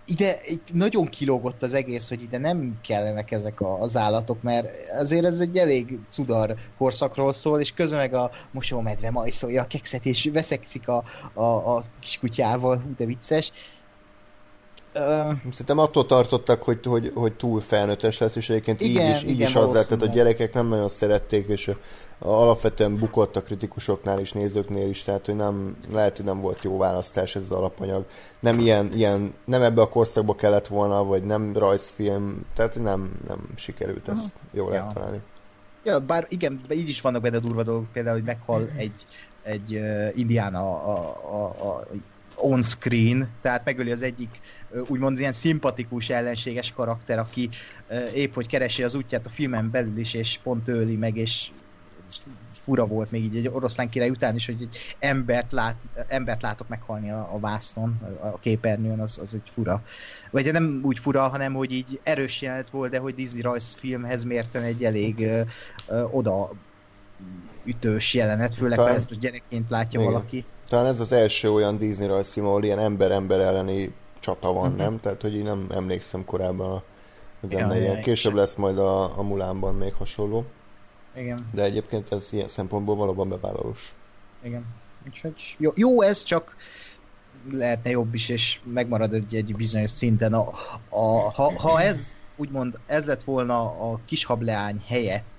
Speaker 5: ide nagyon kilógott az egész, hogy ide nem kellenek ezek az állatok, mert azért ez egy elég cudar korszakról szól, és közben meg a mosómedve majszolja a kekszet, és veszekszik a, a, a kiskutyával, hú, de vicces.
Speaker 3: Uh, Szerintem attól tartottak, hogy, hogy, hogy túl felnőttes lesz, és egyébként igen, így is, így is az lett, tehát a gyerekek nem nagyon szerették, és alapvetően bukott a kritikusoknál is, nézőknél is, tehát hogy nem, lehet, hogy nem volt jó választás ez az alapanyag. Nem ilyen, ilyen nem ebbe a korszakba kellett volna, vagy nem rajzfilm, tehát nem, nem sikerült ezt uh-huh. jól ja. eltalálni.
Speaker 5: Ja, bár igen, így is vannak benne durva dolgok, például, hogy meghal egy, egy uh, indiána a, a, a, a on-screen, tehát megöli az egyik úgymond ilyen szimpatikus, ellenséges karakter, aki épp hogy keresi az útját a filmen belül is, és pont öli meg, és fura volt még így egy oroszlán király után is, hogy egy embert, lát, embert látok meghalni a, a vászon, a képernyőn, az, az egy fura. Vagy nem úgy fura, hanem hogy így erős jelenet volt, de hogy Disney rajzfilmhez mérten egy elég ö, ö, oda ütős jelenet, főleg Talán... ha ezt gyerekként látja Igen. valaki.
Speaker 3: Talán ez az első olyan Disney rajzfilm, ahol ilyen ember-ember elleni csata van, uh-huh. nem? Tehát, hogy én nem emlékszem korábban, hogy benne ja, ilyen. Később lesz majd a, a Mulánban még hasonló.
Speaker 5: Igen.
Speaker 3: De egyébként ez ilyen szempontból valóban bevállalós.
Speaker 5: Igen. Úgyhogy jó, jó ez, csak lehetne jobb is, és megmarad egy, egy bizonyos szinten. A, a, ha, ha ez úgymond ez lett volna a kishableány helyett,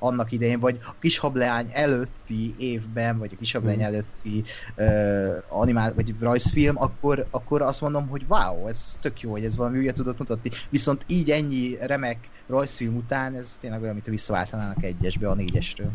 Speaker 5: annak idején, vagy a kishableány előtti évben, vagy a kishableány mm. előtti uh, animál, vagy rajzfilm, akkor, akkor azt mondom, hogy wow, ez tök jó, hogy ez valami újat tudott mutatni. Viszont így ennyi remek rajzfilm után, ez tényleg olyan, mint a visszaváltanának egyesbe a négyesről.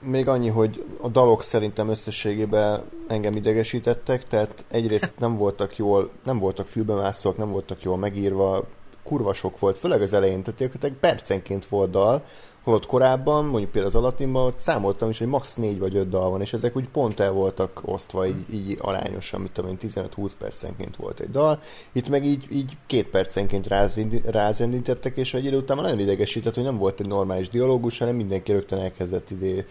Speaker 3: Még annyi, hogy a dalok szerintem összességében engem idegesítettek, tehát egyrészt nem voltak jól, nem voltak fülbemászók, nem voltak jól megírva, kurva sok volt, főleg az elején, tehát percenként volt dal, Holott korábban, mondjuk például az Alatinban, számoltam is, hogy max. 4 vagy 5 dal van, és ezek úgy pont el voltak osztva így, így arányosan, mit tudom én, 15-20 percenként volt egy dal. Itt meg így, így két percenként rázendítettek, és egy idő után nagyon idegesített, hogy nem volt egy normális dialógus, hanem mindenki rögtön elkezdett izé,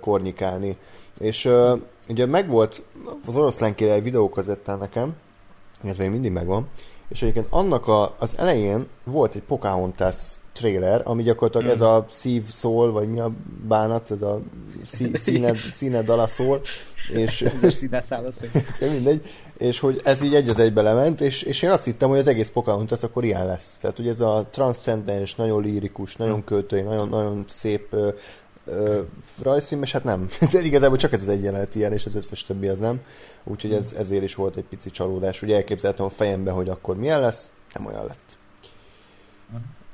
Speaker 3: kornyikálni. És uh, ugye megvolt az oroszlán király videókazettán nekem, ez még mindig megvan, és egyébként annak a, az elején volt egy Pocahontas trailer, ami gyakorlatilag mm. ez a szív szól, vagy mi a bánat, ez a szí, színed, színed dala szól. És,
Speaker 5: ez színeszáll
Speaker 3: mindegy. És hogy ez így egy az egybe lement, és, és én azt hittem, hogy az egész Pocahontas akkor ilyen lesz. Tehát, hogy ez a transzcendens, nagyon lírikus, nagyon költői, nagyon, nagyon szép ö, ö, rajzfilm, és hát nem. De igazából csak ez az egy jelenet ilyen, és az összes többi az nem. Úgyhogy ez, ezért is volt egy pici csalódás. Ugye elképzeltem a fejembe, hogy akkor milyen lesz, nem olyan lett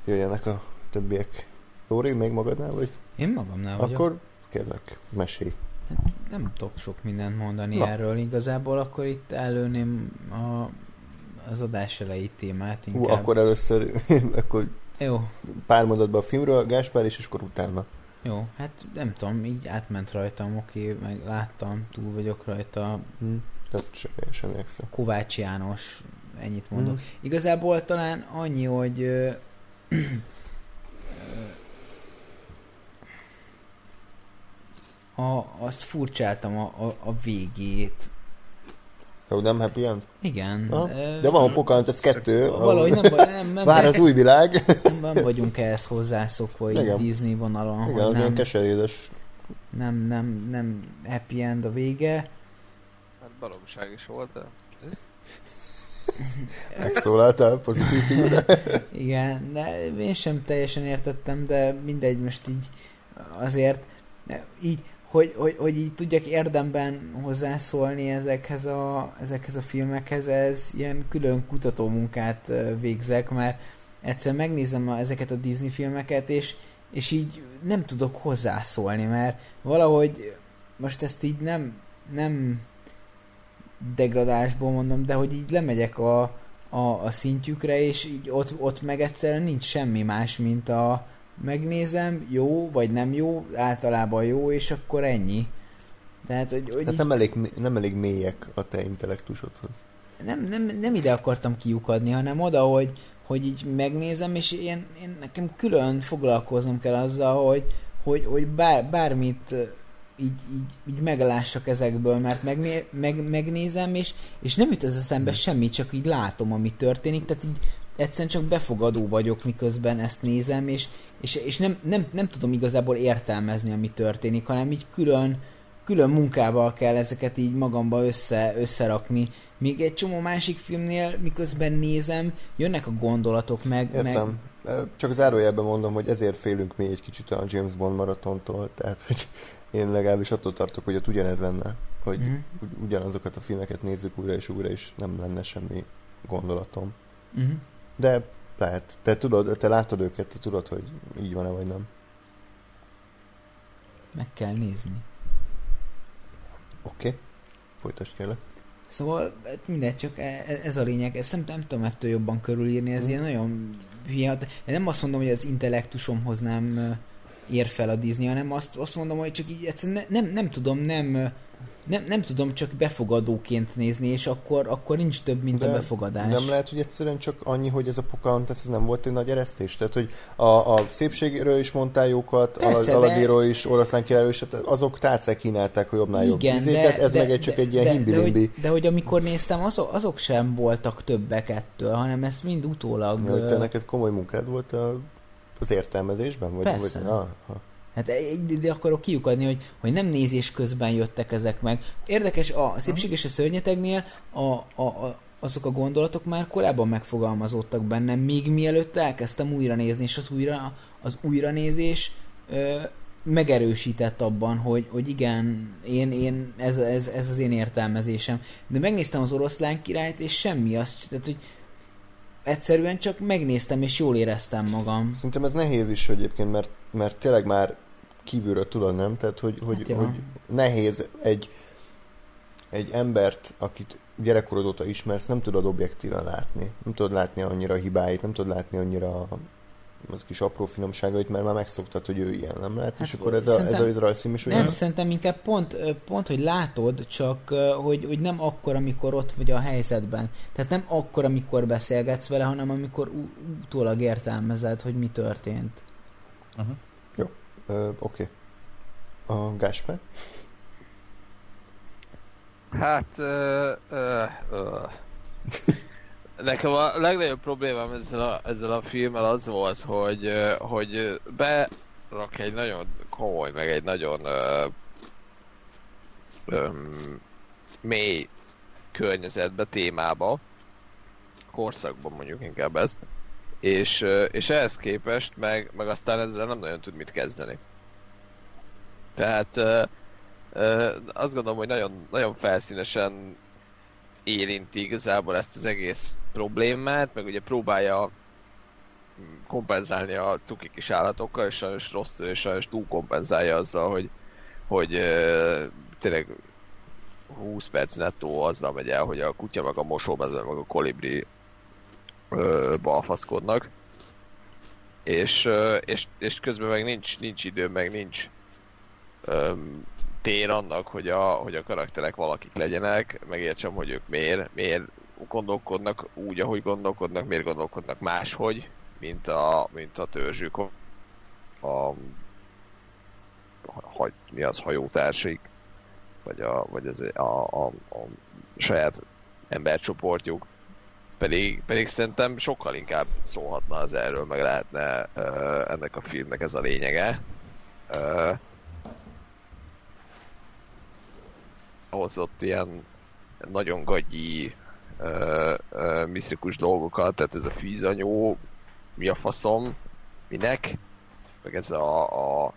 Speaker 3: jöjjenek a többiek. Lóri, még magadnál vagy?
Speaker 4: Én magamnál vagyok.
Speaker 3: Akkor kérlek, mesélj.
Speaker 4: Hát nem tudok sok mindent mondani Na. erről. Igazából akkor itt előném a, az adás elejé témát
Speaker 3: inkább. Hú, akkor először, akkor
Speaker 4: Jó.
Speaker 3: pár mondatban a filmről, Gáspár is, és akkor utána.
Speaker 4: Jó, hát nem tudom, így átment rajtam, oké, meg láttam, túl vagyok rajta.
Speaker 3: Hmm. Tehát semmi, semmi extra.
Speaker 4: Kovács János, ennyit mondok. Hmm. Igazából talán annyi, hogy a, azt furcsáltam a, a, a végét.
Speaker 3: Jó, nem happy end?
Speaker 4: Igen.
Speaker 3: Ha? De van a Pocahontas kettő.
Speaker 4: Valahogy nem, nem, nem,
Speaker 3: Vár az új világ.
Speaker 4: Nem, vagyunk ehhez hozzászokva így Igen. Disney vonalon.
Speaker 3: Igen, az nem, keserédes.
Speaker 4: Nem, nem, nem happy end a vége.
Speaker 2: Hát baromság is volt, de...
Speaker 3: Megszólaltál pozitív figura?
Speaker 4: Igen, de én sem teljesen értettem, de mindegy, most így azért így, hogy, hogy, hogy így tudjak érdemben hozzászólni ezekhez a, ezekhez a filmekhez, ez ilyen külön kutatómunkát végzek, mert egyszer megnézem a, ezeket a Disney filmeket, és, és így nem tudok hozzászólni, mert valahogy most ezt így nem, nem degradásból mondom, de hogy így lemegyek a, a, a szintjükre, és így ott, ott meg egyszerűen nincs semmi más, mint a megnézem, jó vagy nem jó, általában jó, és akkor ennyi. Tehát, hogy, hogy
Speaker 3: Tehát nem, elég, nem elég mélyek a te intellektusodhoz.
Speaker 4: Nem, nem, nem ide akartam kiukadni, hanem oda, hogy, hogy így megnézem, és én, én nekem külön foglalkoznom kell azzal, hogy, hogy, hogy bár, bármit így, így, így meglássak ezekből, mert megné, meg, megnézem, és, és nem jut ez eszembe hmm. semmi, csak így látom, ami történik, tehát így egyszerűen csak befogadó vagyok, miközben ezt nézem, és, és, és nem, nem, nem tudom igazából értelmezni, ami történik, hanem így külön, külön munkával kell ezeket így magamba össze, összerakni. Még egy csomó másik filmnél, miközben nézem, jönnek a gondolatok meg.
Speaker 3: Értem. Meg... Csak az zárójelben mondom, hogy ezért félünk mi egy kicsit a James Bond maratontól, tehát hogy én legalábbis attól tartok, hogy ott ugyanez lenne, hogy mm-hmm. ugyanazokat a filmeket nézzük újra és újra, és nem lenne semmi gondolatom. Mm-hmm. De lehet. Te tudod, te látod őket, te tudod, hogy így van-e vagy nem.
Speaker 4: Meg kell nézni.
Speaker 3: Oké. Okay. Folytasd kérlek.
Speaker 4: Szóval hát mindegy, csak e, e, ez a lényeg. Ezt nem, nem tudom ettől jobban körülírni, ez mm. ilyen nagyon hülye. Nem azt mondom, hogy az intellektusomhoz nem ér fel a Disney, hanem azt, azt mondom, hogy csak így egyszerűen ne, nem, nem tudom, nem, nem, nem tudom csak befogadóként nézni, és akkor, akkor nincs több, mint De a befogadás.
Speaker 3: Nem lehet, hogy egyszerűen csak annyi, hogy ez a Pocahontas ez nem volt egy nagy eresztés? Tehát, hogy a, a szépségről is mondtál jókat, Persze, az Aladíról de... is, oroszlán királyról is, azok tálcák kínálták a jobbnál jobb Igen, vizéket, ez de, meg egy csak de, egy ilyen
Speaker 4: de, de, hogy, de hogy amikor néztem, azok, azok sem voltak többek ettől, hanem ezt mind utólag...
Speaker 3: Ja, te neked komoly munkád volt a az értelmezésben? Vagy,
Speaker 4: Persze. Vagy, ah, ah. Hát ide akarok kiukadni, hogy, hogy nem nézés közben jöttek ezek meg. Érdekes, a szépség és a szörnyetegnél a, a, a, azok a gondolatok már korábban megfogalmazódtak bennem, még mielőtt elkezdtem újra nézni, és az, újra, az újranézés ö, megerősített abban, hogy, hogy igen, én, én, ez, ez, ez az én értelmezésem. De megnéztem az oroszlán királyt, és semmi az, tehát, hogy egyszerűen csak megnéztem, és jól éreztem magam.
Speaker 3: Szerintem ez nehéz is egyébként, mert, mert tényleg már kívülről tudod, nem? Tehát, hogy, hogy, hát hogy nehéz egy, egy embert, akit gyerekkorod óta ismersz, nem tudod objektíven látni. Nem tudod látni annyira a hibáit, nem tudod látni annyira az kis apró finomságait, mert már megszoktad, hogy ő ilyen, nem lehet? Hát és akkor ez a, ez a rajzfilm is
Speaker 4: olyan? Nem, szerintem inkább pont, pont, hogy látod, csak hogy, hogy nem akkor, amikor ott vagy a helyzetben. Tehát nem akkor, amikor beszélgetsz vele, hanem amikor utólag értelmezed, hogy mi történt.
Speaker 3: Uh-huh. Jó, uh, oké. Okay. A Gásper?
Speaker 2: Hát, uh, uh, uh. Nekem a legnagyobb problémám ezzel a, ezzel a filmmel az volt, hogy, hogy berak egy nagyon komoly, meg egy nagyon um, mély környezetbe, témába, korszakban mondjuk inkább ez, és, és ehhez képest meg, meg aztán ezzel nem nagyon tud mit kezdeni. Tehát uh, uh, azt gondolom, hogy nagyon, nagyon felszínesen érinti igazából ezt az egész problémát, meg ugye próbálja kompenzálni a cuki kis állatokkal, és sajnos rossz, és sajnos túl kompenzálja azzal, hogy, hogy uh, tényleg 20 perc nettó azzal megy el, hogy a kutya meg a mosómező meg a kolibri uh, balfaszkodnak. És, uh, és, és közben meg nincs, nincs idő, meg nincs um, tér annak, hogy a, hogy a karakterek valakik legyenek, megértsem, hogy ők miért, miért gondolkodnak úgy, ahogy gondolkodnak, miért gondolkodnak máshogy, mint a, mint a törzsük, a, a, a mi az hajótársaik, vagy, a, vagy az, a, a, a saját embercsoportjuk. Pedig, pedig szerintem sokkal inkább szólhatna az erről, meg lehetne uh, ennek a filmnek ez a lényege. Uh, hozott ilyen nagyon gagyi uh, uh, misztikus dolgokat, tehát ez a fűzanyó, mi a faszom, minek, meg ez a, a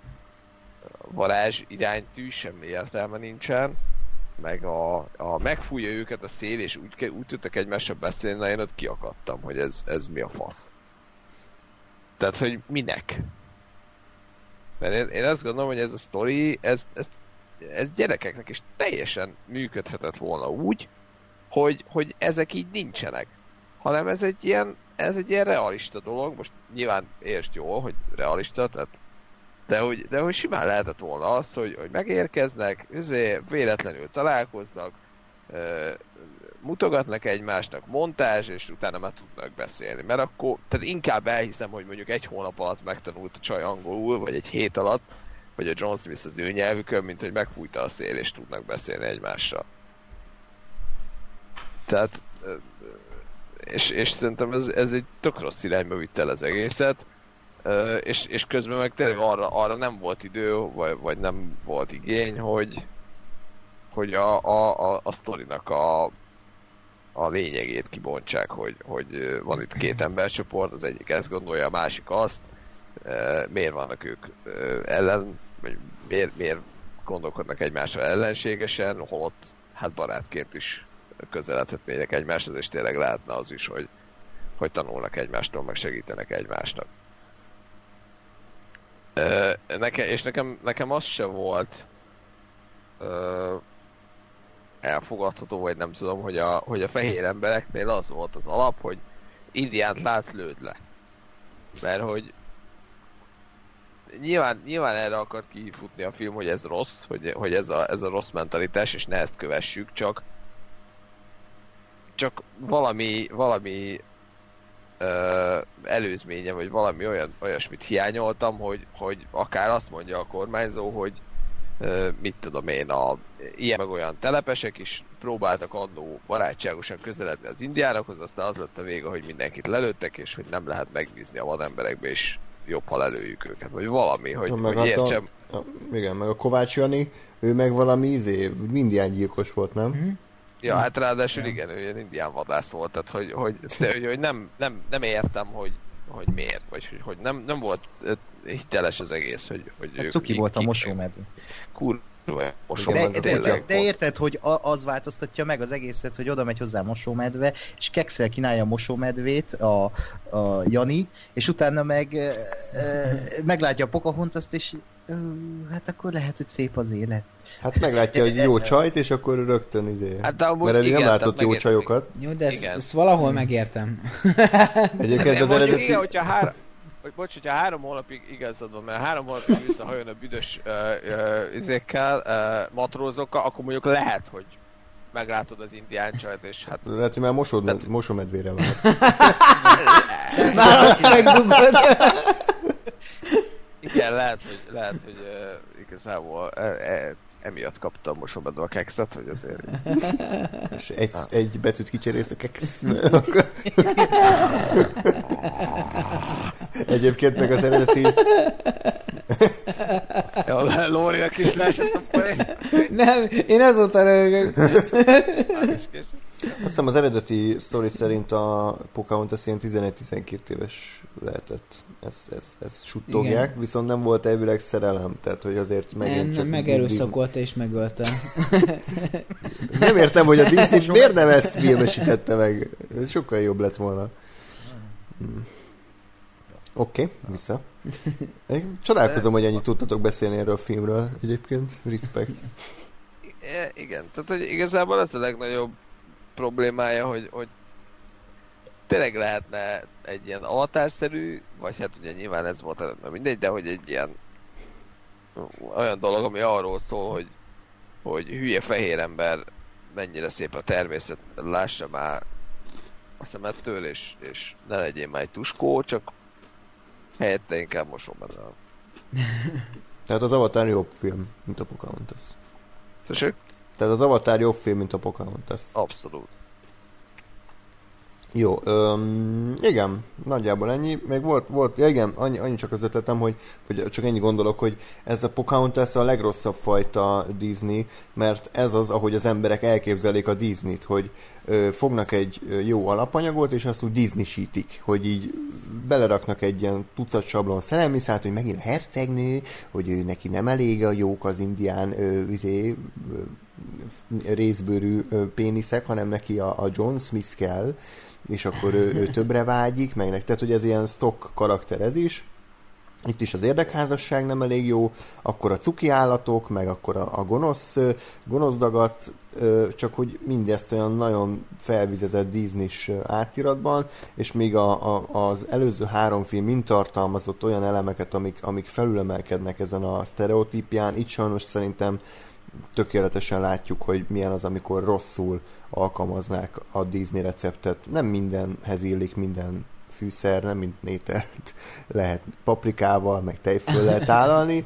Speaker 2: varázs iránytű, semmi értelme nincsen, meg a, a megfújja őket a szél, és úgy, úgy tudtak egymással beszélni, na én ott kiakadtam, hogy ez, ez mi a fasz. Tehát, hogy minek? Mert én, én azt gondolom, hogy ez a sztori, ez, ez ez gyerekeknek is teljesen működhetett volna úgy, hogy, hogy ezek így nincsenek. Hanem ez egy ilyen, ez egy ilyen realista dolog, most nyilván értsd jól, hogy realista, tehát de hogy, de hogy simán lehetett volna az, hogy, hogy megérkeznek, ezért véletlenül találkoznak, mutogatnak egymásnak, montázs, és utána már tudnak beszélni. Mert akkor, tehát inkább elhiszem, hogy mondjuk egy hónap alatt megtanult a csaj angolul, vagy egy hét alatt, vagy a John Smith az ő nyelvükön, mint hogy megfújta a szél, és tudnak beszélni egymással. Tehát, és, és szerintem ez, ez egy tök rossz irányba vitt el az egészet, és, és közben meg tényleg arra, arra nem volt idő, vagy, vagy nem volt igény, hogy, hogy a, a, a, a sztorinak a, a lényegét kibontsák, hogy, hogy van itt két embercsoport, az egyik ezt gondolja, a másik azt, miért vannak ők ellen, miért, miért gondolkodnak egymásra ellenségesen, holott hát barátként is közeledhetnének egymáshoz, és tényleg lehetne az is, hogy, hogy tanulnak egymástól, meg segítenek egymásnak. Neke, és nekem, nekem az se volt elfogadható, vagy nem tudom, hogy a, hogy a fehér embereknél az volt az alap, hogy Indiánt látsz, lőd le. Mert hogy nyilván, nyilván erre akart kifutni a film, hogy ez rossz, hogy, hogy ez, a, ez a rossz mentalitás, és ne ezt kövessük, csak csak valami, valami ö, előzménye, vagy valami olyan, olyasmit hiányoltam, hogy, hogy akár azt mondja a kormányzó, hogy mit tudom én, a, ilyen meg olyan telepesek is próbáltak annó barátságosan közeledni az indiánokhoz, aztán az lett a vége, hogy mindenkit lelőttek, és hogy nem lehet megbízni a vademberekbe, és jobb, ha lelőjük őket, vagy valami, hogy, meg hogy hát értsem.
Speaker 3: A, a, igen, meg a Kovács Jani, ő meg valami izé, indián gyilkos volt, nem? Mm-hmm.
Speaker 2: Ja, hát ráadásul ja. igen, ő ilyen indián vadász volt, tehát hogy, hogy, de, hogy, hogy nem, nem, nem értem, hogy, hogy miért, vagy hogy, hogy nem, nem volt hiteles az egész, hogy, hogy
Speaker 5: hát Cuki volt a mosómedve.
Speaker 2: Kur,
Speaker 5: de, de, de, de érted, hogy az változtatja meg az egészet, hogy oda megy hozzá a mosómedve, és kekszel kínálja a mosómedvét a, a Jani, és utána meg e, meglátja a Pocahontas-t, és e, hát akkor lehet, hogy szép az élet.
Speaker 3: Hát meglátja, hogy jó csajt, és akkor rögtön izé. Hát, de Mert eddig nem látott jó csajokat.
Speaker 4: Jó, de ezt, ezt valahol megértem.
Speaker 3: Egyébként az eredeti... Igen,
Speaker 2: hogyha három, hogy bocs, hogyha három hónapig igazad van, mert három hónapig visszahajön a büdös uh, uh, izékkel, uh, matrózokkal, akkor mondjuk lehet, hogy meglátod az indián csajt, és hát...
Speaker 3: Lehet, hogy már mosod, Tehát... mosomedvére van.
Speaker 4: már azt megdugod.
Speaker 2: Igen, lehet, hogy, lehet, hogy uh, igazából uh, uh, emiatt kaptam mosomedve a kekszet, hogy azért...
Speaker 3: És egy, egy betűt kicserélsz a keksz. Egyébként meg az eredeti...
Speaker 2: Ja, leesett a poén.
Speaker 4: Nem, én azóta rögök.
Speaker 3: Azt hiszem az eredeti story szerint a Pocahontas ilyen 11-12 éves lehetett. Ezt, ezt, ezt suttogják, Igen. viszont nem volt elvileg szerelem, tehát hogy azért
Speaker 4: megint nem, csak... Megerőszakolta és megölte.
Speaker 3: nem értem, hogy a DC miért nem ezt filmesítette meg. Sokkal jobb lett volna. Hmm. Oké, okay, vissza. Én csodálkozom, hogy ennyit tudtatok beszélni erről a filmről egyébként. Respect.
Speaker 2: igen, tehát hogy igazából ez a legnagyobb problémája, hogy, hogy tényleg lehetne egy ilyen avatárszerű, vagy hát ugye nyilván ez volt mert mindegy, de hogy egy ilyen olyan dolog, ami arról szól, hogy, hogy hülye fehér ember mennyire szép a természet, lássa már a szemettől, és, és ne legyél már egy tuskó, csak helyette inkább mosom benne.
Speaker 3: Tehát az Avatar jobb film, mint a Pocahontas.
Speaker 2: Tessék?
Speaker 3: Tehát az Avatar jobb film, mint a Pocahontas.
Speaker 2: Abszolút.
Speaker 3: Jó, öm, igen, nagyjából ennyi. Még volt, volt ja igen, annyi, annyi csak az ötletem, hogy, hogy csak ennyi gondolok, hogy ez a Pocahontas a legrosszabb fajta Disney, mert ez az, ahogy az emberek elképzelik a Disney-t, hogy ö, fognak egy jó alapanyagot, és azt úgy Disney-sítik, hogy így beleraknak egy ilyen tucat sablon szellemiszát, hogy megint hercegnő, hogy ő neki nem elég a jók az indián ö, izé, ö, részbőrű péniszek, hanem neki a, a John Smith kell, és akkor ő, ő többre vágyik, meg tehát hogy ez ilyen stock karakter ez is. Itt is az érdekházasság nem elég jó, akkor a cuki állatok, meg akkor a, a gonosz, gonosz dagat, csak hogy mindezt olyan nagyon felvizezett disney átiratban, és még a, a, az előző három film mind tartalmazott olyan elemeket, amik, amik felülemelkednek ezen a sztereotípján. Itt sajnos szerintem tökéletesen látjuk, hogy milyen az, amikor rosszul alkalmaznák a Disney receptet. Nem mindenhez illik minden fűszer, nem mint ételt lehet paprikával, meg tejföl lehet tálalni.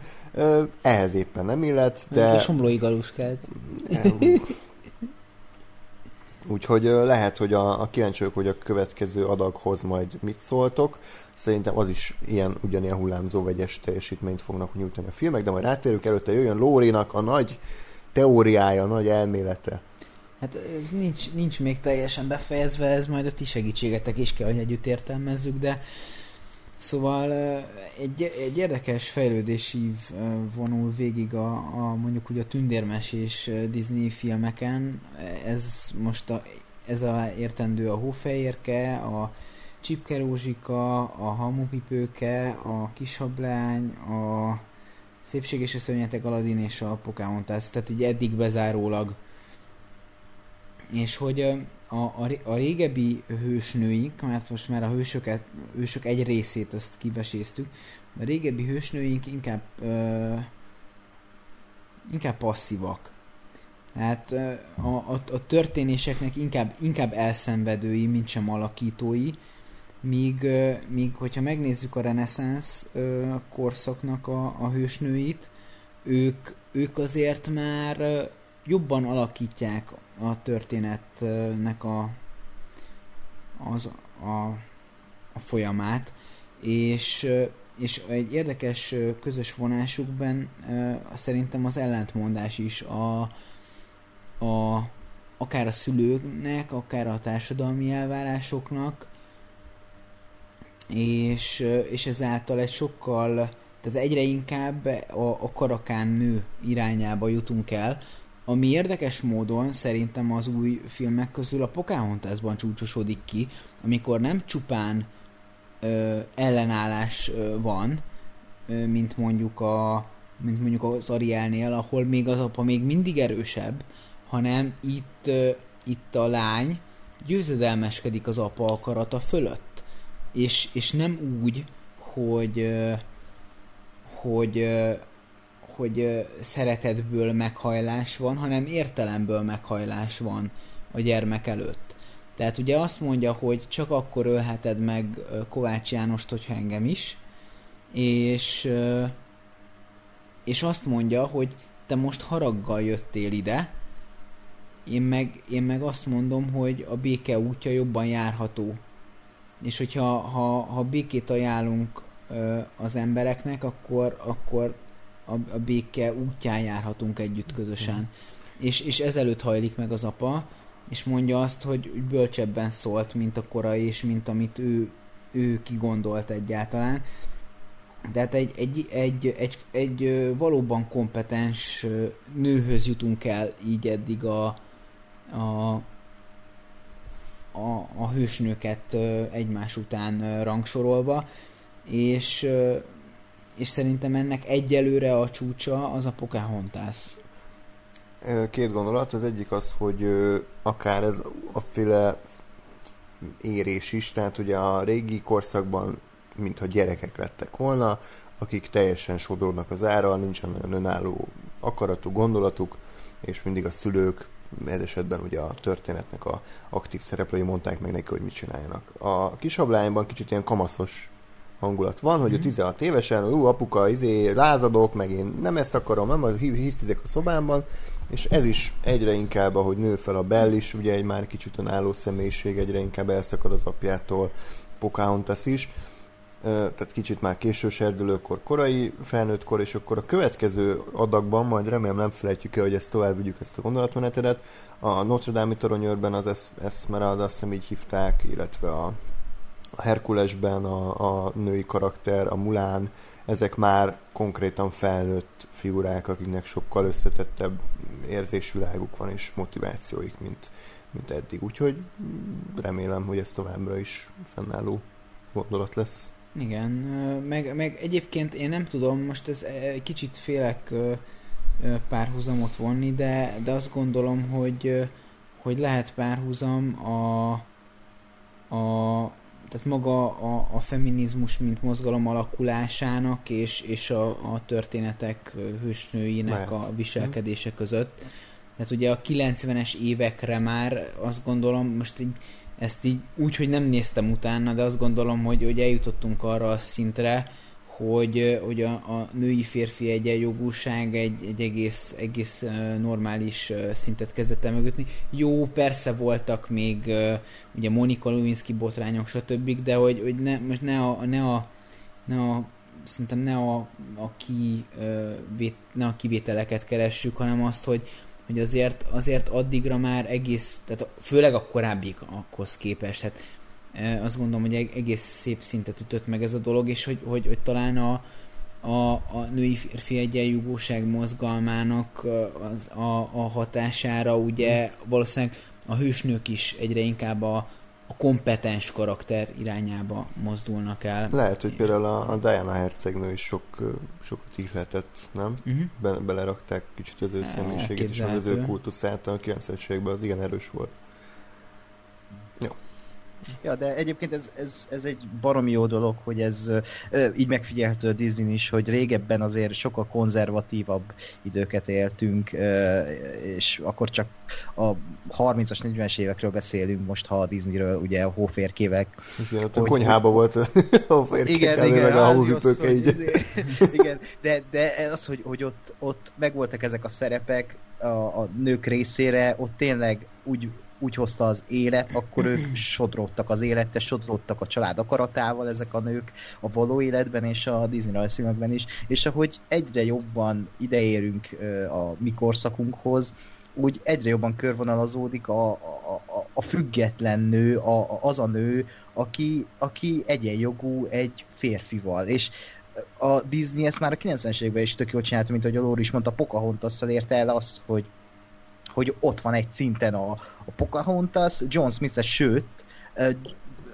Speaker 3: Ehhez éppen nem illet, de...
Speaker 4: A somlói galuskát.
Speaker 3: Úgyhogy lehet, hogy a, a kíváncsiak, hogy a következő adaghoz majd mit szóltok. Szerintem az is ilyen, ugyanilyen hullámzó vegyes teljesítményt fognak nyújtani a filmek, de majd rátérünk előtte jöjjön Lórinak a nagy teóriája, a nagy elmélete.
Speaker 4: Hát ez nincs, nincs még teljesen befejezve, ez majd a ti segítségetek is kell, hogy együtt értelmezzük, de Szóval egy, egy érdekes fejlődési vonul végig a, a mondjuk ugye a tündérmes és Disney filmeken. Ez most a, ez alá értendő a hófehérke, a csipkerózsika, a hamupipőke, a kishablány, a szépség és a szörnyetek Aladdin és a Pocahontas, tehát így eddig bezárólag. És hogy a, a, a régebbi hősnőink, mert most már a hősöket, hősök egy részét azt kiveséztük, a régebbi hősnőink inkább ö, inkább passzívak. Tehát a, a, a történéseknek inkább, inkább elszenvedői, mint sem alakítói, míg, míg hogyha megnézzük a reneszánsz korszaknak a, a hősnőit, ők, ők azért már jobban alakítják a történetnek a, az, a, a folyamát, és, és egy érdekes közös vonásukban szerintem az ellentmondás is a, a, akár a szülőknek, akár a társadalmi elvárásoknak, és, és ezáltal egy sokkal, tehát egyre inkább a, a karakán nő irányába jutunk el, ami érdekes módon szerintem az új filmek közül a Pocahontasban csúcsosodik ki, amikor nem csupán ö, ellenállás ö, van, ö, mint mondjuk a mint mondjuk az Arielnél, ahol még az apa még mindig erősebb, hanem itt, ö, itt a lány győzedelmeskedik az apa akarata fölött. És, és nem úgy, hogy hogy hogy szeretetből meghajlás van, hanem értelemből meghajlás van a gyermek előtt. Tehát ugye azt mondja, hogy csak akkor ölheted meg Kovács Jánost, hogyha engem is, és, és azt mondja, hogy te most haraggal jöttél ide, én meg, én meg azt mondom, hogy a béke útja jobban járható. És hogyha ha, ha békét ajánlunk az embereknek, akkor, akkor a, a béke útján járhatunk együtt közösen. Mm. És, és ezelőtt hajlik meg az apa, és mondja azt, hogy bölcsebben szólt, mint a korai, és mint amit ő, ő kigondolt egyáltalán. Tehát egy, egy, egy, egy, egy valóban kompetens nőhöz jutunk el így eddig a, a, a, a hősnőket egymás után rangsorolva, és és szerintem ennek egyelőre a csúcsa az a Pocahontas.
Speaker 3: Két gondolat, az egyik az, hogy akár ez a féle érés is, tehát ugye a régi korszakban mintha gyerekek lettek volna, akik teljesen sodornak az árral, nincsen nagyon önálló akaratuk, gondolatuk, és mindig a szülők, ez esetben ugye a történetnek a aktív szereplői mondták meg neki, hogy mit csináljanak. A kisablányban kicsit ilyen kamaszos hangulat van, hogy mm. a 16 évesen, ú, apuka, izé, lázadok, meg én nem ezt akarom, nem, hisztizek a szobámban, és ez is egyre inkább, ahogy nő fel a Bell is, ugye egy már kicsit önálló személyiség, egyre inkább elszakad az apjától, Pocahontas is, tehát kicsit már késő serdülőkor, korai felnőttkor, és akkor a következő adagban, majd remélem nem felejtjük el, hogy ezt tovább vigyük ezt a gondolatmenetedet, a Notre Dame-i toronyőrben az Esmeralda, azt hiszem így hívták, illetve a a Herkulesben a, a női karakter, a Mulán, ezek már konkrétan felnőtt figurák, akiknek sokkal összetettebb érzésviláguk van és motivációik, mint, mint eddig. Úgyhogy remélem, hogy ez továbbra is fennálló gondolat lesz.
Speaker 4: Igen, meg, meg egyébként én nem tudom, most ez kicsit félek párhuzamot vonni, de, de azt gondolom, hogy, hogy lehet párhuzam a, a tehát maga a, a feminizmus, mint mozgalom alakulásának és, és a, a történetek hősnőinek Lehet. a viselkedése között. Tehát ugye a 90-es évekre már azt gondolom, most így, ezt így úgy, hogy nem néztem utána, de azt gondolom, hogy, hogy eljutottunk arra a szintre, hogy, hogy a, a női-férfi egyenjogúság egy, egy egész, egész normális szintet kezdett el mögötni. Jó, persze voltak még ugye Monika Lewinsky botrányok, stb., de hogy, hogy ne, most ne a, ne a, ne a szerintem ne a, a, ki, ne a kivételeket keressük, hanem azt, hogy, hogy azért, azért addigra már egész, tehát főleg a korábbikhoz képest, hát azt gondolom, hogy egész szép szintet ütött meg ez a dolog, és hogy, hogy, hogy talán a, a, a női férfi egyenjogúság mozgalmának az, a, a hatására ugye valószínűleg a hősnők is egyre inkább a, a kompetens karakter irányába mozdulnak el.
Speaker 3: Lehet, hogy például a, a Diana hercegnő is sok, sokat ihletett, nem? Uh-huh. Be, belerakták kicsit az ő személyiségét és az ő kultuszát a 90-es években, az igen erős volt.
Speaker 5: Ja, de egyébként ez, ez, ez egy baromi jó dolog, hogy ez így megfigyelhető a Disney is, hogy régebben azért sokkal konzervatívabb időket éltünk, és akkor csak a 30-as, 40-es évekről beszélünk most, ha a Disneyről, ugye a hóférkévek.
Speaker 3: Igen, ott a konyhába volt a hóférkék igen, igen, meg a hóhüpők így.
Speaker 5: Izé, igen, de, de az, hogy, hogy ott, ott megvoltak ezek a szerepek a, a nők részére, ott tényleg úgy úgy hozta az élet, akkor ők sodródtak az élettel, sodródtak a család akaratával ezek a nők a való életben és a Disney rajzfilmekben is, és ahogy egyre jobban ideérünk a mi korszakunkhoz, úgy egyre jobban körvonalazódik a, a, a, a független nő, a, az a nő, aki, aki egyenjogú egy férfival, és a Disney ezt már a 90-es években is tök jól csinálta, mint ahogy a Lóri is mondta, Pocahontas-szal érte el azt, hogy hogy ott van egy szinten a, a Pocahontas, John smith sőt,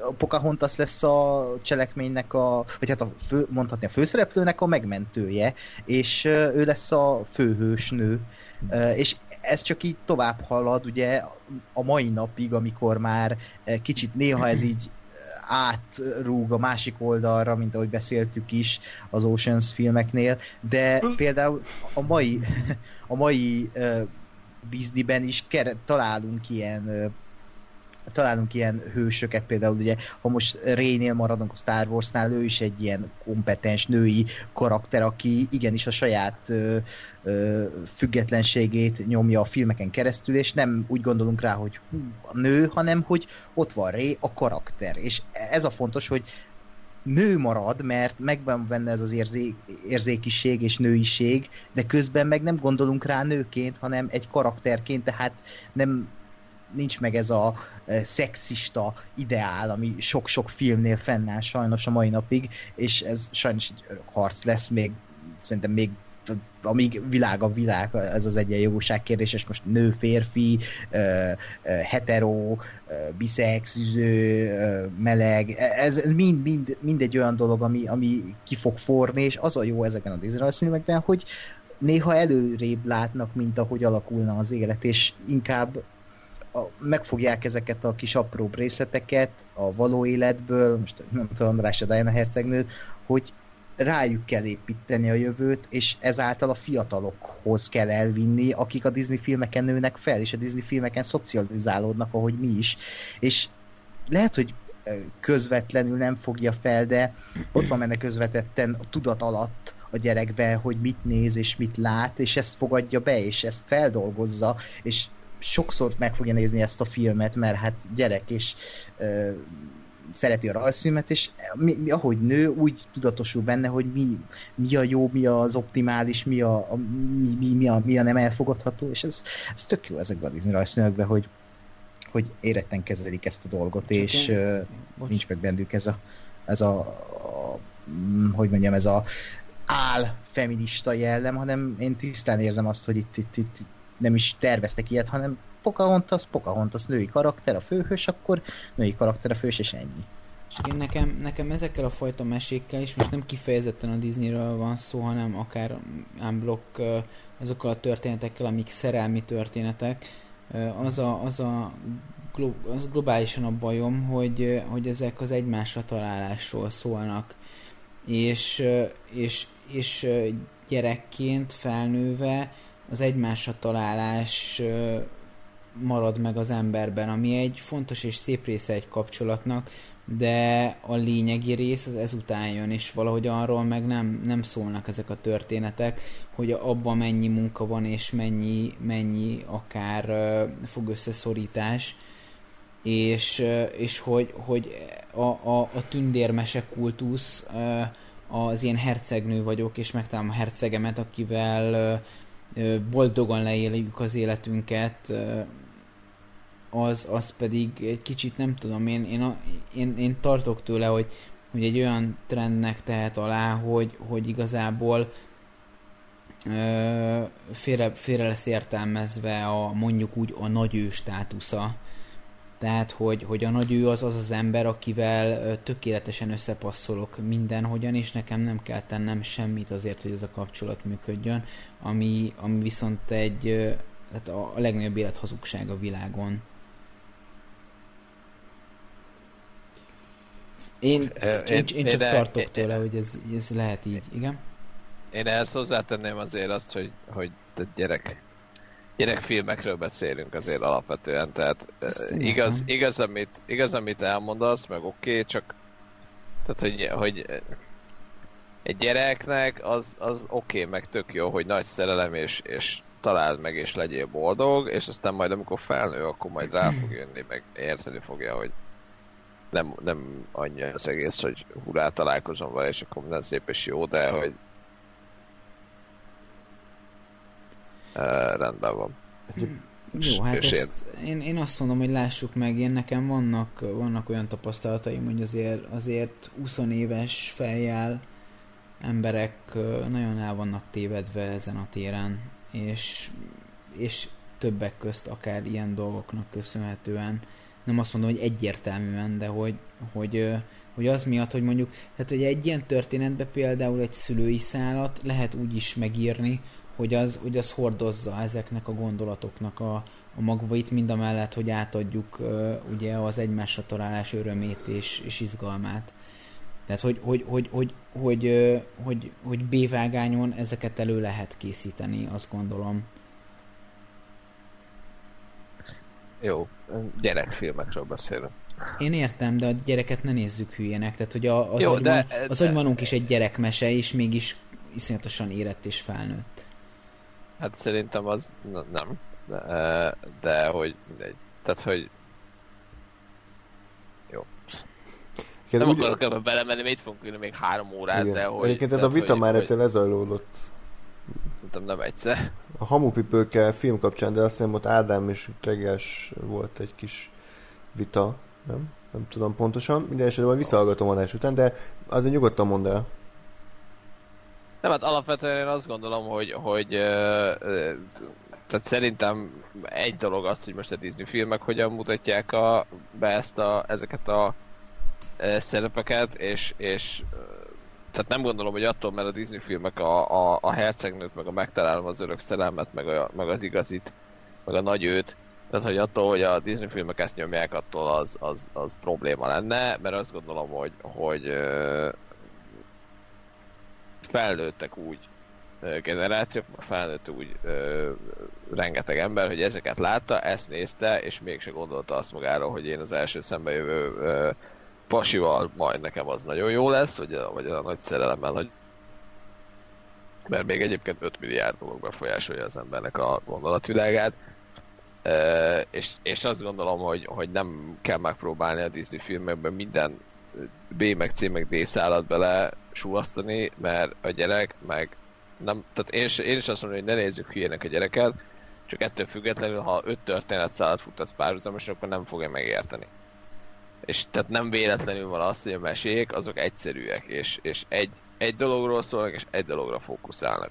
Speaker 5: a Pocahontas lesz a cselekménynek a, vagy hát a fő, mondhatni a főszereplőnek a megmentője, és ő lesz a főhősnő, és ez csak így tovább halad, ugye a mai napig, amikor már kicsit néha ez így átrúg a másik oldalra, mint ahogy beszéltük is az Oceans filmeknél, de például a mai, a mai Disneyben is kere, találunk ilyen találunk ilyen hősöket, például ugye, ha most Raynél maradunk a Star Warsnál, ő is egy ilyen kompetens női karakter, aki igenis a saját ö, ö, függetlenségét nyomja a filmeken keresztül, és nem úgy gondolunk rá, hogy hú, a nő, hanem hogy ott van Ray, a karakter. És ez a fontos, hogy nő marad, mert megvan benne ez az érzé, érzékiség és nőiség, de közben meg nem gondolunk rá nőként, hanem egy karakterként, tehát nem nincs meg ez a e, szexista ideál, ami sok-sok filmnél fennáll sajnos a mai napig, és ez sajnos egy örök harc lesz még szerintem még amíg világ a világ, ez az egyenjogúság kérdés, és most nő, férfi, hetero, biszexiző, meleg, ez mind, mind, mind egy olyan dolog, ami, ami ki fog forni, és az a jó ezeken a Disney filmekben, hogy néha előrébb látnak, mint ahogy alakulna az élet, és inkább a, megfogják ezeket a kis apróbb részleteket a való életből, most nem tudom, András a Diana hercegnőt, hogy rájuk kell építeni a jövőt, és ezáltal a fiatalokhoz kell elvinni, akik a Disney filmeken nőnek fel, és a Disney filmeken szocializálódnak, ahogy mi is. És lehet, hogy közvetlenül nem fogja fel, de ott van benne közvetetten a tudat alatt a gyerekbe, hogy mit néz és mit lát, és ezt fogadja be, és ezt feldolgozza, és sokszor meg fogja nézni ezt a filmet, mert hát gyerek, és szereti a rajzfilmet, és mi, mi, ahogy nő, úgy tudatosul benne, hogy mi, mi a jó, mi az optimális, mi a, a, mi, mi, mi, a, mi a nem elfogadható, és ez, ez tök jó ezekben a Disney rajzfilmekben, hogy, hogy éretten kezelik ezt a dolgot, Csak és én... uh, nincs meg bennük ez a, ez a, a hogy mondjam, ez a áll feminista jellem, hanem én tisztán érzem azt, hogy itt, itt, itt nem is terveztek ilyet, hanem Pocahontas, Pocahontas női karakter a főhős, akkor női karakter a főhős, és ennyi.
Speaker 4: Csak én nekem, nekem ezekkel a fajta mesékkel is most nem kifejezetten a Disneyről van szó, hanem akár unblock azokkal a történetekkel, amik szerelmi történetek, az a, az a az globálisan a bajom, hogy, hogy ezek az egymásra találásról szólnak. És, és, és gyerekként felnőve az egymásra találás marad meg az emberben, ami egy fontos és szép része egy kapcsolatnak, de a lényegi rész az ezután jön, és valahogy arról meg nem, nem szólnak ezek a történetek, hogy abban mennyi munka van, és mennyi, mennyi akár uh, fog összeszorítás, és, uh, és hogy, hogy a, a, a tündérmese kultusz uh, az ilyen hercegnő vagyok, és megtalálom a hercegemet, akivel boldogan leéljük az életünket, az, az pedig egy kicsit nem tudom, én, én, én, én tartok tőle, hogy, hogy egy olyan trendnek tehet alá, hogy, hogy igazából ö, félre, félre lesz értelmezve a mondjuk úgy a nagyő státusza. Tehát, hogy, hogy a nagyő az az az ember, akivel tökéletesen összepasszolok mindenhogyan, és nekem nem kell tennem semmit azért, hogy ez a kapcsolat működjön, ami, ami viszont egy tehát a legnagyobb élethazugság a világon. Én, én, én, én csak én, tartok én, tőle, én, hogy ez, ez lehet így, igen?
Speaker 2: Én ehhez hozzátenném azért azt, hogy, hogy gyerek, gyerekfilmekről beszélünk azért alapvetően, tehát igaz, igaz, amit, igaz, amit elmondasz, meg oké, okay, csak tehát, hogy, hogy egy gyereknek az, az oké, okay, meg tök jó, hogy nagy szerelem, és, és találd meg, és legyél boldog, és aztán majd amikor felnő, akkor majd rá fog jönni, meg érteni fogja, hogy nem, nem annyi az egész, hogy hurrá találkozom vele, és akkor minden szép és jó, de hogy uh, rendben van.
Speaker 4: Jó, hát és ezt én... Én, azt mondom, hogy lássuk meg, én nekem vannak, vannak olyan tapasztalataim, hogy azért, azért 20 éves fejjel emberek nagyon el vannak tévedve ezen a téren, és, és többek közt akár ilyen dolgoknak köszönhetően nem azt mondom, hogy egyértelműen, de hogy, hogy, hogy az miatt, hogy mondjuk, tehát hogy egy ilyen történetbe például egy szülői szálat lehet úgy is megírni, hogy az, hogy az hordozza ezeknek a gondolatoknak a, a magvait, mind a mellett, hogy átadjuk uh, ugye az egymásra találás örömét és, és izgalmát. Tehát, hogy, hogy, hogy, hogy, hogy, hogy, hogy, hogy B-vágányon ezeket elő lehet készíteni, azt gondolom.
Speaker 2: Jó, gyerekfilmekről beszélünk.
Speaker 4: Én értem, de a gyereket ne nézzük hülyének. Tehát, hogy a, az, Jó, agyban, de, az agymanunk is egy gyerekmese, és mégis iszonyatosan érett és felnőtt.
Speaker 2: Hát szerintem az nem. De, de hogy mindegy. Tehát, hogy jó. Igen, nem úgy... akarok ebbe belemenni, mert itt fogunk ülni még három órát, Igen. de hogy...
Speaker 3: Egyébként ez a vita hogy, már egyszer lezajlódott
Speaker 2: Szerintem nem egyszer.
Speaker 3: A Hamupipőke film kapcsán, de azt hiszem ott Ádám és Teges volt egy kis vita, nem? Nem tudom pontosan. Minden esetben majd visszahallgatom adás után, de azért nyugodtan mondd el.
Speaker 2: Nem, hát alapvetően én azt gondolom, hogy, hogy tehát szerintem egy dolog az, hogy most a Disney filmek hogyan mutatják a, be ezt a, ezeket a szerepeket, és, és tehát nem gondolom, hogy attól, mert a Disney filmek a, a, a hercegnőt, meg a megtalálom az örök szerelmet, meg, a, meg az igazit, meg a nagy őt, tehát hogy attól, hogy a Disney filmek ezt nyomják, attól az, az, az probléma lenne, mert azt gondolom, hogy, hogy felnőttek úgy generációk, felnőtt úgy ö, rengeteg ember, hogy ezeket látta, ezt nézte, és mégse gondolta azt magáról, hogy én az első szembe jövő ö, pasival majd nekem az nagyon jó lesz, vagy a, vagy a nagy szerelemmel, hogy mert még egyébként 5 milliárd dolog befolyásolja az embernek a gondolatvilágát, e, és, és azt gondolom, hogy, hogy nem kell megpróbálni a Disney filmekben minden B meg C meg D szállat bele súlasztani, mert a gyerek meg nem, tehát én, én is azt mondom, hogy ne nézzük hülyének a gyereket, csak ettől függetlenül, ha öt történet szállat futtasz párhuzamosan, akkor nem fogja megérteni és tehát nem véletlenül van az, hogy a mesék azok egyszerűek, és, és egy, egy dologról szólnak, és egy dologra fókuszálnak.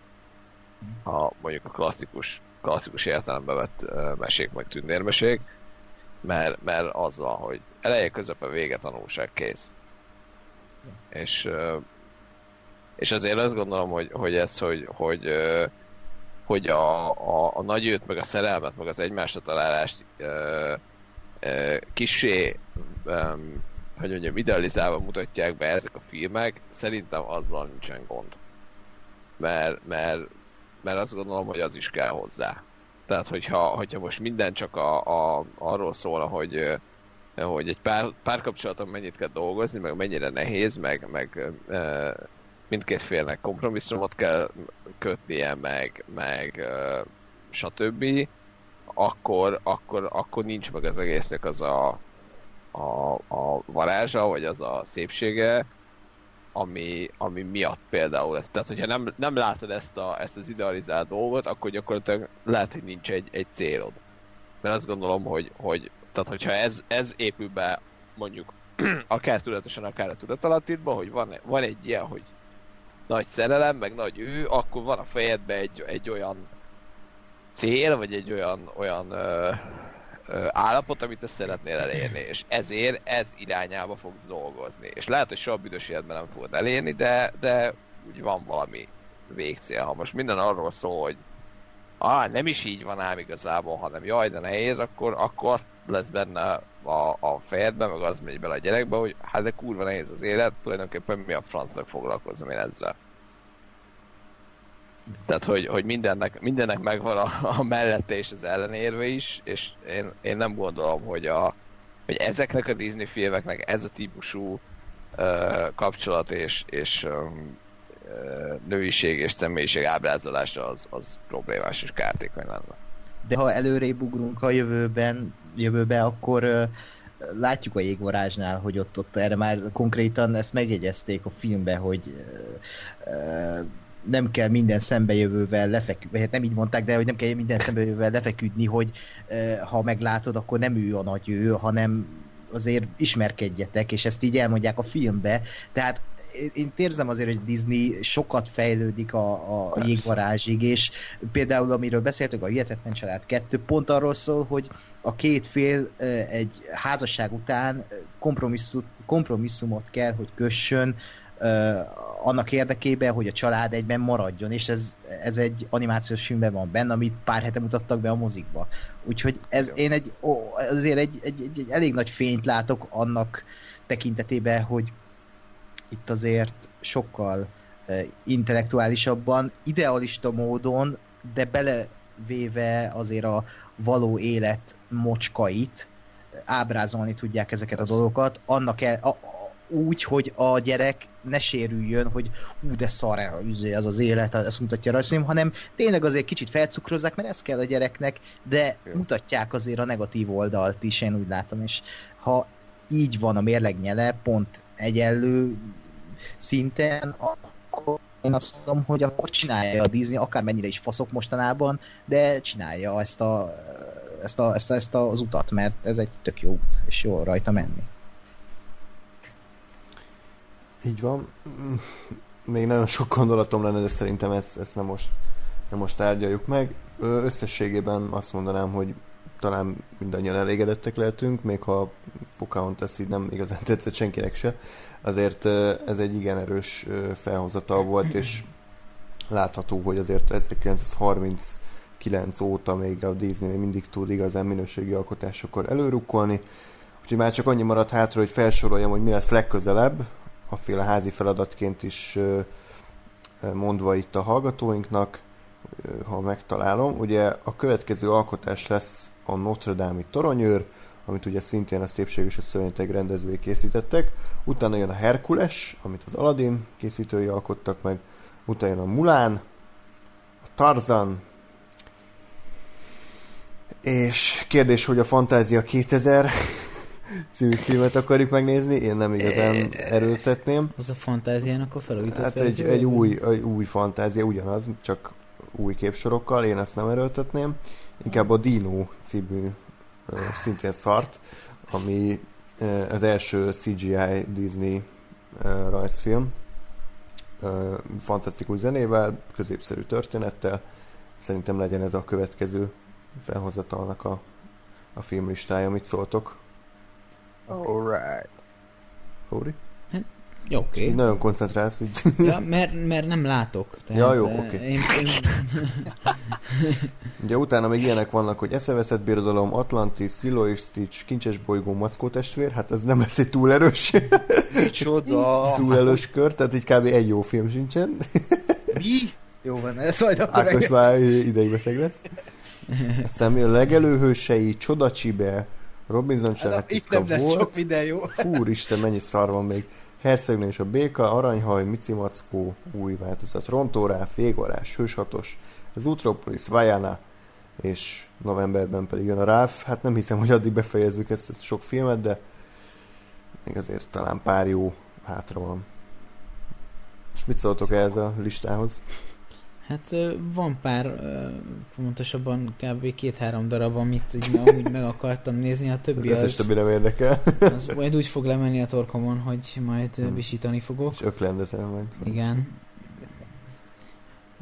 Speaker 2: Ha mondjuk a klasszikus, klasszikus értelembe vett uh, mesék, meg tündérmesék, mert, mert az van, hogy eleje, közepe, vége, tanulság, kész. És, és azért azt gondolom, hogy, hogy ez, hogy, hogy, hogy a, a, a nagy őt, meg a szerelmet, meg az egymásra találást kisé um, hogy mondjam, idealizálva mutatják be ezek a filmek, szerintem azzal nincsen gond. Mert, mert, mert azt gondolom, hogy az is kell hozzá. Tehát, hogyha, hogyha most minden csak a, a, arról szól, hogy, hogy egy pár, párkapcsolaton mennyit kell dolgozni, meg mennyire nehéz, meg, meg mindkét félnek kompromisszumot kell kötnie, meg, meg e, stb., akkor, akkor, akkor nincs meg az egésznek az a, a, a varázsa, vagy az a szépsége, ami, ami miatt például ez. Tehát, hogyha nem, nem látod ezt, a, ezt az idealizált dolgot, akkor gyakorlatilag lehet, hogy nincs egy, egy célod. Mert azt gondolom, hogy, hogy tehát hogyha ez, ez épül be mondjuk akár tudatosan, akár a tudatalattidba, hogy van, van egy ilyen, hogy nagy szerelem, meg nagy ő, akkor van a fejedben egy, egy olyan cél, vagy egy olyan, olyan ö, állapot, amit te szeretnél elérni, és ezért ez irányába fogsz dolgozni. És lehet, hogy soha büdös életben nem fogod elérni, de, de úgy van valami végcél. Ha most minden arról szól, hogy ah, nem is így van ám igazából, hanem jaj, de nehéz, akkor, akkor azt lesz benne a, a fejedben, meg az megy bele a gyerekbe, hogy hát de kurva nehéz az élet, tulajdonképpen mi a francnak foglalkozom én ezzel. Tehát, hogy, hogy mindennek, mindennek megvan a, a mellette és az ellenérve is, és én, én nem gondolom, hogy, a, hogy ezeknek a Disney filmeknek ez a típusú uh, kapcsolat és, és uh, nőiség és személyiség ábrázolása az, az problémás és kártékony lenne.
Speaker 5: De ha előrébb ugrunk a jövőben, jövőbe, akkor uh, látjuk a jégvarázsnál, hogy ott, ott erre már konkrétan ezt megjegyezték a filmbe, hogy uh, uh, nem kell minden szembejövővel lefeküdni, hát nem így mondták, de hogy nem kell minden szembejövővel lefeküdni, hogy ha meglátod, akkor nem ő a nagy ő, hanem azért ismerkedjetek, és ezt így elmondják a filmbe. Tehát én érzem azért, hogy Disney sokat fejlődik a, a jégvarázsig, és például amiről beszéltük, a Hihetetlen Család 2 pont arról szól, hogy a két fél egy házasság után kompromisszumot kell, hogy kössön annak érdekében, hogy a család egyben maradjon, és ez, ez egy animációs filmben van benne, amit pár hete mutattak be a mozikba. Úgyhogy ez én egy, ó, azért egy, egy, egy, egy elég nagy fényt látok annak tekintetében, hogy itt azért sokkal uh, intellektuálisabban, idealista módon, de belevéve azért a való élet mocskait, ábrázolni tudják ezeket a dolgokat, annak el, a, úgy, hogy a gyerek ne sérüljön, hogy ú, de szar az az élet, ezt mutatja a rajzfilm, hanem tényleg azért kicsit felcukrozzák, mert ez kell a gyereknek, de mutatják azért a negatív oldalt is, én úgy látom, és ha így van a mérlegnyele, pont egyenlő szinten, akkor én azt mondom, hogy akkor csinálja a Disney, akármennyire is faszok mostanában, de csinálja ezt, a, ezt, a, ezt, a, ezt az utat, mert ez egy tök jó út, és jó rajta menni.
Speaker 3: Így van. Még nagyon sok gondolatom lenne, de szerintem ezt, ezt nem, most, nem most tárgyaljuk meg. Összességében azt mondanám, hogy talán mindannyian elégedettek lehetünk, még ha Pocahontas így nem igazán tetszett senkinek se. Azért ez egy igen erős felhozatal volt, és látható, hogy azért 1939 óta még a Disney mindig tud igazán minőségi alkotásokkor előrukkolni. Úgyhogy már csak annyi maradt hátra, hogy felsoroljam, hogy mi lesz legközelebb, a féle házi feladatként is mondva itt a hallgatóinknak, ha megtalálom. Ugye a következő alkotás lesz a Notre Dame-i toronyőr, amit ugye szintén a Szépség és a Szörnyeteg rendezői készítettek. Utána jön a Herkules, amit az Aladdin készítői alkottak meg. Utána jön a Mulán, a Tarzan, és kérdés, hogy a Fantázia 2000 című filmet akarjuk megnézni, én nem igazán erőltetném.
Speaker 4: Az a fantáziának a felújított
Speaker 3: Hát egy, egy, új, egy új fantázia, ugyanaz, csak új képsorokkal, én ezt nem erőltetném. Inkább a Dino című szintén szart, ami az első CGI Disney rajzfilm. Fantasztikus zenével, középszerű történettel. Szerintem legyen ez a következő felhozatalnak a, a filmlistája, amit szóltok.
Speaker 2: Alright.
Speaker 3: Hóri?
Speaker 4: Hát, Jó, oké. Okay.
Speaker 3: Nagyon koncentrálsz, úgy.
Speaker 4: Ja, mert, mert nem látok.
Speaker 3: Tehát, ja, jó, oké. Okay. Én, én... Ugye utána még ilyenek vannak, hogy eszeveszett birodalom, Atlantis, Silo és Stitch, Kincses bolygó, Mackó testvér, hát ez nem lesz egy túl erős.
Speaker 5: Micsoda!
Speaker 3: túl erős kör, tehát így kb. egy jó film sincsen.
Speaker 5: Mi? Jó van, ez majd akkor
Speaker 3: Ákos már ideig beszeg lesz. Aztán mi a legelőhősei, Csodacsibe, Robinson
Speaker 5: hát, Itt nem volt. sok minden jó.
Speaker 3: Fúristen, mennyi szar van még. Hercegnő és a béka, aranyhaj, micimackó, új változat, rontóráf, égvarás, hőshatos, az Utropolis, Vajana, és novemberben pedig jön a Ráf. Hát nem hiszem, hogy addig befejezzük ezt, ezt sok filmet, de még azért talán pár jó hátra van. És mit szóltok ehhez a listához?
Speaker 4: Hát van pár, pontosabban kb. két-három darab, amit úgy, amúgy meg akartam nézni, a többi
Speaker 3: az... többi nem érdekel.
Speaker 4: az majd úgy fog lemenni a torkomon, hogy majd hmm. visítani fogok.
Speaker 3: És öklendezel majd.
Speaker 4: Igen.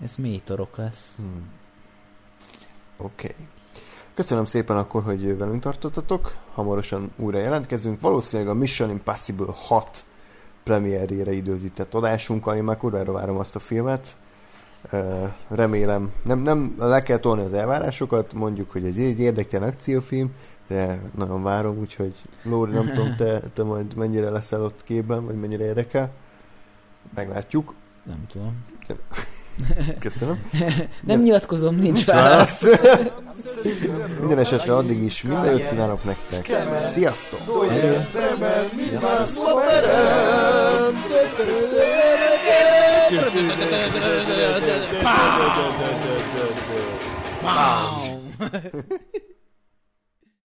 Speaker 4: Ez mély torok lesz. Hmm.
Speaker 3: Oké. Okay. Köszönöm szépen akkor, hogy velünk tartottatok. Hamarosan újra jelentkezünk. Valószínűleg a Mission Impossible 6 premierjére időzített adásunkkal. Én már kurvára várom azt a filmet remélem, nem, nem le kell tolni az elvárásokat, mondjuk, hogy ez egy érdektelen akciófilm, de nagyon várom, úgyhogy Lóri, nem tudom, te, te majd mennyire leszel ott képben, vagy mennyire érdekel. Meglátjuk.
Speaker 4: Nem tudom.
Speaker 3: Köszönöm.
Speaker 4: nem nyilatkozom, nincs válasz.
Speaker 3: Minden esetre addig is minden jót kívánok nektek. Sziasztok! Hello. Boom.